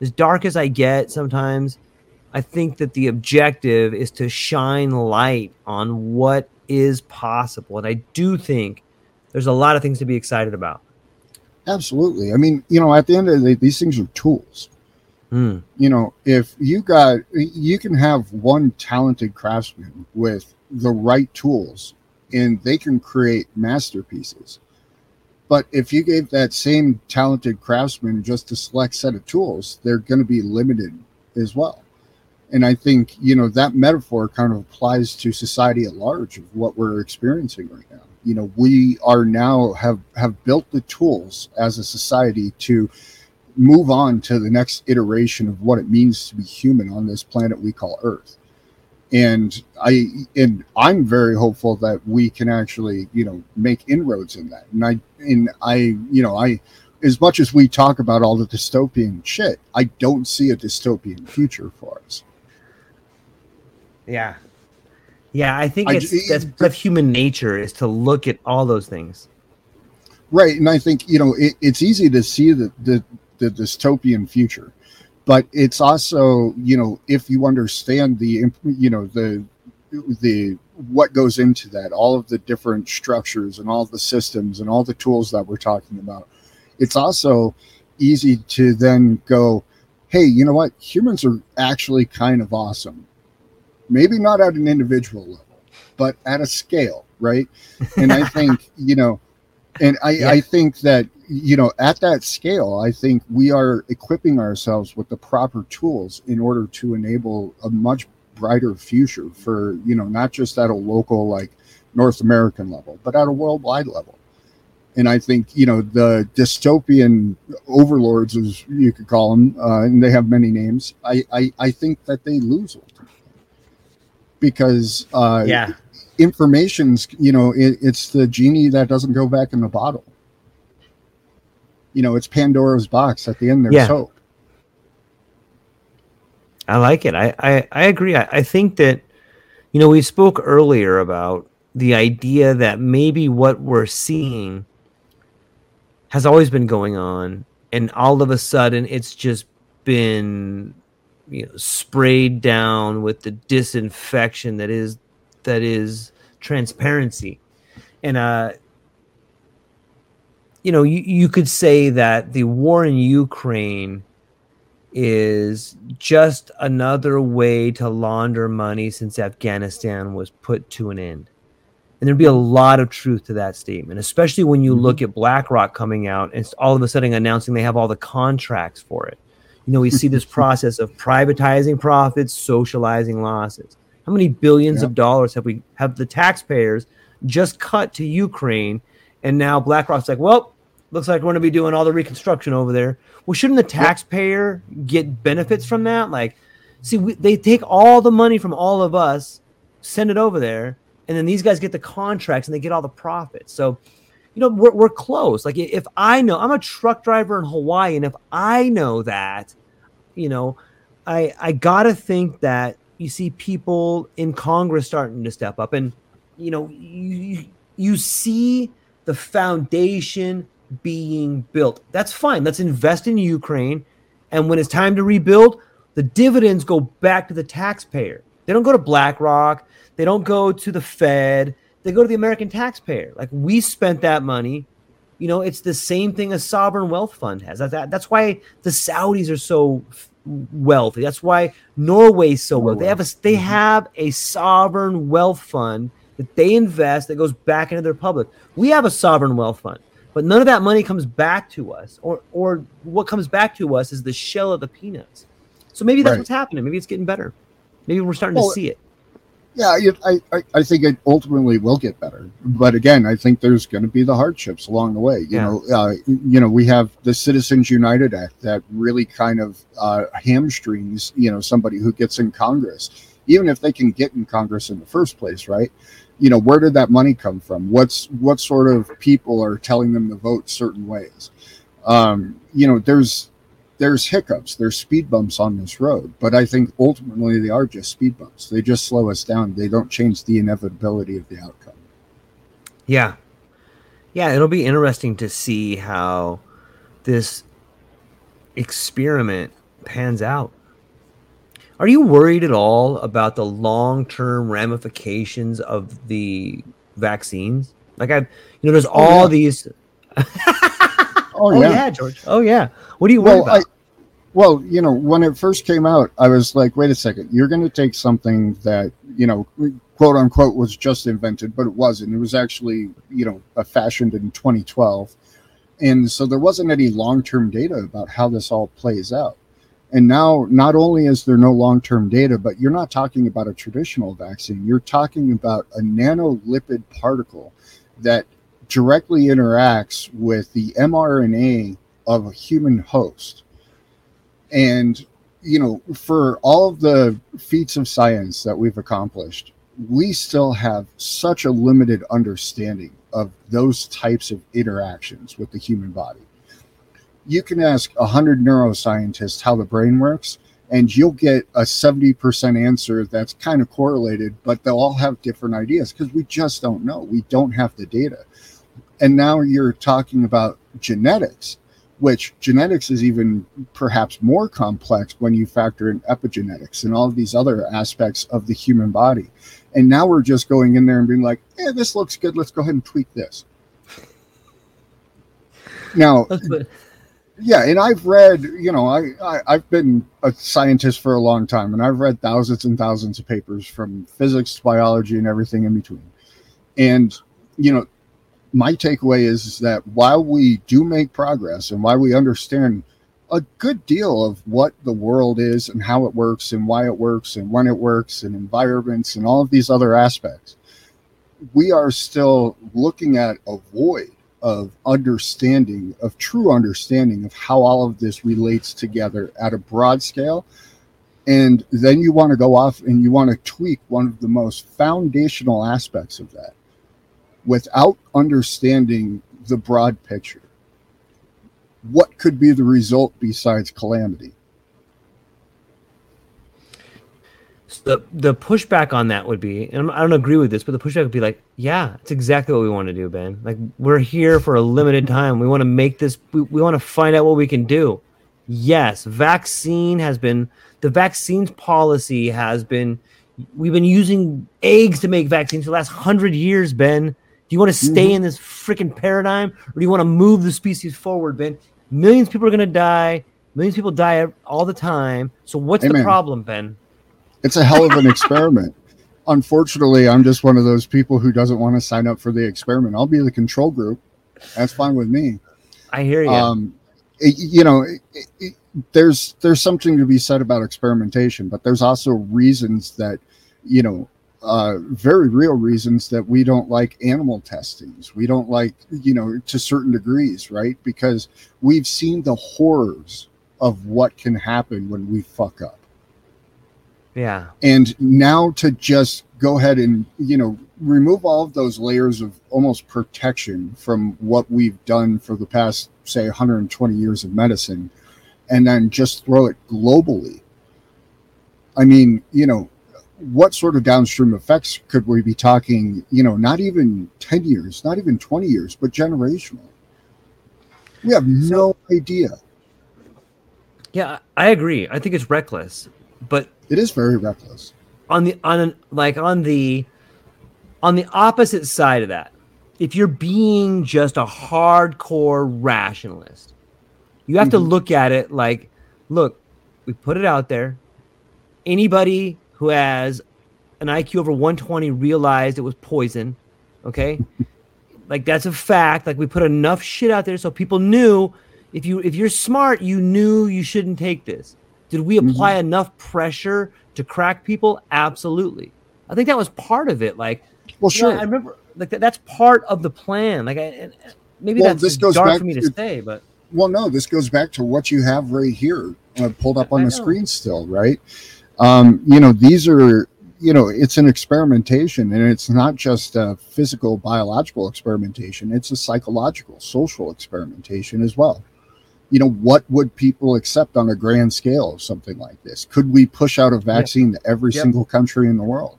as dark as I get sometimes, I think that the objective is to shine light on what is possible, and I do think there's a lot of things to be excited about. absolutely i mean you know at the end of the day these things are tools Hmm. you know if you got you can have one talented craftsman with the right tools and they can create masterpieces. But if you gave that same talented craftsman just a select set of tools they're going to be limited as well. And i think you know that metaphor kind of applies to society at large of what we're experiencing right now. You know we are now have have built the tools as a society to move on to the next iteration of what it means to be human on this planet we call earth and i and i'm very hopeful that we can actually you know make inroads in that and i and i you know i as much as we talk about all the dystopian shit i don't see a dystopian future for us Yeah. Yeah, I think I it's ju- that's of human nature is to look at all those things. right and i think you know it, it's easy to see the, the the dystopian future. But it's also you know if you understand the you know the the what goes into that all of the different structures and all the systems and all the tools that we're talking about it's also easy to then go hey you know what? Humans are actually kind of awesome. Maybe not at an individual level but at a scale right? And i think you know and I, Yeah. I think that you know at that scale i think we are equipping ourselves with the proper tools in order to enable a much brighter future for you know not just at a local like north american level but at a worldwide level. And i think you know the dystopian overlords as you could call them uh, and they have many names i i, I think that they lose ultimately. Because uh yeah. information's you know it, it's the genie that doesn't go back in the bottle you know it's pandora's box at the end there's Yeah. hope I like it. I I, I agree. I, I think that you know, we spoke earlier about the idea that maybe what we're seeing has always been going on and all of a sudden it's just been you know sprayed down with the disinfection that is that is transparency and uh you know you, you could say that the war in ukraine is just another way to launder money since afghanistan was put to an end. And there'd be a lot of truth to that statement especially when you mm-hmm. look at blackrock coming out and all of a sudden announcing they have all the contracts for it. You know we see this process of privatizing profits socializing losses. How many billions Yep. of dollars have we have the taxpayers just cut to ukraine and now blackrock's like well looks like we're going to be doing all the reconstruction over there. Well, shouldn't the taxpayer get benefits from that? Like, see, we, they take all the money from all of us, send it over there, and then these guys get the contracts and they get all the profits. So, you know, we're, we're close. Like, if I know, I'm a truck driver in Hawaii, and if I know that, you know, I I gotta think that you see people in Congress starting to step up, and you know, you you see the foundation being built. That's fine. Let's invest in Ukraine. And when it's time to rebuild, the dividends go back to the taxpayer. They don't go to BlackRock. They don't go to the Fed. They go to the American taxpayer. Like we spent that money. You know, it's the same thing a sovereign wealth fund has. That, that's why the Saudis are so wealthy. That's why Norway's so wealthy. They have a they mm-hmm. have a sovereign wealth fund that they invest that goes back into their public. We have a sovereign wealth fund, but none of that money comes back to us, or or what comes back to us is the shell of the peanuts. So maybe that's right. what's happening. Maybe it's getting better. Maybe we're starting well, to see it. Yeah, I, I, I think it ultimately will get better, but again, I think there's going to be the hardships along the way. You yeah. know, uh, you know, we have the Citizens United Act that really kind of uh, hamstrings, you know, somebody who gets in Congress, even if they can get in Congress in the first place, right? you know where did that money come from? What's what sort of people are telling them to vote certain ways? Um, you know there's there's hiccups there's speed bumps on this road but i think ultimately they are just speed bumps. They just slow us down. They don't change the inevitability of the outcome. Yeah. Yeah it'll be interesting to see how this experiment pans out are you worried at all about the long term ramifications of the vaccines? Like I've, you know, there's oh, all yeah. these. oh, oh yeah. yeah. George. Oh yeah. What do you worry well, about? I, well, you know, when it first came out, I was like, wait a second, you're going to take something that, you know, quote unquote was just invented, but it wasn't. It was actually, you know, fashioned in 2012. And so there wasn't any long term data about how this all plays out. And now, not only is there no long term data, but you're not talking about a traditional vaccine. You're talking about a nanolipid particle that directly interacts with the mRNA of a human host. And, you know, for all of the feats of science that we've accomplished, we still have such a limited understanding of those types of interactions with the human body you can ask 100 neuroscientists how the brain works and you'll get a 70% answer that's kind of correlated but they'll all have different ideas because we just don't know. We don't have the data. And now you're talking about genetics which genetics is even perhaps more complex when you factor in epigenetics and all of these other aspects of the human body. And now we're just going in there and being like yeah this looks good. Let's go ahead and tweak this. Now yeah and i've read you know I, I have been a scientist for a long time and i've read thousands and thousands of papers from physics to biology and everything in between. And you know my takeaway is, is that while we do make progress and while we understand a good deal of what the world is and how it works and why it works and when it works and environments and all of these other aspects we are still looking at a void of understanding, of true understanding of how all of this relates together at a broad scale. And then you want to go off and you want to tweak one of the most foundational aspects of that without understanding the broad picture. What could be the result besides calamity? The the pushback on that would be, and I don't agree with this, but the pushback would be like, yeah, it's exactly what we want to do, Ben. Like we're here for a limited time. We want to make this. We, we want to find out what we can do. Yes, vaccine has been the vaccines policy has been. We've been using eggs to make vaccines for the last hundred years, Ben. Do you want to stay mm-hmm. in this freaking paradigm, or do you want to move the species forward, Ben? Millions of people are going to die. Millions of people die all the time. So what's Amen. the problem, Ben? It's a hell of an experiment. Unfortunately, I'm just one of those people who doesn't want to sign up for the experiment. I'll be the control group. That's fine with me. I hear you. Um, it, you know, it, it, there's there's something to be said about experimentation, but there's also reasons that, you know, uh, very real reasons that we don't like animal testings. We don't like, you know, to certain degrees, right? Because we've seen the horrors of what can happen when we fuck up. Yeah. And now to just go ahead and, you know, remove all of those layers of almost protection from what we've done for the past, say, 120 years of medicine, and then just throw it globally. I mean, you know, what sort of downstream effects could we be talking, you know, not even 10 years, not even 20 years, but generational? We have no idea. Yeah, I agree. I think it's reckless, but It is very reckless. on the on an, like on the on the opposite side of that, if you're being just a hardcore rationalist, you have to Mhm. look at it like, look, we put it out there. Anybody who has an IQ over 120 realized it was poison. Okay. like that's a fact. Like we put enough shit out there so people knew if you if you're smart, you knew you shouldn't take this. Did we apply enough pressure to crack people? Absolutely. I think that was part of it. Like, Well, you know, sure. I remember like that, that's part of the plan. Like, I, maybe Well, that's this goes dark back for me to to- say, but Well, no, this goes back to what you have right here, uh, pulled up on I the know. screen still, right? Um, you know, these are, you know, it's an experimentation, and it's not just a physical, biological experimentation; it's a psychological, social experimentation as well. You know, what would people accept on a grand scale of something like this? Could we push out a vaccine to every Yep. single country in the world?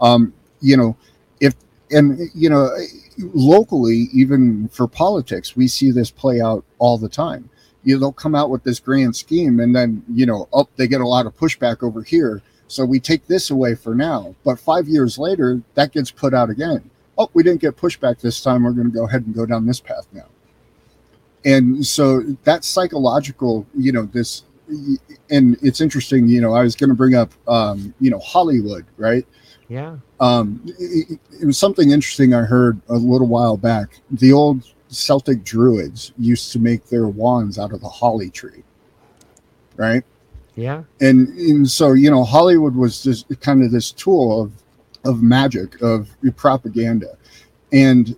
Um, you know, if and you know locally even for politics we see this play out all the time. You know, they'll come out with this grand scheme and then you know oh they get a lot of pushback over here. So we take this away for now. But five years later that gets put out again. Oh we didn't get pushback this time. We're going to go ahead and go down this path now and so that psychological you know this and it's interesting you know i was going to bring up um you know hollywood right yeah, um, it, it was something interesting I heard a little while back. The old Celtic druids used to make their wands out of the holly tree, right? yeah, And and so you know Hollywood was just kind of this tool of of magic of propaganda, and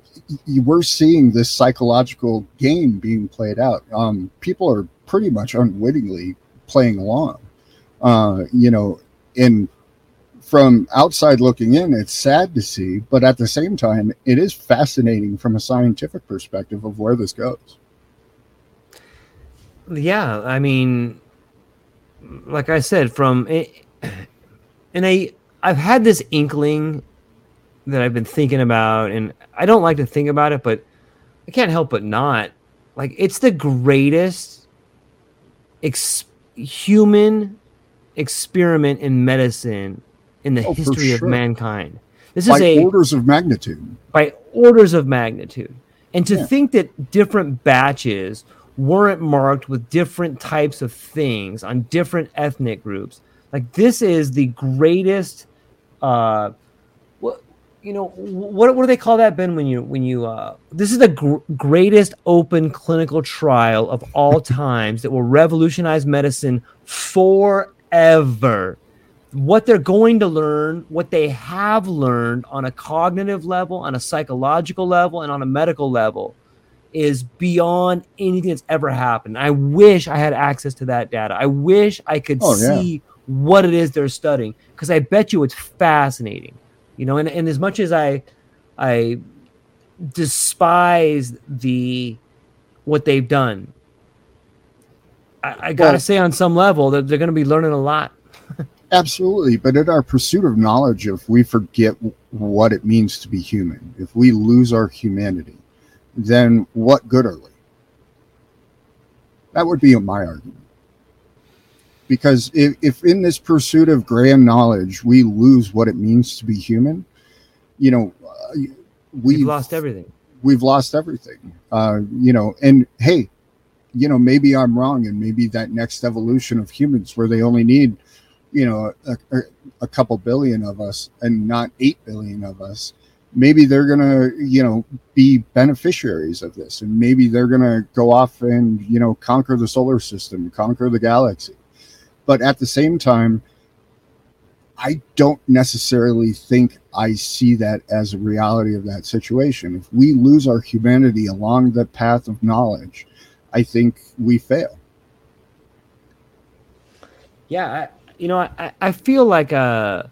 were seeing this psychological game being played out. Um, people are pretty much unwittingly playing along, uh, you know, and from outside looking in, it's sad to see, but at the same time, it is fascinating from a scientific perspective of where this goes. yeah. I mean, like I said, from it, and I I've had this inkling that I've been thinking about, and I don't like to think about it, but I can't help but not. Like it's the greatest ex- human experiment in medicine in the Oh, history of mankind. This By is a orders of magnitude. by orders of magnitude. And to Yeah. think that different batches weren't marked with different types of things on different ethnic groups, like this is the greatest. Uh, you know? What what do they call that, Ben? When you when you uh, this is the gr- greatest open clinical trial of all times that will revolutionize medicine forever what they're going to learn, what they have learned on a cognitive level, on a psychological level, and on a medical level is beyond anything that's ever happened. I wish I had access to that data. I wish I could Oh, yeah. see what it is they're studying because I bet you it's fascinating. You know, and, and as much as I I despise the what they've done, I, I gotta Well- say on some level that they're gonna be learning a lot. Absolutely. But in our pursuit of knowledge, if we forget what it means to be human, if we lose our humanity, then what good are we? That would be my argument. Because if, if in this pursuit of grand knowledge, we lose what it means to be human, you know, uh, We've, we've lost everything. we've lost everything. Uh, you know, and hey, you know, maybe I'm wrong, and maybe that next evolution of humans, where they only need, you know, a, a, a couple billion of us and not eight billion of us, maybe they're gonna, you know, be beneficiaries of this, and maybe they're gonna go off and you know conquer the solar system, conquer the galaxy. But at the same time, I don't necessarily think I see that as a reality of that situation. If we lose our humanity along the path of knowledge, I think we fail. Yeah, I, you know, I, I feel like uh,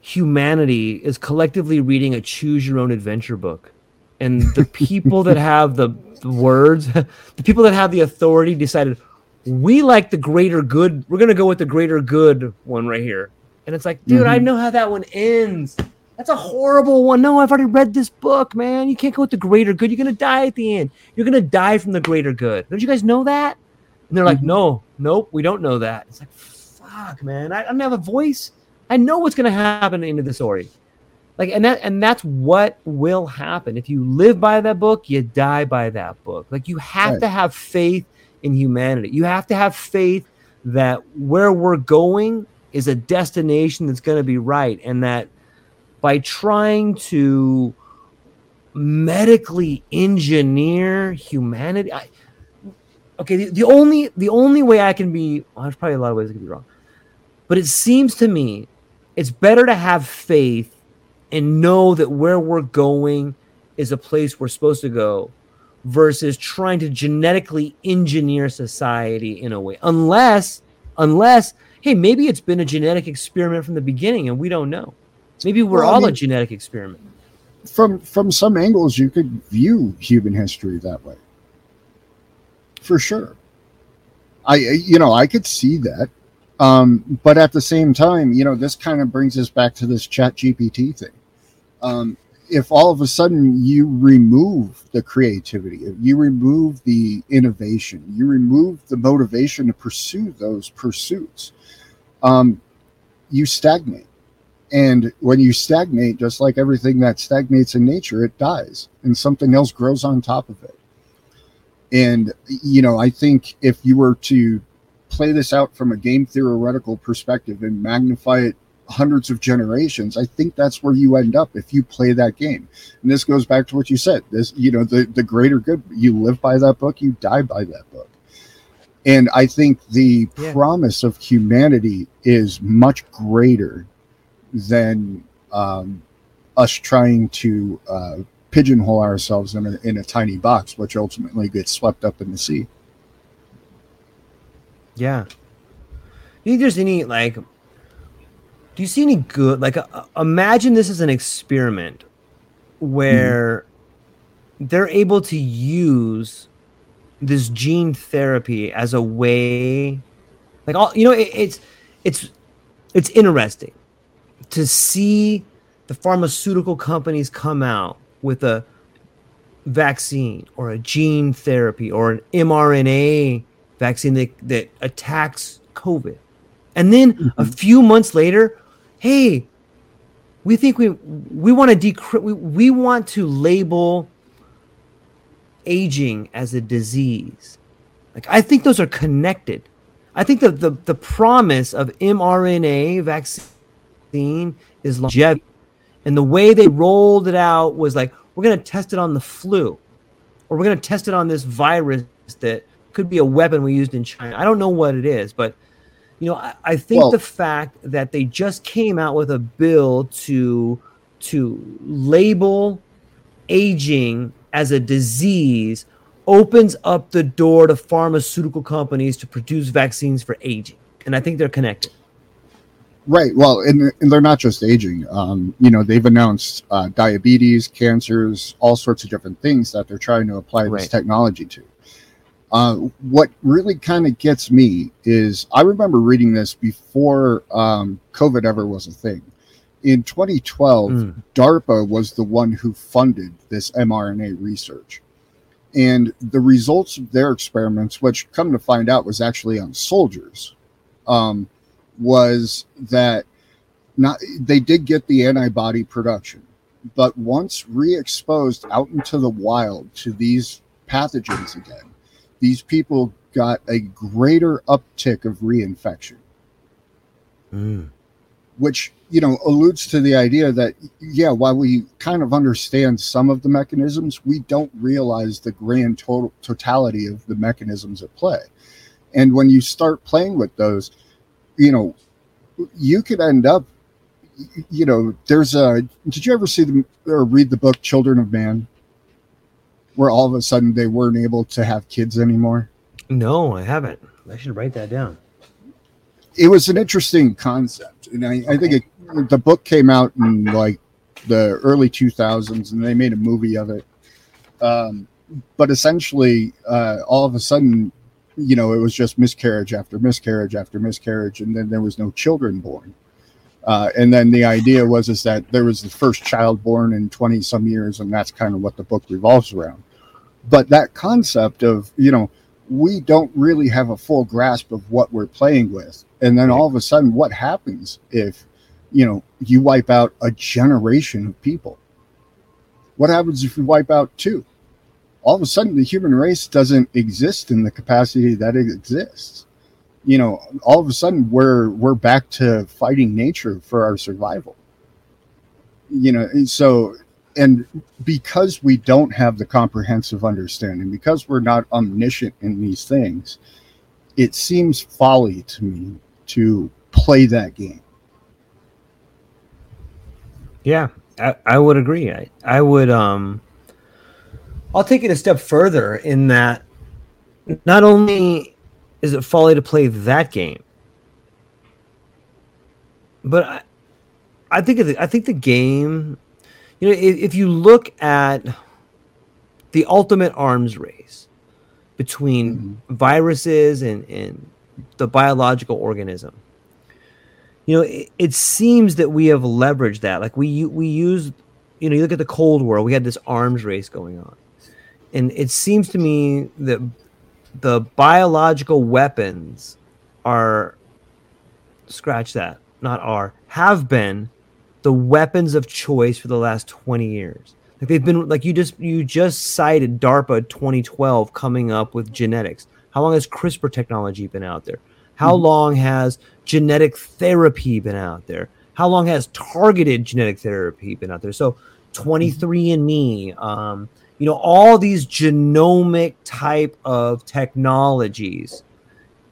humanity is collectively reading a choose your own adventure book. And the people that have the, the words, the people that have the authority decided, we like the greater good. We're going to go with the greater good one right here. And it's like, dude, mm-hmm. I know how that one ends. That's a horrible one. No, I've already read this book, man. You can't go with the greater good. You're going to die at the end. You're going to die from the greater good. Don't you guys know that? And they're like, mm-hmm. no, nope, we don't know that. It's like, fuck, man. I, I don't have a voice. I know what's going to happen into the story. Like, and that, and that's what will happen. If you live by that book, you die by that book. Like, you have right. to have faith in humanity. You have to have faith that where we're going is a destination that's going to be right and that by trying to medically engineer humanity I, okay the, the, only the only way i can be well, there's probably a lot of ways i can be wrong but it seems to me it's better to have faith and know that where we're going is a place we're supposed to go versus trying to genetically engineer society in a way. Unless unless hey maybe it's been a genetic experiment from the beginning and we don't know. Maybe we're well, all I mean, a genetic experiment. from from some angles you could view human history that way. For sure. I you know i could see that. Um but at the same time you know this kind of brings us back to this chat gpt thing. Um if all of a sudden you remove the creativity, if you remove the innovation, you remove the motivation to pursue those pursuits, um, you stagnate. And when you stagnate, just like everything that stagnates in nature, it dies and something else grows on top of it. And, you know, I think if you were to play this out from a game theoretical perspective and magnify it hundreds of generations i think that's where you end up if you play that game. And this goes back to what you said this you know the the greater good you live by that book you die by that book. And i think the yeah. promise of humanity is much greater than um, us trying to uh, pigeonhole ourselves in a, in a tiny box which ultimately gets swept up in the sea. Yeah. You think there's any like do you see any good like uh, imagine this is an experiment where mm-hmm. they're able to use this gene therapy as a way like all you know it, it's it's it's interesting to see the pharmaceutical companies come out with a vaccine or a gene therapy or an mRNA vaccine that, that attacks COVID. And then mm-hmm. a few months later, hey, we think we we want to decri- we, we want to label aging as a disease. Like I think those are connected. I think that the, the promise of mRNA vaccine is longevity. And the way they rolled it out was like, we're going to test it on the flu, or we're going to test it on this virus that could be a weapon we used in China. I don't know what it is, but you know, I, I think well, the fact that they just came out with a bill to to label aging as a disease opens up the door to pharmaceutical companies to produce vaccines for aging, and I think they're connected. Right. Well, and, and they're not just aging. Um, you know, they've announced uh, diabetes, cancers, all sorts of different things that they're trying to apply right. this technology to. Uh, what really kind of gets me is I remember reading this before um, COVID ever was a thing. In 2012, mm. DARPA was the one who funded this mRNA research. And the results of their experiments, which come to find out was actually on soldiers, um, was that not they did get the antibody production, but once re-exposed out into the wild to these pathogens again, these people got a greater uptick of reinfection. Mm. Which, you know, alludes to the idea that, yeah, while we kind of understand some of the mechanisms, we don't realize the grand total totality of the mechanisms at play. And when you start playing with those, you know, you could end up you know, there's a. Did you ever see the or read the book Children of Man, where all of a sudden they weren't able to have kids anymore? No, I haven't. I should write that down. It was an interesting concept, and I, I think it, the book came out in like the early 2000s, and they made a movie of it. Um, but essentially, uh, all of a sudden, you know, it was just miscarriage after miscarriage after miscarriage, and then there was no children born. Uh, and then the idea was is that there was the first child born in 20 some years, and that's kind of what the book revolves around. But that concept of, you know, we don't really have a full grasp of what we're playing with. And then all of a sudden, what happens if, you know, you wipe out a generation of people? What happens if you wipe out two? All of a sudden, the human race doesn't exist in the capacity that it exists. You know, all of a sudden, we're we're back to fighting nature for our survival. You know, and so and because we don't have the comprehensive understanding, because we're not omniscient in these things, it seems folly to me to play that game. Yeah, I, I would agree. I, I would um I'll take it a step further in that not only is it folly to play that game, but I, I think of the, I think the game, you know, if, if you look at the ultimate arms race between mm-hmm. viruses and, and the biological organism, you know, it, it seems that we have leveraged that. Like we we use, you know, you look at the Cold War, we had this arms race going on, and it seems to me that the biological weapons are scratch that, not are have been the weapons of choice for the last 20 years. Like they've been like you just you just cited DARPA 2012 coming up with genetics. How long has CRISPR technology been out there? How long has genetic therapy been out there? How long has targeted genetic therapy been out there? So 23andMe, um, you know, all these genomic type of technologies.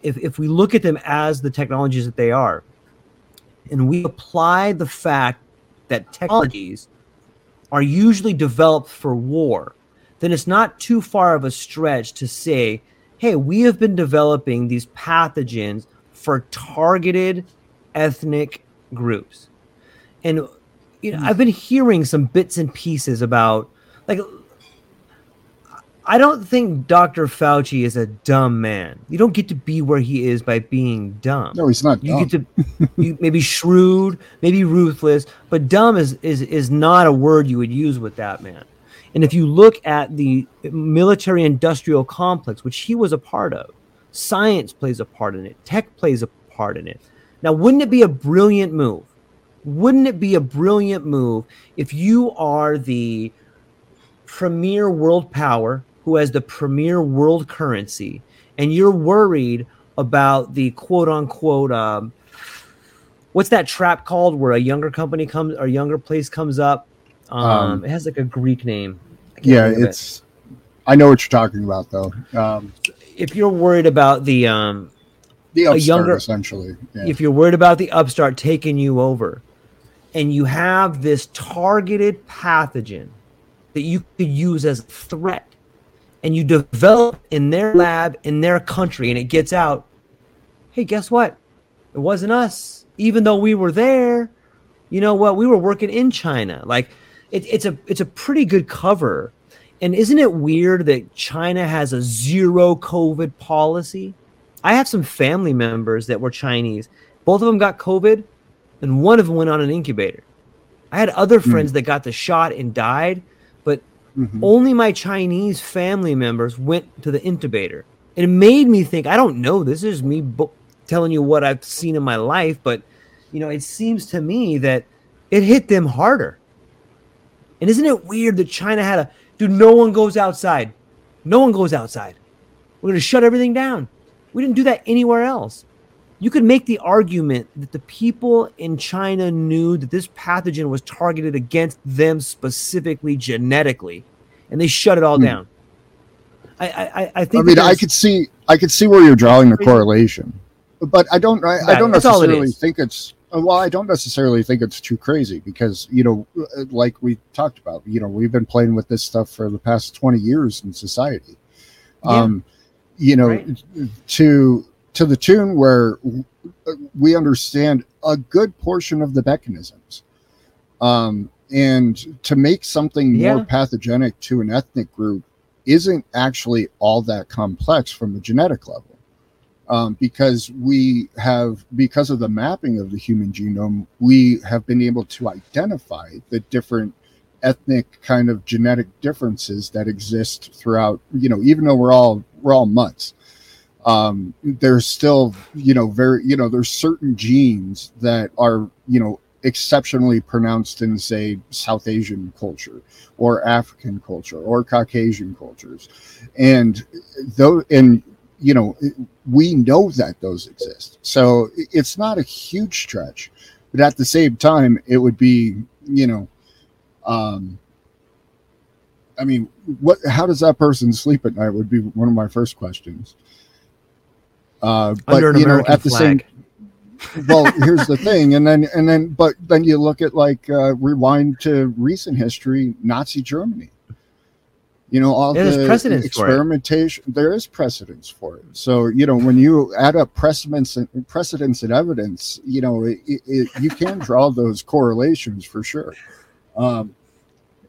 If, if we look at them as the technologies that they are, and we apply the fact that technologies are usually developed for war, then it's not too far of a stretch to say, hey, we have been developing these pathogens for targeted ethnic groups. And you know, hmm. I've been hearing some bits and pieces about like I don't think Dr. Fauci is a dumb man. You don't get to be where he is by being dumb. No, he's not. You dumb. get to you maybe shrewd, maybe ruthless, but dumb is, is is not a word you would use with that man. And if you look at the military industrial complex, which he was a part of, science plays a part in it, tech plays a part in it. Now, wouldn't it be a brilliant move? Wouldn't it be a brilliant move if you are the premier world power who has the premier world currency and you're worried about the quote unquote um, what's that trap called where a younger company comes or younger place comes up um, Um, it has like a greek name yeah, of it. it's. I know what you're talking about, though. Um, if you're worried about the um, the upstart, younger- essentially. Yeah. if you're worried about the upstart taking you over and you have this targeted pathogen that you could use as a threat and you develop in their lab in their country and it gets out hey guess what? It wasn't us. Even though we were there you know what? We were working in china. Like it, it's a it's a pretty good cover. And isn't it weird that china has a zero covid policy? I have some family members that were Chinese. Both of them got COVID, and one of them went on an incubator. I had other hmm. friends that got the shot and died, Mhm. only my Chinese family members went to the incubator. And it made me think I don't know, this is me bo- telling you what I've seen in my life, but you know, it seems to me that it hit them harder. And isn't it weird that China had a dude, no one goes outside. No one goes outside. We're going to shut everything down. We didn't do that anywhere else. You could make the argument that the people in China knew that this pathogen was targeted against them specifically genetically, and they shut it all Hmm. down. I, I, I- think. I mean, I could see, I could see where you're drawing the correlation, but I don't, I, I don't that's all it necessarily think it's Well, I don't necessarily think it's too crazy because, you know, like we talked about, you know, we've been playing with this stuff for the past 20 years in society. Yeah. Um, you know, Right. to to the tune where we understand a good portion of the mechanisms. Um, and to make something Yeah. more pathogenic to an ethnic group isn't actually all that complex from a genetic level um, because we have because of the mapping of the human genome we have been able to identify the different ethnic kind of genetic differences that exist throughout you know even though we're all we're all mutts um, there's still you know very you know there's certain genes that are you know exceptionally pronounced in say south asian culture or african culture or caucasian cultures. And though and you know we know that those exist. So it's not a huge stretch but at the same time it would be you know um i mean what how does that person sleep at night would be one of my first questions. Uh but Under an you know at the same flag. Well here's the thing and then and then but then you look at like uh, rewind to recent history nazi germany. You know all there's the precedence experimentation there is precedence for it. So you know when you add up precedents and precedents and evidence you know it, it, you can draw those correlations for sure. Um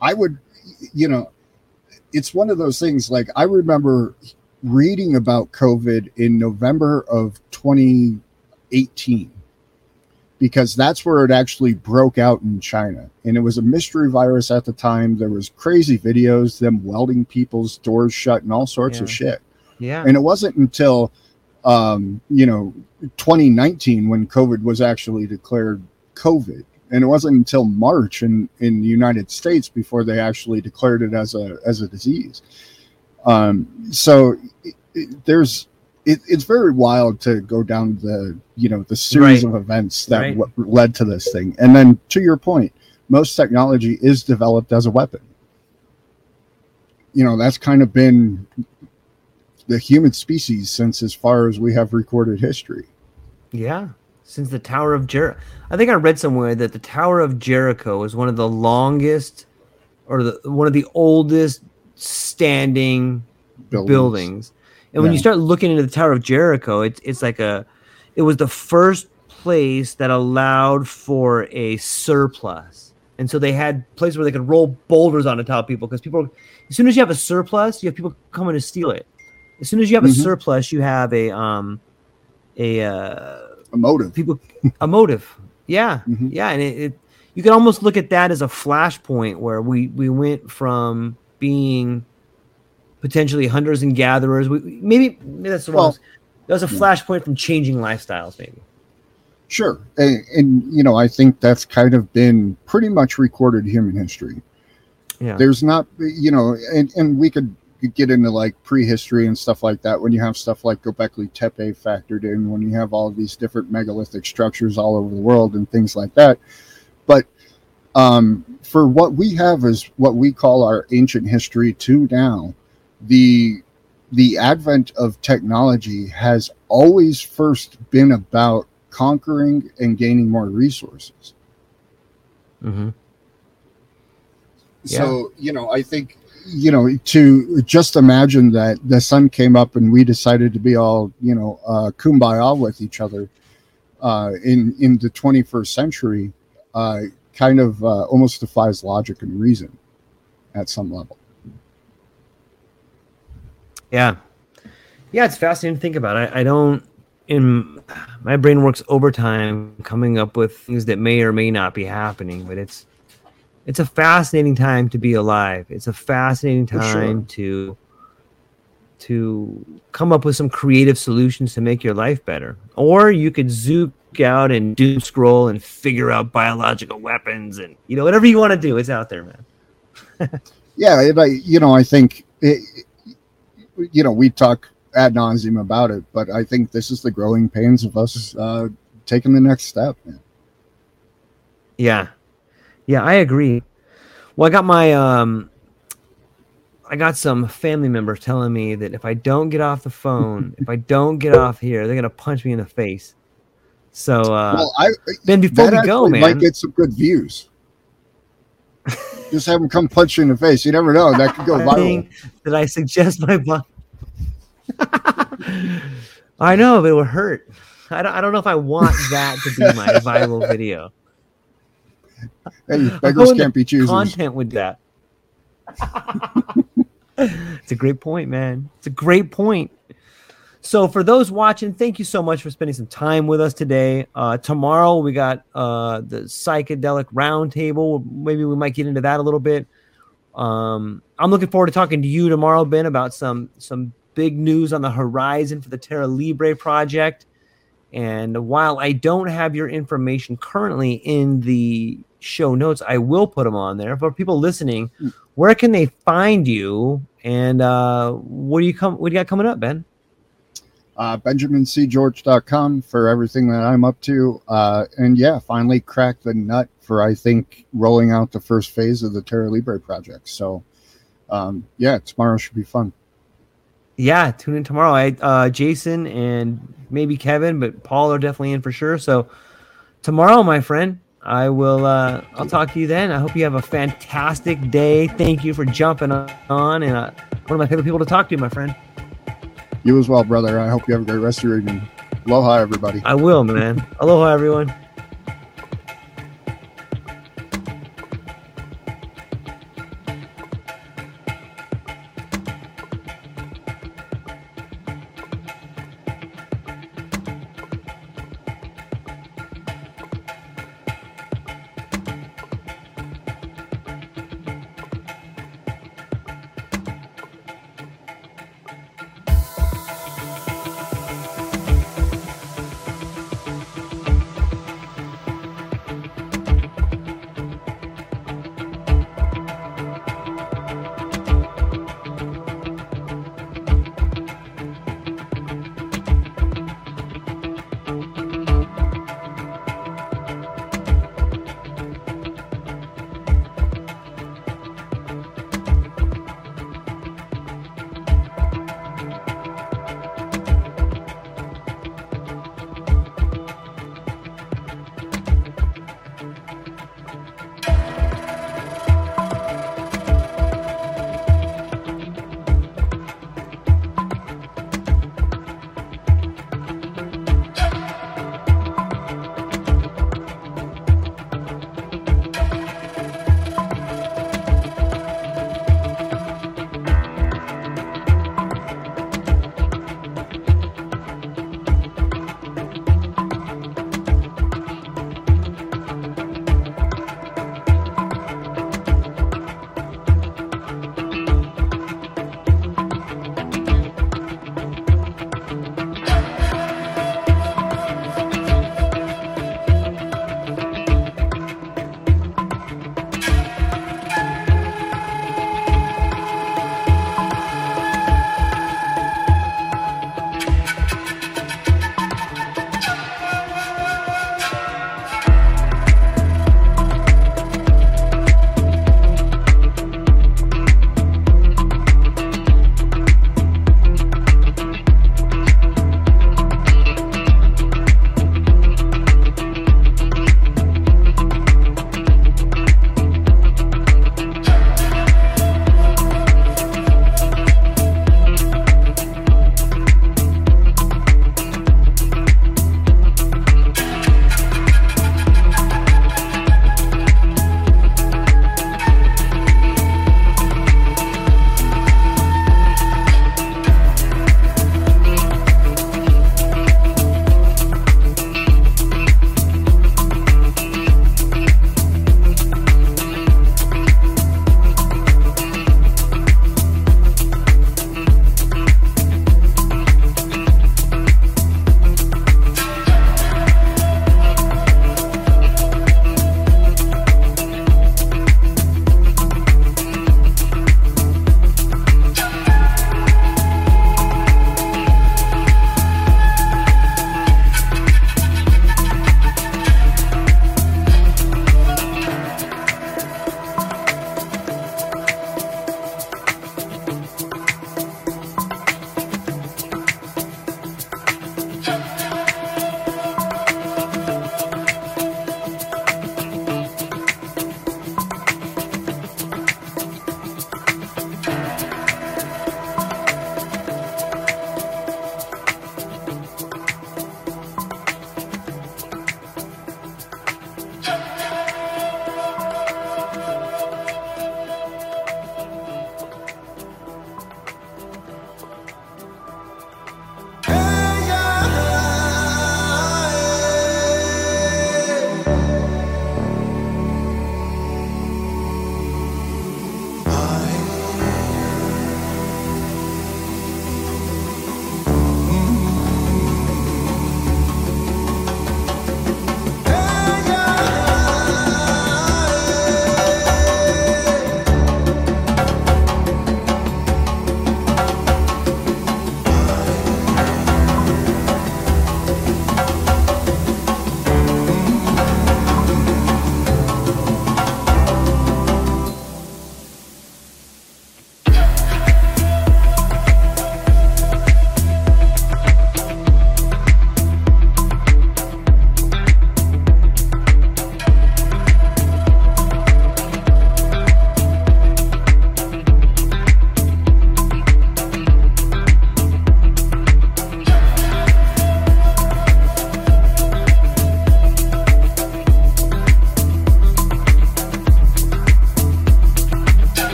i would you know it's one of those things like i remember reading about covid in november of 2018 because that's where it actually broke out in China. And it was a mystery virus at the time. There was crazy videos, them welding people's doors shut and all sorts of shit. Yeah. And it wasn't until um, you know, 2019 when COVID was actually declared COVID. And it wasn't until March in, in the United States before they actually declared it as a as a disease. Um, so it, it, there's it, it's very wild to go down the you know the series Right. of events that Right. w- led to this thing. And then to your point, most technology is developed as a weapon. You know that's kind of been the human species since as far as we have recorded history. Yeah, since the Tower of Jericho. I think I read somewhere that the Tower of Jericho is one of the longest or the one of the oldest standing Buildings. buildings. And when you start looking into the Tower of Jericho, it's it's like a it was the first place that allowed for a surplus. And so they had places where they could roll boulders on the top of people because people as soon as you have a surplus, you have people coming to steal it. As soon as you have a Mhm. surplus, you have a um a uh A motive. people a motive yeah Mhm. yeah and it, it you can almost look at that as a flashpoint where we we went from being potentially hunters and gatherers we maybe, maybe that's the wrong that was a flashpoint from changing lifestyles maybe Sure. And, and you know, I think that's kind of been pretty much recorded human history. yeah There's not, you know, and, and we could get into like prehistory and stuff like that when you have stuff like Göbekli Tepe factored in, when you have all of these different megalithic structures all over the world and things like that. But um, for what we have is what we call our ancient history to now, the the advent of technology has always first been about conquering and gaining more resources. hmm So, you know, I think, you know, to just imagine that the sun came up and we decided to be all, you know, uh, kumbaya with each other uh, in, in the 21st century uh, kind of uh, almost defies logic and reason at some level. Yeah. Yeah it's fascinating to think about. I, I don't in my brain works overtime coming up with things that may or may not be happening but it's it's a fascinating time to be alive. It's a fascinating For sure. time to to come up with some creative solutions to make your life better. Or you could zook out and doom scroll and figure out biological weapons and you know whatever you want to do it's out there man. Yeah, I, you know, I think, it, you know, we talk ad nauseum about it, but I think this is the growing pains of us uh, taking the next step. Man. Yeah. Yeah, I agree. Well, I got my um I got some family members telling me that if I don't get off the phone, if I don't get off here, they're going to punch me in the face. So, uh, well, I Ben, before we go, man, might get some good views. Just have him come punch you in the face. You never know. That could go viral. that I suggest my bu- I know, but it would hurt. I don't, I don't know if I want that to be my viral video. Hey, beggars can't be choosers. Content with that. it's a great point, man. It's a great point. So for those watching, thank you so much for spending some time with us today. Uh, tomorrow we got uh, the psychedelic roundtable. Maybe we might get into that a little bit. Um, I'm looking forward to talking to you tomorrow, Ben, about some some big news on the horizon for the Terra Libre project. And while I don't have your information currently in the show notes, I will put them on there for people listening. Where can they find you? And uh, what do you come? What do you got coming up, Ben? Uh, benjamincgeorge.com for everything that I'm up to. Uh, and yeah, finally cracked the nut for, I think, rolling out the first phase of the Terra Libre project. So, um, yeah, tomorrow should be fun. Yeah, tune in tomorrow. I, uh, Jason and maybe Kevin, but Paul are definitely in for sure. So tomorrow, my friend, I will. Uh, I'll talk to you then. I hope you have a fantastic day. Thank you for jumping on, and uh, one of my favorite people to talk to, my friend. You as well, brother. I hope you have a great rest of your evening. Aloha, everybody. I will, man. Aloha, everyone.